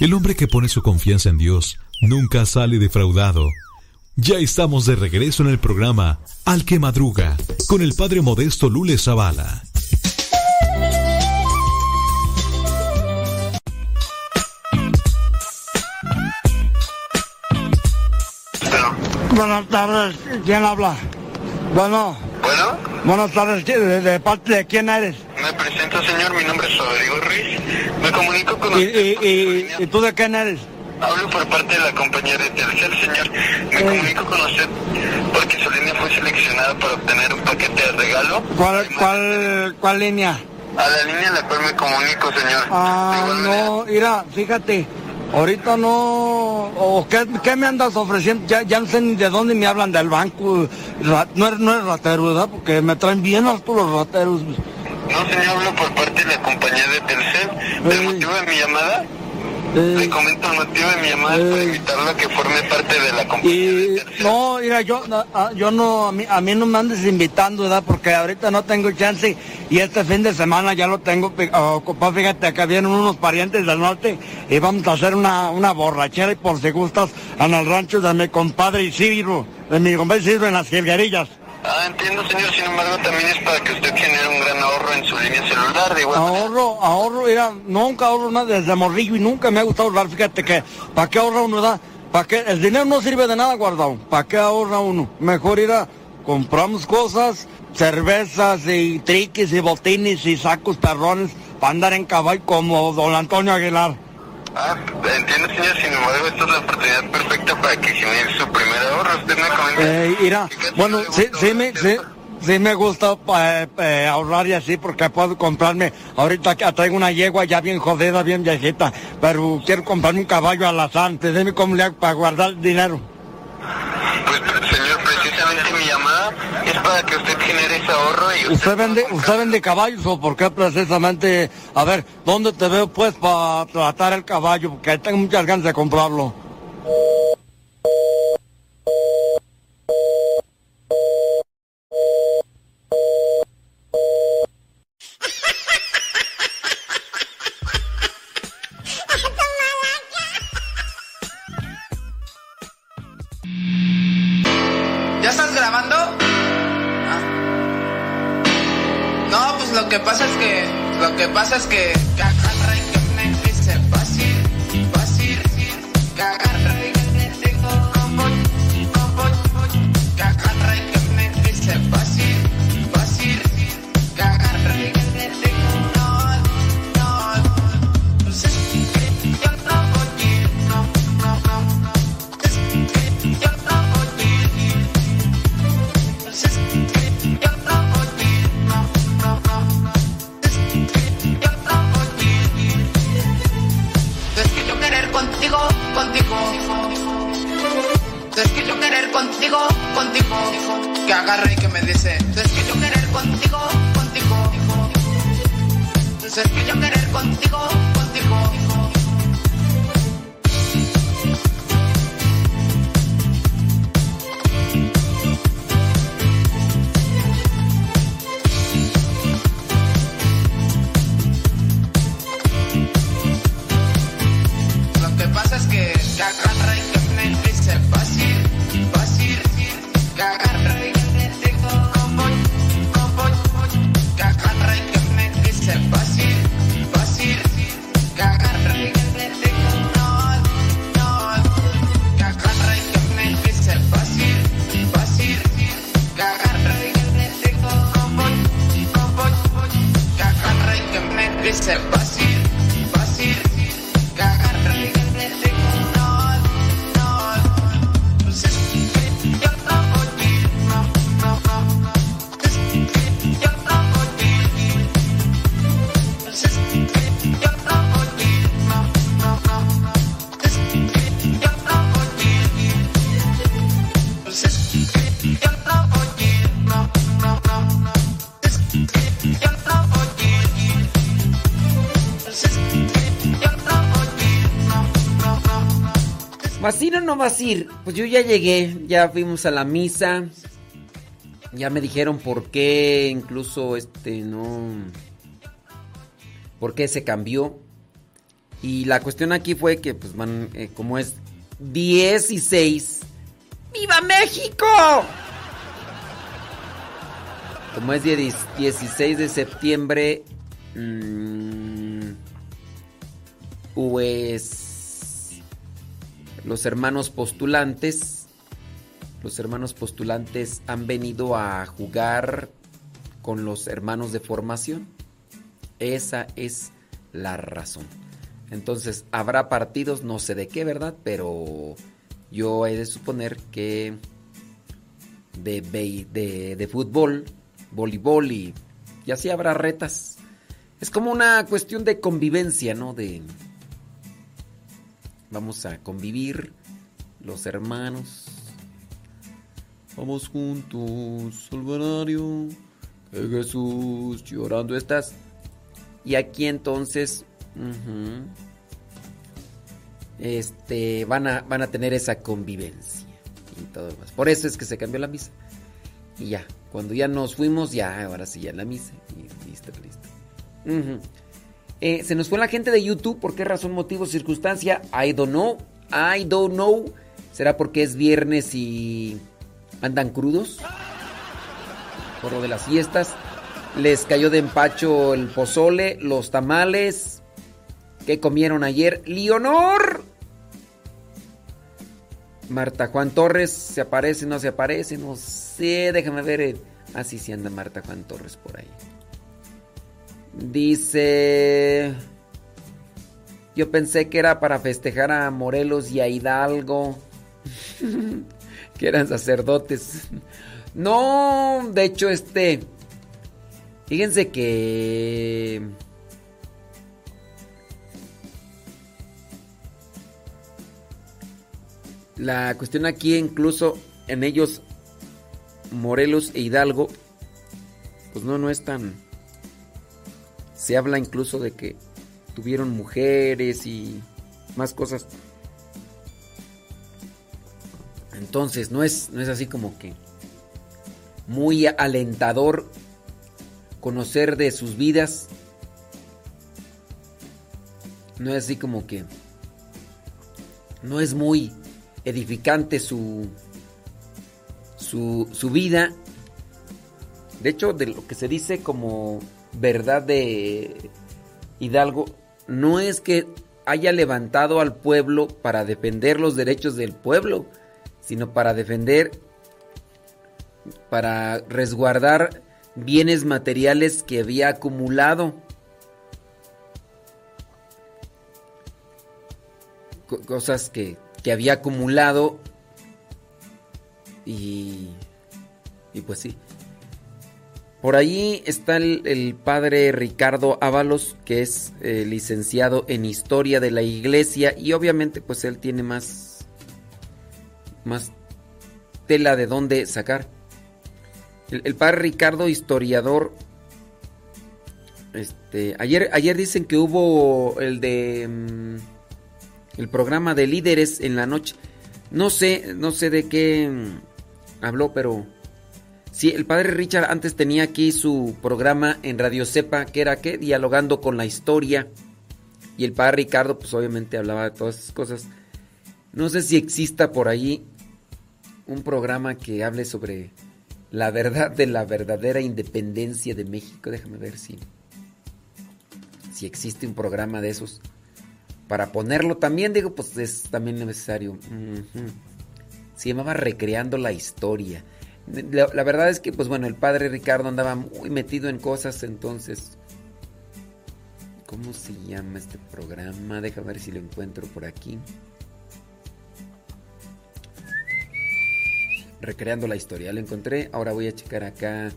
El hombre que pone su confianza en Dios nunca sale defraudado. Ya estamos de regreso en el programa Al que Madruga con el padre modesto Lule Zavala. Buenas tardes, ¿quién habla? Bueno. Bueno. Buenas tardes, ¿de, de parte de quién eres? Presento, señor. Mi nombre es Rodrigo Ruiz. Me comunico con ¿Y, usted. y tú de quién eres? Hablo por parte de la compañía de Telcel, señor. Me comunico con usted porque su línea fue seleccionada para obtener un paquete de regalo. ¿Cuál, cuál, cuál línea? A la línea a la cual me comunico, señor. Ah, no, mira, fíjate, ahorita no, o ¿qué, qué me andas ofreciendo? Ya, ya no sé ni de dónde me hablan del banco, no eres, no eres ratero, ¿verdad? Porque me traen bien hartos los rateros. No, señor, hablo por parte de la compañía de Telcel. ¿El motivo de mi llamada? Le comento el motivo de mi llamada es para invitarlo a que forme parte de la compañía. Y no, mira, yo, no, ah, yo no, a mí, a mí no me andes invitando, ¿verdad? Porque ahorita no tengo chance y este fin de semana ya lo tengo ah, ocupado. Fíjate, acá vienen unos parientes del norte y vamos a hacer una, una borrachera y por si gustas en el rancho de mi compadre Isidro, de mi compadre Isidro en las jilguerillas. Ah, entiendo, señor. Sin embargo, también es para que usted genere un gran ahorro en su línea celular. De igual. Ahorro, ahorro, mira, nunca ahorro nada desde morrillo y nunca me ha gustado ahorrar. Fíjate que, ¿para qué ahorra uno? da? ¿Para qué? El dinero no sirve de nada guardado. ¿Para qué ahorra uno? Mejor ir a compramos cosas, cervezas y triques y botines y sacos perrones para andar en caballo como don Antonio Aguilar. Ah, entiendo, señor. Sin embargo, esta es la oportunidad perfecta para que genere su primer ahorro. Usted me comenta. Eh, mira, bueno, sí, sí me, sí, sí me gusta eh, eh, ahorrar y así porque puedo comprarme, ahorita que traigo una yegua ya bien jodida, bien viejita, pero quiero comprarme un caballo alazán, dime cómo le hago para guardar dinero. Señor, precisamente mi llamada es para que usted genere ese ahorro y ¿Usted vende, usted vende caballos o por qué precisamente, a ver, ¿dónde te veo pues para tratar el caballo? Porque tengo muchas ganas de comprarlo. ¿Vas a ir o no vas a ir? Pues yo ya llegué, ya fuimos a la misa. Ya me dijeron por qué, incluso este, no. por qué se cambió. Y la cuestión aquí fue que, pues van, eh, como es 16. ¡Viva México! Como es 10 16 de septiembre, mm, pues los hermanos postulantes, los hermanos postulantes han venido a jugar con los hermanos de formación. Esa es la razón. Entonces, habrá partidos, no sé de qué, ¿verdad? Pero yo he de suponer que de, de, de fútbol, voleibol y, y así habrá retas. Es como una cuestión de convivencia, ¿no? De vamos a convivir los hermanos. Vamos juntos al banario, que Jesús llorando estás. Y aquí entonces, este, van, a, van a tener esa convivencia y todo demás. Por eso es que se cambió la misa. Y ya, cuando ya nos fuimos, ya, ahora sí, ya la misa. Y listo, listo. Eh, se nos fue la gente de YouTube. ¿Por qué razón, motivo, circunstancia? I don't know. I don't know. ¿Será porque es viernes y andan crudos? Por lo de las fiestas. Les cayó de empacho el pozole, los tamales. ¿Qué comieron ayer? ¡Leonor! Marta Juan Torres, ¿se aparece no se aparece? No sé, déjame ver. eh. Ah, sí anda Marta Juan Torres por ahí. Dice... Yo pensé que era para festejar a Morelos y a Hidalgo. que eran sacerdotes. No, de hecho, este... Fíjense que... La cuestión aquí, incluso en ellos, Morelos e Hidalgo, pues no, no es tan... Se habla incluso de que tuvieron mujeres y más cosas. Entonces, no es, no es así como que muy alentador conocer de sus vidas. No es así como que no es muy edificante su su, su vida. De hecho, de lo que se dice como verdad de Hidalgo, no es que haya levantado al pueblo para defender los derechos del pueblo, sino para defender, para resguardar bienes materiales que había acumulado. Co- Cosas que, que había acumulado y, y pues sí. Por ahí está el, padre Ricardo Ábalos, que es eh, licenciado en historia de la iglesia y obviamente pues él tiene más, más tela de dónde sacar. El, el padre Ricardo, historiador, este, ayer, ayer dicen que hubo el de mm, el programa de líderes en la noche. No sé, no sé de qué mm, habló, pero sí, el padre Richard antes tenía aquí su programa en Radio Cepa, que era que dialogando con la historia. Y el padre Ricardo, pues obviamente hablaba de todas esas cosas. No sé si exista por ahí un programa que hable sobre la verdad de la verdadera independencia de México. Déjame ver si, si existe un programa de esos. Para ponerlo también, digo, pues es también necesario. Se llamaba Recreando la Historia. La, verdad es que, pues bueno, el padre Ricardo andaba muy metido en cosas, entonces... ¿Cómo se llama este programa? Déjame ver si lo encuentro por aquí. Recreando la historia. Lo encontré. Ahora voy a checar acá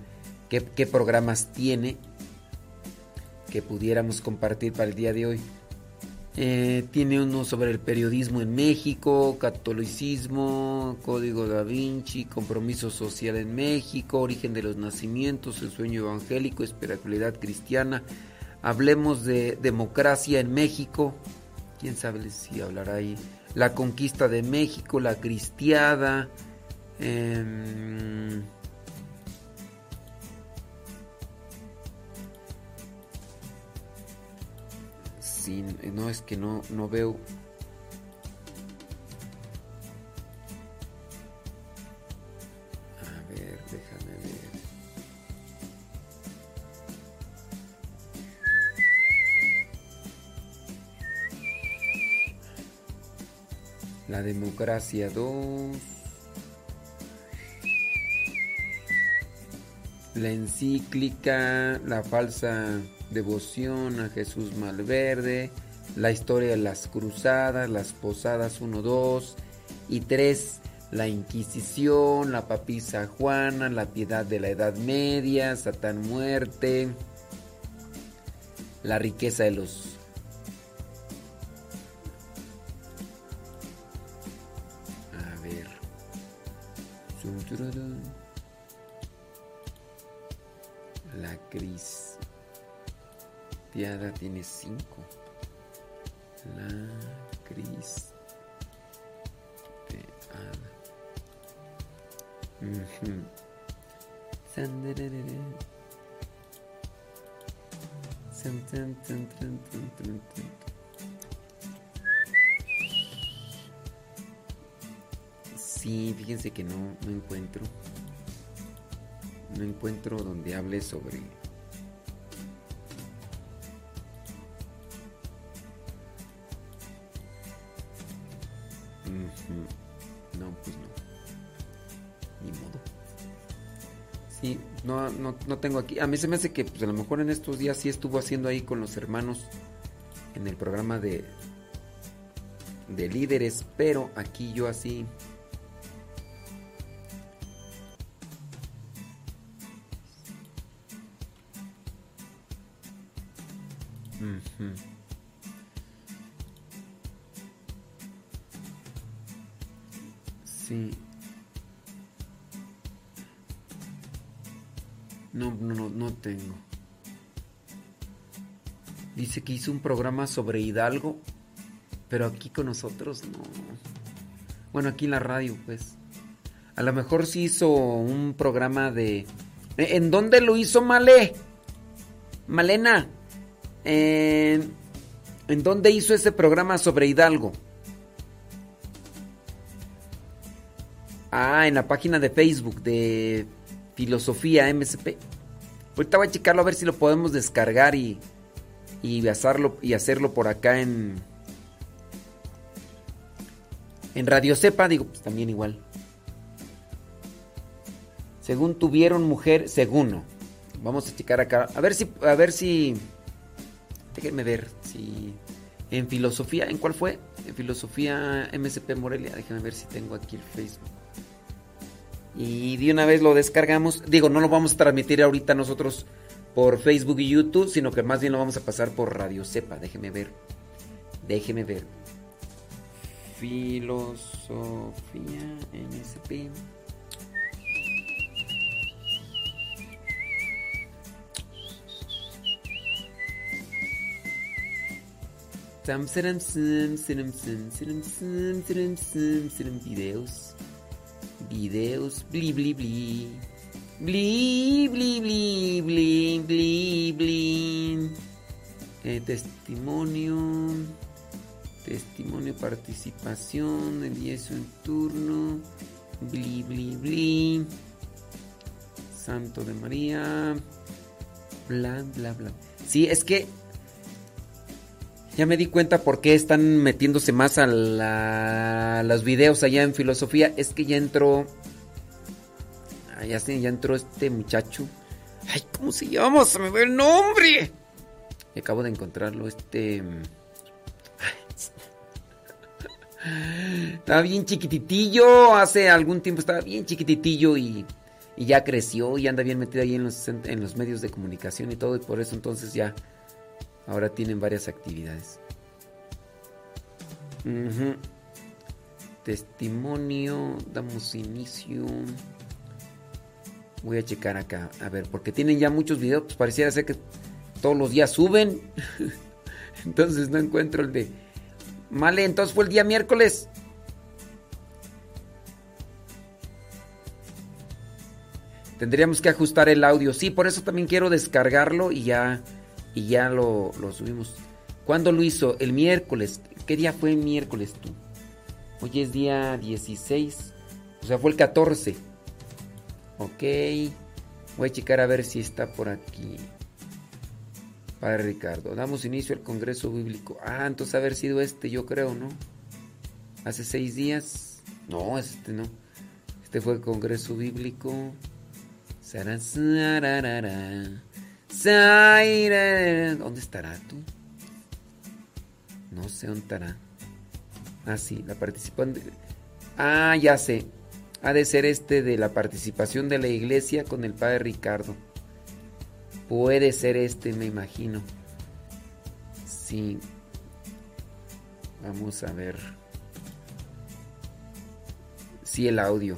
qué programas tiene que pudiéramos compartir para el día de hoy. Eh, tiene uno sobre el periodismo en México, catolicismo, código da Vinci, compromiso social en México, origen de los nacimientos, el sueño evangélico, espiritualidad cristiana. Hablemos de democracia en México. Quién sabe si hablará ahí. La conquista de México, la cristiada. em, No es que no, no veo. La democracia 2. La encíclica, la falsa devoción a Jesús Malverde, la historia de las cruzadas, las posadas 1, 2 y 3, la Inquisición, la papisa Juana, la piedad de la Edad Media, Satán muerte, la riqueza de los... A ver. Zum, tururún. La cristiada tiene cinco. La Cris. Ujú. Sandererere. San, tan, tan, tan, tan, tan, tan. Sí, fíjense que no, no encuentro. No encuentro donde hable sobre. No, pues no. Ni modo. Sí, no, no, no tengo aquí. A mí se me hace que pues, a lo mejor en estos días sí estuvo haciendo ahí con los hermanos en el programa de, de líderes, pero aquí yo así. No, no, no, tengo. Dice que hizo un programa sobre Hidalgo, pero aquí con nosotros no. Bueno, aquí en la radio, pues. A lo mejor sí hizo un programa de... ¿E- ¿En dónde lo hizo Male? Malena. ¿En, ¿En dónde hizo ese programa sobre Hidalgo? Ah, en la página de Facebook de Filosofía MSP. Ahorita voy a checarlo a ver si lo podemos descargar y, y hacerlo, y hacerlo por acá en, en Radio Cepa. Digo, pues también igual. Según tuvieron mujer, según no. Vamos a checar acá. A ver si, a ver si. Déjenme ver si. En filosofía, ¿en cuál fue? En filosofía MSP Morelia. Déjenme ver si tengo aquí el Facebook. Y de una vez lo descargamos. Digo, no lo vamos a transmitir ahorita nosotros por Facebook y YouTube, sino que más bien lo vamos a pasar por Radio Cepa. Déjeme ver. Déjeme ver. Filosofía saram, Videos. Videos. Bli, bli, bli. Bli, bli, bli, bli, bli, bli. Eh, testimonio. Testimonio, participación. El yeso en turno. Bli, bli, bli. Santo de María. Bla, bla, bla. Sí, es que ya me di cuenta por qué están metiéndose más a, los videos allá en filosofía. Es que ya entró. Ah, ya, ya entró este muchacho. Ay, ¿cómo se llama? Se me ve el nombre. Y acabo de encontrarlo. Este. Estaba bien chiquititillo. Hace algún tiempo estaba bien chiquititillo y, y ya creció y anda bien metido ahí en los, en los medios de comunicación y todo. Y por eso entonces ya. Ahora tienen varias actividades. Testimonio, damos inicio. Voy a checar acá, a ver, porque tienen ya muchos videos, pues pareciera ser que todos los días suben. entonces no encuentro el de... Vale, entonces fue el día miércoles. Tendríamos que ajustar el audio. Sí, por eso también quiero descargarlo y ya, y ya lo, lo subimos. ¿Cuándo lo hizo? El miércoles. ¿Qué día fue el miércoles tú? Hoy es día 16. O sea, fue el 14. Ok. Voy a checar a ver si está por aquí. Padre Ricardo. Damos inicio al Congreso Bíblico. Ah, entonces haber sido este, yo creo, ¿no? Hace seis días. No, este no. Este fue el Congreso Bíblico. Sarasararara. Sairara. ¿Dónde estará tú? No sé dónde estará. Ah, sí, la participante. Ah, ya sé. Ha de ser este de la participación de la iglesia con el padre Ricardo. Puede ser este, me imagino. Sí. Vamos a ver. Sí, el audio.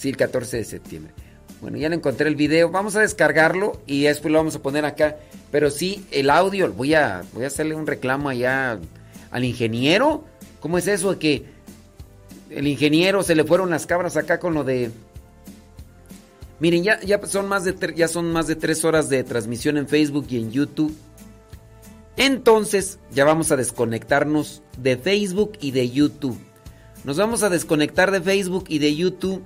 Sí, el 14 de septiembre. Bueno, ya le encontré el video. Vamos a descargarlo y después lo vamos a poner acá. Pero sí, el audio, voy a, voy a hacerle un reclamo allá al ingeniero. ¿Cómo es eso que el ingeniero se le fueron las cabras acá con lo de... Miren, ya, ya, son más de ya son más de tres horas de transmisión en Facebook y en YouTube. Entonces, ya vamos a desconectarnos de Facebook y de YouTube. Nos vamos a desconectar de Facebook y de YouTube.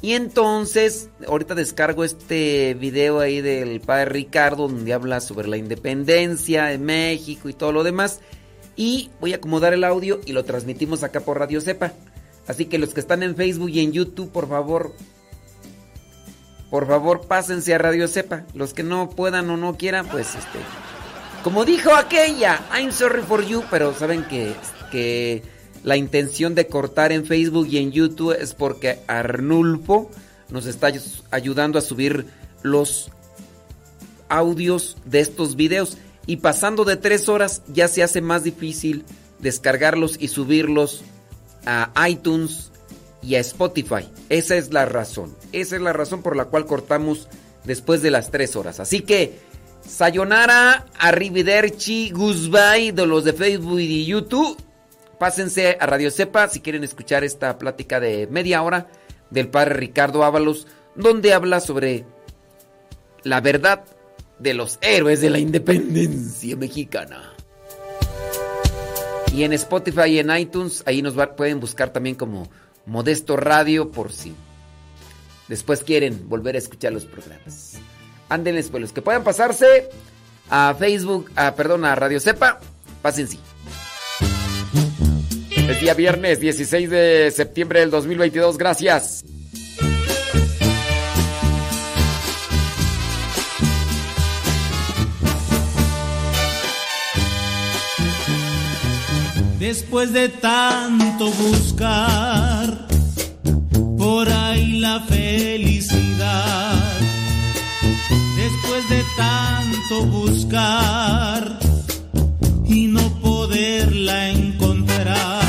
Y entonces, ahorita descargo este video ahí del padre Ricardo, donde habla sobre la independencia de México y todo lo demás. Y voy a acomodar el audio y lo transmitimos acá por Radio Cepa. Así que los que están en Facebook y en YouTube, por favor, por favor, pásense a Radio Cepa. Los que no puedan o no quieran, pues este. Como dijo aquella, I'm sorry for you, pero saben que, que la intención de cortar en Facebook y en YouTube es porque Arnulfo nos está ayudando a subir los audios de estos videos. Y pasando de tres horas ya se hace más difícil descargarlos y subirlos a iTunes y a Spotify. Esa es la razón. Esa es la razón por la cual cortamos después de las tres horas. Así que, sayonara, arrivederci, goodbye de los de Facebook y de YouTube. Pásense a Radio Cepa si quieren escuchar esta plática de media hora del padre Ricardo Ábalos, donde habla sobre la verdad de los héroes de la independencia mexicana. Y en Spotify y en iTunes, ahí nos pueden buscar también como Modesto Radio por si después quieren volver a escuchar los programas. Ándenles, pues los que puedan pasarse a Facebook, a, perdón, a Radio Cepa, pasen sí. Es día viernes 16 de septiembre del 2022, gracias. Después de tanto buscar por ahí la felicidad, después de tanto buscar y no poderla encontrar,